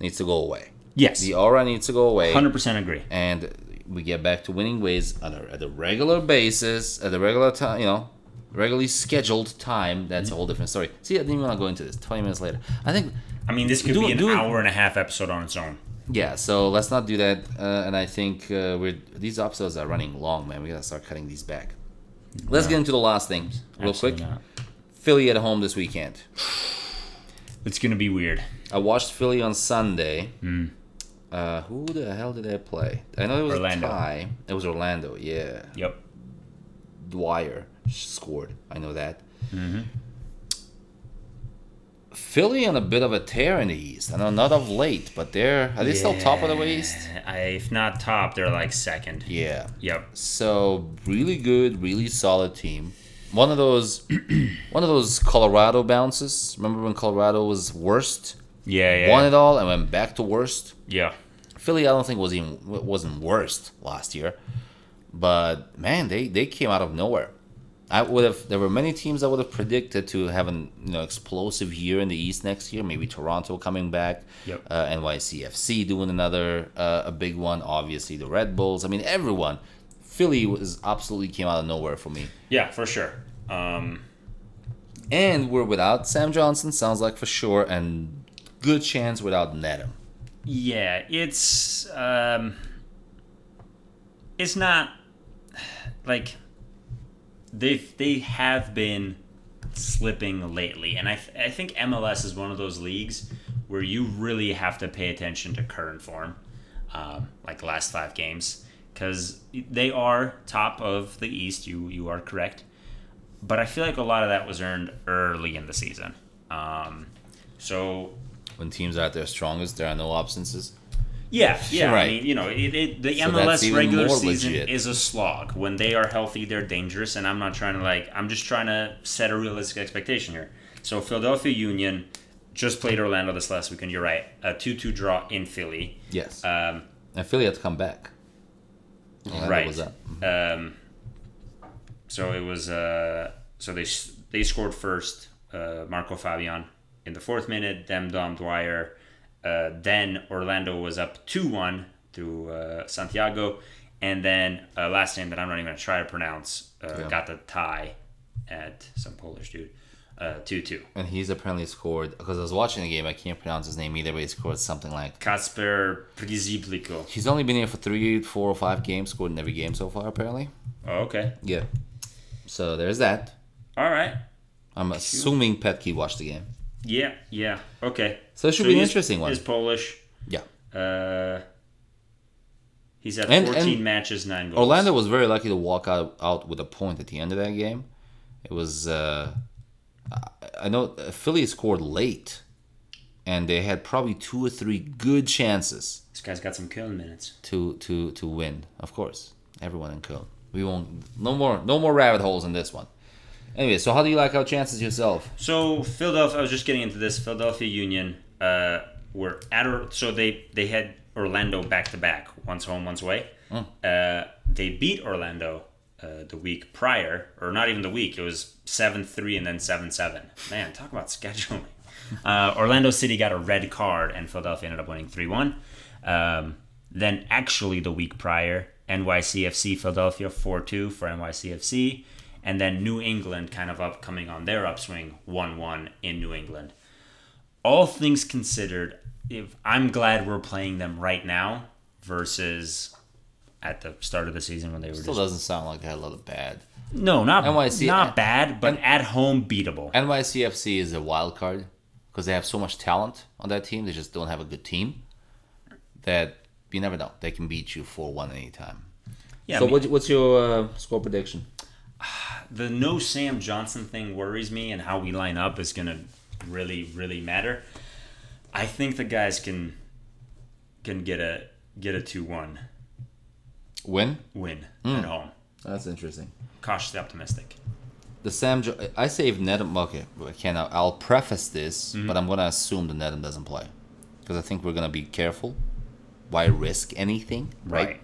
[SPEAKER 1] needs to go away.
[SPEAKER 2] Yes.
[SPEAKER 1] The aura needs to go away.
[SPEAKER 2] Hundred percent agree.
[SPEAKER 1] and we get back to winning ways on a, at a regular basis, at a regular time, you know, regularly scheduled time. That's a whole different story. See, I didn't even want to go into this. Twenty minutes later, I think,
[SPEAKER 2] I mean, this could
[SPEAKER 1] Do-
[SPEAKER 2] be an
[SPEAKER 1] do-
[SPEAKER 2] hour and a half episode on its own.
[SPEAKER 1] Yeah. So let's not do that. Uh, and I think uh, we're these episodes are running long, man. We gotta start cutting these back. Let's get into the last thing real
[SPEAKER 2] Absolutely
[SPEAKER 1] quick.
[SPEAKER 2] not.
[SPEAKER 1] Philly at home this weekend.
[SPEAKER 2] It's gonna be weird.
[SPEAKER 1] I watched Philly on Sunday. Uh, who the hell did I play? I know it was
[SPEAKER 2] Orlando.
[SPEAKER 1] a tie. It was Orlando. Yeah.
[SPEAKER 2] Yep.
[SPEAKER 1] Dwyer scored. I know that. Philly on a bit of a tear in the East. I know not of late, but they're are they still top of the East?
[SPEAKER 2] I, if not top, they're like second.
[SPEAKER 1] Yeah.
[SPEAKER 2] Yep.
[SPEAKER 1] So really good, really solid team. One of those, one of those Colorado bounces. Remember when Colorado was worst,
[SPEAKER 2] Yeah. Yeah.
[SPEAKER 1] won it all, and went back to worst.
[SPEAKER 2] yeah.
[SPEAKER 1] Philly, I don't think was even wasn't worst last year, but man, they they came out of nowhere. I would have. There were many teams I would have predicted to have an you know explosive year in the East next year. Maybe Toronto coming back.
[SPEAKER 2] Yep.
[SPEAKER 1] Uh, NYCFC doing another uh, a big one. Obviously the Red Bulls. I mean everyone. Philly was absolutely came out of nowhere for me.
[SPEAKER 2] Yeah, for sure. Um,
[SPEAKER 1] And we're without Sam Johnson. Sounds like for sure, and good chance without Nedum.
[SPEAKER 2] yeah, it's um, it's not like they they have been slipping lately, and I th- I think MLS is one of those leagues where you really have to pay attention to current form, um, like last five games, because they are top of the East. You you are correct, but I feel like a lot of that was earned early in the season. Um, so
[SPEAKER 1] When teams are at their strongest, there are no absences.
[SPEAKER 2] Yeah, yeah. I mean, you know, it, it, the
[SPEAKER 1] So
[SPEAKER 2] MLS regular season
[SPEAKER 1] legit.
[SPEAKER 2] is a slog. When they are healthy, they're dangerous, and I'm not trying to like. I'm just trying to set a realistic expectation here. So Philadelphia Union just played Orlando this last weekend. You're right, a two-two draw in Philly.
[SPEAKER 1] Yes.
[SPEAKER 2] Um,
[SPEAKER 1] and Philly had to come back. Orlando
[SPEAKER 2] right.
[SPEAKER 1] Was up.
[SPEAKER 2] Um, so it was. Uh, so they they scored first. Uh, Marco Fabian in the fourth minute. Then Dom Dwyer. Uh, then Orlando was up two one through uh, Santiago, and then uh, last name that I'm not even gonna try to pronounce uh,
[SPEAKER 1] Yeah.
[SPEAKER 2] got the tie at some Polish dude. Uh, two two.
[SPEAKER 1] And he's apparently scored because I was watching the game. I can't pronounce his name either, but he scored something like
[SPEAKER 2] Kacper Przybyłko.
[SPEAKER 1] he's only been here for three, four, or five games. Scored in every game so far, apparently.
[SPEAKER 2] Oh, okay.
[SPEAKER 1] Yeah. So there's that.
[SPEAKER 2] All right.
[SPEAKER 1] I'm assuming Petke watched the game.
[SPEAKER 2] Yeah. Yeah. Okay.
[SPEAKER 1] So it should be an interesting one.
[SPEAKER 2] He's Polish.
[SPEAKER 1] Yeah.
[SPEAKER 2] Uh, he's had
[SPEAKER 1] And-
[SPEAKER 2] 14
[SPEAKER 1] and
[SPEAKER 2] matches, nine goals.
[SPEAKER 1] Orlando was very lucky to walk out, out with a point at the end of that game. It was, uh, I- know Philly scored late, and they had probably two or three good chances
[SPEAKER 2] This guy's got some killing minutes.
[SPEAKER 1] to to to win. Of course, everyone in Köln. We won't. No more. No more rabbit holes in this one. Anyway, so how do you like our chances yourself?
[SPEAKER 2] So Philadelphia, I was just getting into this. Philadelphia Union uh, were at or so they they had Orlando back to back, once home, once away. Uh, they beat Orlando uh, the week prior, or not even the week. It was seven three and then seven seven. Man, talk about scheduling. Uh, Orlando City got a red card, and Philadelphia ended up winning three one. Um, then actually the week prior, NYCFC Philadelphia four two for NYCFC, and then New England kind of up coming on their upswing one one in New England. All things considered, if I'm glad we're playing them right now versus at the start of the season when they were
[SPEAKER 1] Still
[SPEAKER 2] just
[SPEAKER 1] doesn't sound like they had a lot of bad.
[SPEAKER 2] no not
[SPEAKER 1] NYC
[SPEAKER 2] not bad, but at home beatable.
[SPEAKER 1] NYCFC is a wild card because they have so much talent on that team. They just don't have a good team. That you never know. They can beat you four one anytime.
[SPEAKER 2] Yeah, I
[SPEAKER 1] so
[SPEAKER 2] mean-
[SPEAKER 1] what, what's your uh, score prediction?
[SPEAKER 2] the no Sam Johnson thing worries me, and how we line up is gonna really, really matter. I think the guys can can get a get a two one
[SPEAKER 1] Win.
[SPEAKER 2] win
[SPEAKER 1] Hmm.
[SPEAKER 2] at home.
[SPEAKER 1] That's interesting.
[SPEAKER 2] Cautiously optimistic.
[SPEAKER 1] The Sam, jo- I say if Nedum, okay, I can't. I'll preface this,
[SPEAKER 2] Mm-hmm.
[SPEAKER 1] but I'm gonna assume the Nedum doesn't play because I think we're gonna be careful. Why risk anything, right?
[SPEAKER 2] Right.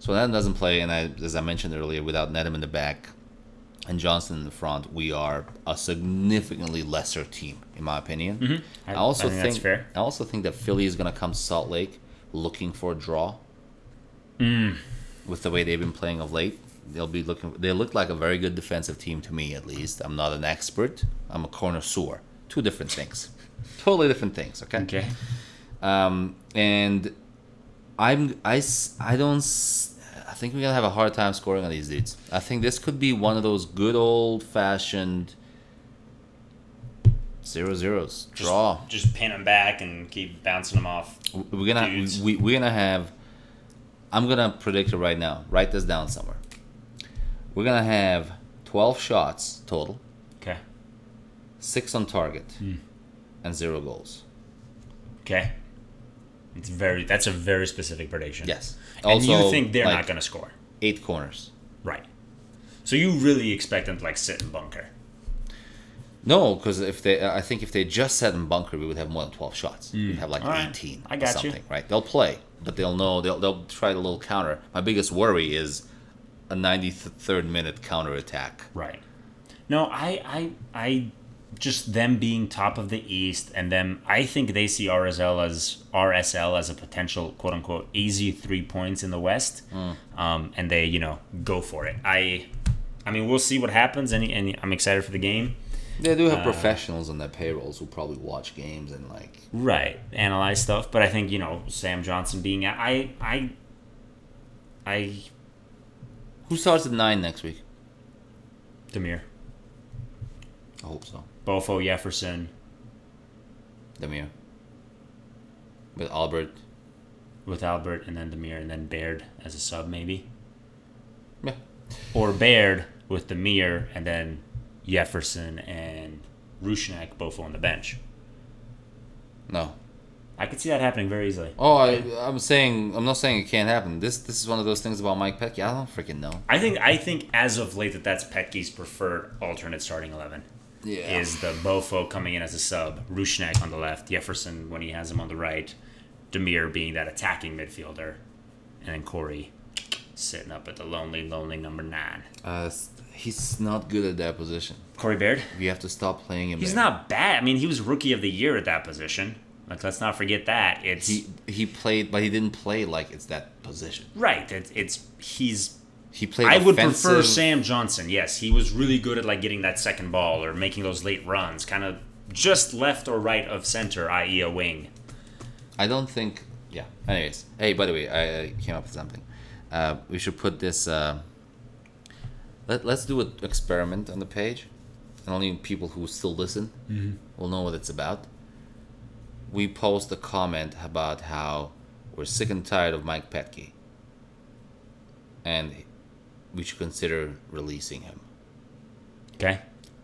[SPEAKER 1] So Nedum doesn't play, and I, as I mentioned earlier, without Nedum in the back and Johnson in the front, we are a significantly lesser team, in my opinion.
[SPEAKER 2] Mm-hmm. I-
[SPEAKER 1] I, also
[SPEAKER 2] I think
[SPEAKER 1] think,
[SPEAKER 2] that's fair.
[SPEAKER 1] I also think that Philly is gonna come to Salt Lake looking for a draw.
[SPEAKER 2] Mm.
[SPEAKER 1] With the way they've been playing of late, they'll be looking. They look like a very good defensive team to me, at least. I'm not an expert. I'm a connoisseur. Two different things. Totally different things. Okay.
[SPEAKER 2] Okay.
[SPEAKER 1] Um, and I'm I I don't think we're gonna have a hard time scoring on these dudes. I think this could be one of those good old fashioned zero zeros
[SPEAKER 2] Just,
[SPEAKER 1] draw.
[SPEAKER 2] Just pin them back and keep bouncing them off.
[SPEAKER 1] We're gonna
[SPEAKER 2] dudes.
[SPEAKER 1] we, we're gonna have. I'm gonna predict it right now. Write this down somewhere. We're gonna have twelve shots total,
[SPEAKER 2] Okay.
[SPEAKER 1] six on target,
[SPEAKER 2] Hmm.
[SPEAKER 1] and zero goals.
[SPEAKER 2] Okay. It's very. That's a very specific prediction.
[SPEAKER 1] Yes.
[SPEAKER 2] And you think they're
[SPEAKER 1] like,
[SPEAKER 2] not going to score,
[SPEAKER 1] eight corners.
[SPEAKER 2] right? So you really expect them to like sit in bunker?
[SPEAKER 1] No, because if they, I think if they just sat in bunker, we would have more than twelve shots. We'd mm. have like
[SPEAKER 2] right.
[SPEAKER 1] eighteen.
[SPEAKER 2] I
[SPEAKER 1] or
[SPEAKER 2] got you.
[SPEAKER 1] something, Right? They'll play, but they'll know they'll they'll try a little counter. My biggest worry is a ninety third minute counter attack.
[SPEAKER 2] Right. No, I, I, I, just them being top of the East, and them. I think they see RSL as RSL as a potential quote unquote easy three points in the West, um, and they you know go for it. I, I mean, we'll see what happens, and, and I'm excited for the game.
[SPEAKER 1] They do
[SPEAKER 2] Uh,
[SPEAKER 1] have professionals on their payrolls who probably watch games and like.
[SPEAKER 2] Right, analyze stuff, but I think you know Sam Johnson being. I, I, I,
[SPEAKER 1] Who starts at nine next week?
[SPEAKER 2] Damir,
[SPEAKER 1] I hope so.
[SPEAKER 2] Bofo, Jefferson.
[SPEAKER 1] Damir. With Albert.
[SPEAKER 2] with Albert and then Damir and then Baird as a sub maybe,
[SPEAKER 1] Yeah.
[SPEAKER 2] or Baird with Damir and then Jefferson and Rusnák both on the bench.
[SPEAKER 1] No.
[SPEAKER 2] I could see that happening very easily.
[SPEAKER 1] Oh, I, I'm saying I'm not saying it can't happen. This this is one of those things about Mike Petke. I don't freaking know.
[SPEAKER 2] I think I think as of late that that's Petke's preferred alternate starting eleven.
[SPEAKER 1] Yeah.
[SPEAKER 2] Is the Bofo coming in as a sub, Rusnák on the left, Jefferson when he has him on the right, Damir being that attacking midfielder, and then Corey sitting up at the lonely, lonely number nine.
[SPEAKER 1] Uh, he's not good at that position.
[SPEAKER 2] Corey Baird?
[SPEAKER 1] We have to stop playing him.
[SPEAKER 2] He's
[SPEAKER 1] there.
[SPEAKER 2] not bad. I mean, he was rookie of the year at that position. Like, let's not forget that. It's
[SPEAKER 1] He he played, but he didn't play like it's that position.
[SPEAKER 2] right. It's, it's he's
[SPEAKER 1] He played.
[SPEAKER 2] I would prefer Sam Johnson. Yes, he was really good at like getting that second ball or making those late runs, kind of just left or right of center, i.e., a wing.
[SPEAKER 1] I don't think. Yeah. Anyways, hey, by the way, I, I came up with something. Uh, we should put this. Uh, let Let's do an experiment on the page, and only people who still listen will know what it's about. We post a comment about how we're sick and tired of Mike Petke, and we should consider releasing him,
[SPEAKER 2] Okay,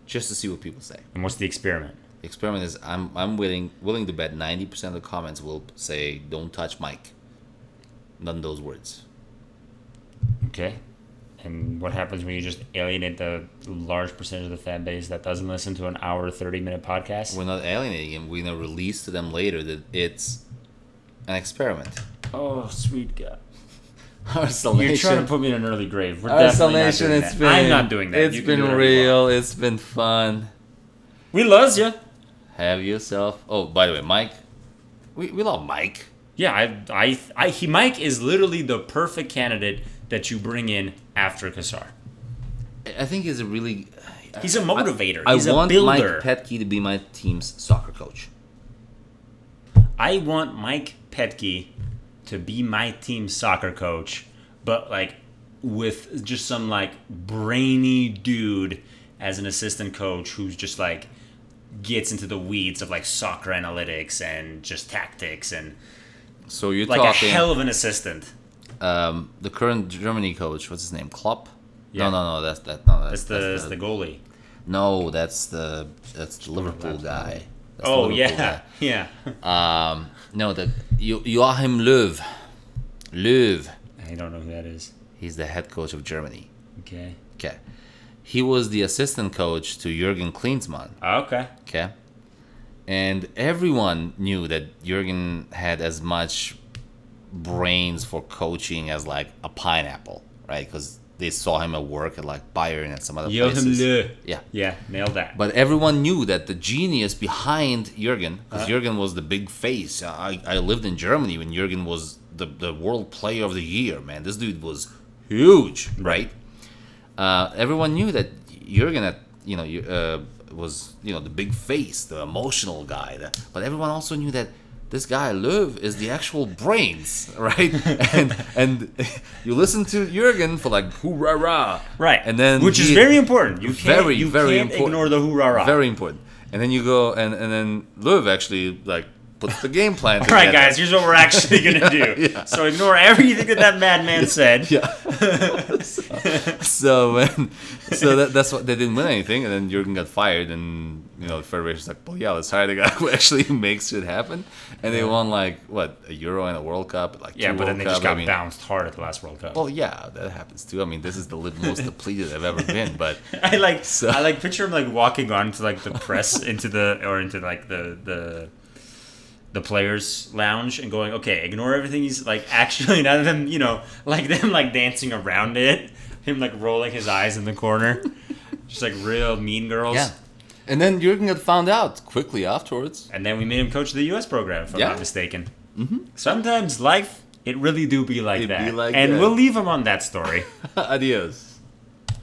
[SPEAKER 1] just to see what people say.
[SPEAKER 2] and what's the experiment?
[SPEAKER 1] The experiment is I'm I'm willing willing to bet ninety percent of the comments will say don't touch Mike. None of those words.
[SPEAKER 2] Okay, and what happens when you just alienate the large percentage of the fan base that doesn't listen to an hour thirty minute podcast?
[SPEAKER 1] We're not alienating him. We're gonna release to them later that it's an experiment.
[SPEAKER 2] Oh, sweet God!
[SPEAKER 1] Our
[SPEAKER 2] You're trying to put me in an early grave. We're definitely not doing
[SPEAKER 1] it's
[SPEAKER 2] that.
[SPEAKER 1] been.
[SPEAKER 2] I'm not doing that.
[SPEAKER 1] It's
[SPEAKER 2] You
[SPEAKER 1] been
[SPEAKER 2] do whatever you want.
[SPEAKER 1] real. It's been fun.
[SPEAKER 2] We love you.
[SPEAKER 1] Have yourself. Oh, by the way, Mike. We, we love Mike.
[SPEAKER 2] Yeah, I, I, I, he, Mike is literally the perfect candidate that you bring in after Cassar.
[SPEAKER 1] I think he's a really.
[SPEAKER 2] He's a motivator.
[SPEAKER 1] I
[SPEAKER 2] He's a
[SPEAKER 1] want
[SPEAKER 2] builder.
[SPEAKER 1] Mike Petke to be my team's soccer coach.
[SPEAKER 2] I want Mike Petke to be my team soccer coach, but like with just some like brainy dude as an assistant coach who's just like gets into the weeds of like soccer analytics and just tactics and
[SPEAKER 1] So you're
[SPEAKER 2] like
[SPEAKER 1] talking
[SPEAKER 2] a hell of an assistant.
[SPEAKER 1] um, the current Germany coach. What's his name? Klopp.
[SPEAKER 2] Yeah.
[SPEAKER 1] No, no, no. That's that. No,
[SPEAKER 2] That's
[SPEAKER 1] that's,
[SPEAKER 2] the,
[SPEAKER 1] that's
[SPEAKER 2] that's the goalie.
[SPEAKER 1] No, that's the that's the Liverpool guy. That's the
[SPEAKER 2] Oh
[SPEAKER 1] Liverpool
[SPEAKER 2] yeah, yeah.
[SPEAKER 1] Um, no, the Jo- Joachim Löw. Löw.
[SPEAKER 2] I don't know who that is.
[SPEAKER 1] He's the head coach of Germany.
[SPEAKER 2] Okay.
[SPEAKER 1] Okay. He was the assistant coach to Jurgen Klinsmann.
[SPEAKER 2] Ah, okay.
[SPEAKER 1] Okay. And everyone knew that Jurgen had as much brains for coaching as like a pineapple, right? Because they saw him at work at like Bayern and some other
[SPEAKER 2] Joachim
[SPEAKER 1] places.
[SPEAKER 2] Löw.
[SPEAKER 1] Yeah.
[SPEAKER 2] Yeah, nailed that.
[SPEAKER 1] But everyone knew that the genius behind Jurgen, because
[SPEAKER 2] Uh.
[SPEAKER 1] Jurgen was the big face. I, I lived in Germany when Jurgen was the, the world player of the year, man. This dude was huge, right? Uh, everyone knew that Jurgen, had, you know, uh, was you know the big face, the emotional guy. But everyone also knew that this guy Löw is the actual brains, right? and and you listen to Jurgen for like hoorah rah,
[SPEAKER 2] right.
[SPEAKER 1] And then
[SPEAKER 2] which is very important. You can't,
[SPEAKER 1] very
[SPEAKER 2] you
[SPEAKER 1] very
[SPEAKER 2] can't
[SPEAKER 1] important.
[SPEAKER 2] ignore the hoorah. rah.
[SPEAKER 1] Very important. And then you go and and then Löw actually like puts the game plan
[SPEAKER 2] All right, guys. Here's what we're actually gonna do.
[SPEAKER 1] yeah.
[SPEAKER 2] So ignore everything that that madman said.
[SPEAKER 1] Yeah. so when so that, that's what they didn't win anything, and then Jurgen got fired, and you know the federation's like, well, yeah, let's hire the guy who actually makes it happen, and they won like what a Euro and a World Cup, like
[SPEAKER 2] Yeah, but then
[SPEAKER 1] World
[SPEAKER 2] they just got
[SPEAKER 1] I mean,
[SPEAKER 2] bounced hard at the last World Cup.
[SPEAKER 1] Well, yeah, that happens too. I mean, this is the most depleted I've ever been, but
[SPEAKER 2] I like
[SPEAKER 1] So-
[SPEAKER 2] I like picture him like walking onto like the press into the or into like the the the players lounge and going okay ignore everything he's like actually none of them you know like them like dancing around it him like rolling his eyes in the corner just like real mean girls
[SPEAKER 1] yeah. And then Jurgen got found out quickly afterwards.
[SPEAKER 2] and then we made him coach the U.S. program if I'm not mistaken mm-hmm. sometimes life it really do be like
[SPEAKER 1] It be
[SPEAKER 2] that
[SPEAKER 1] like
[SPEAKER 2] and
[SPEAKER 1] that.
[SPEAKER 2] we'll leave him on that story
[SPEAKER 1] Adios.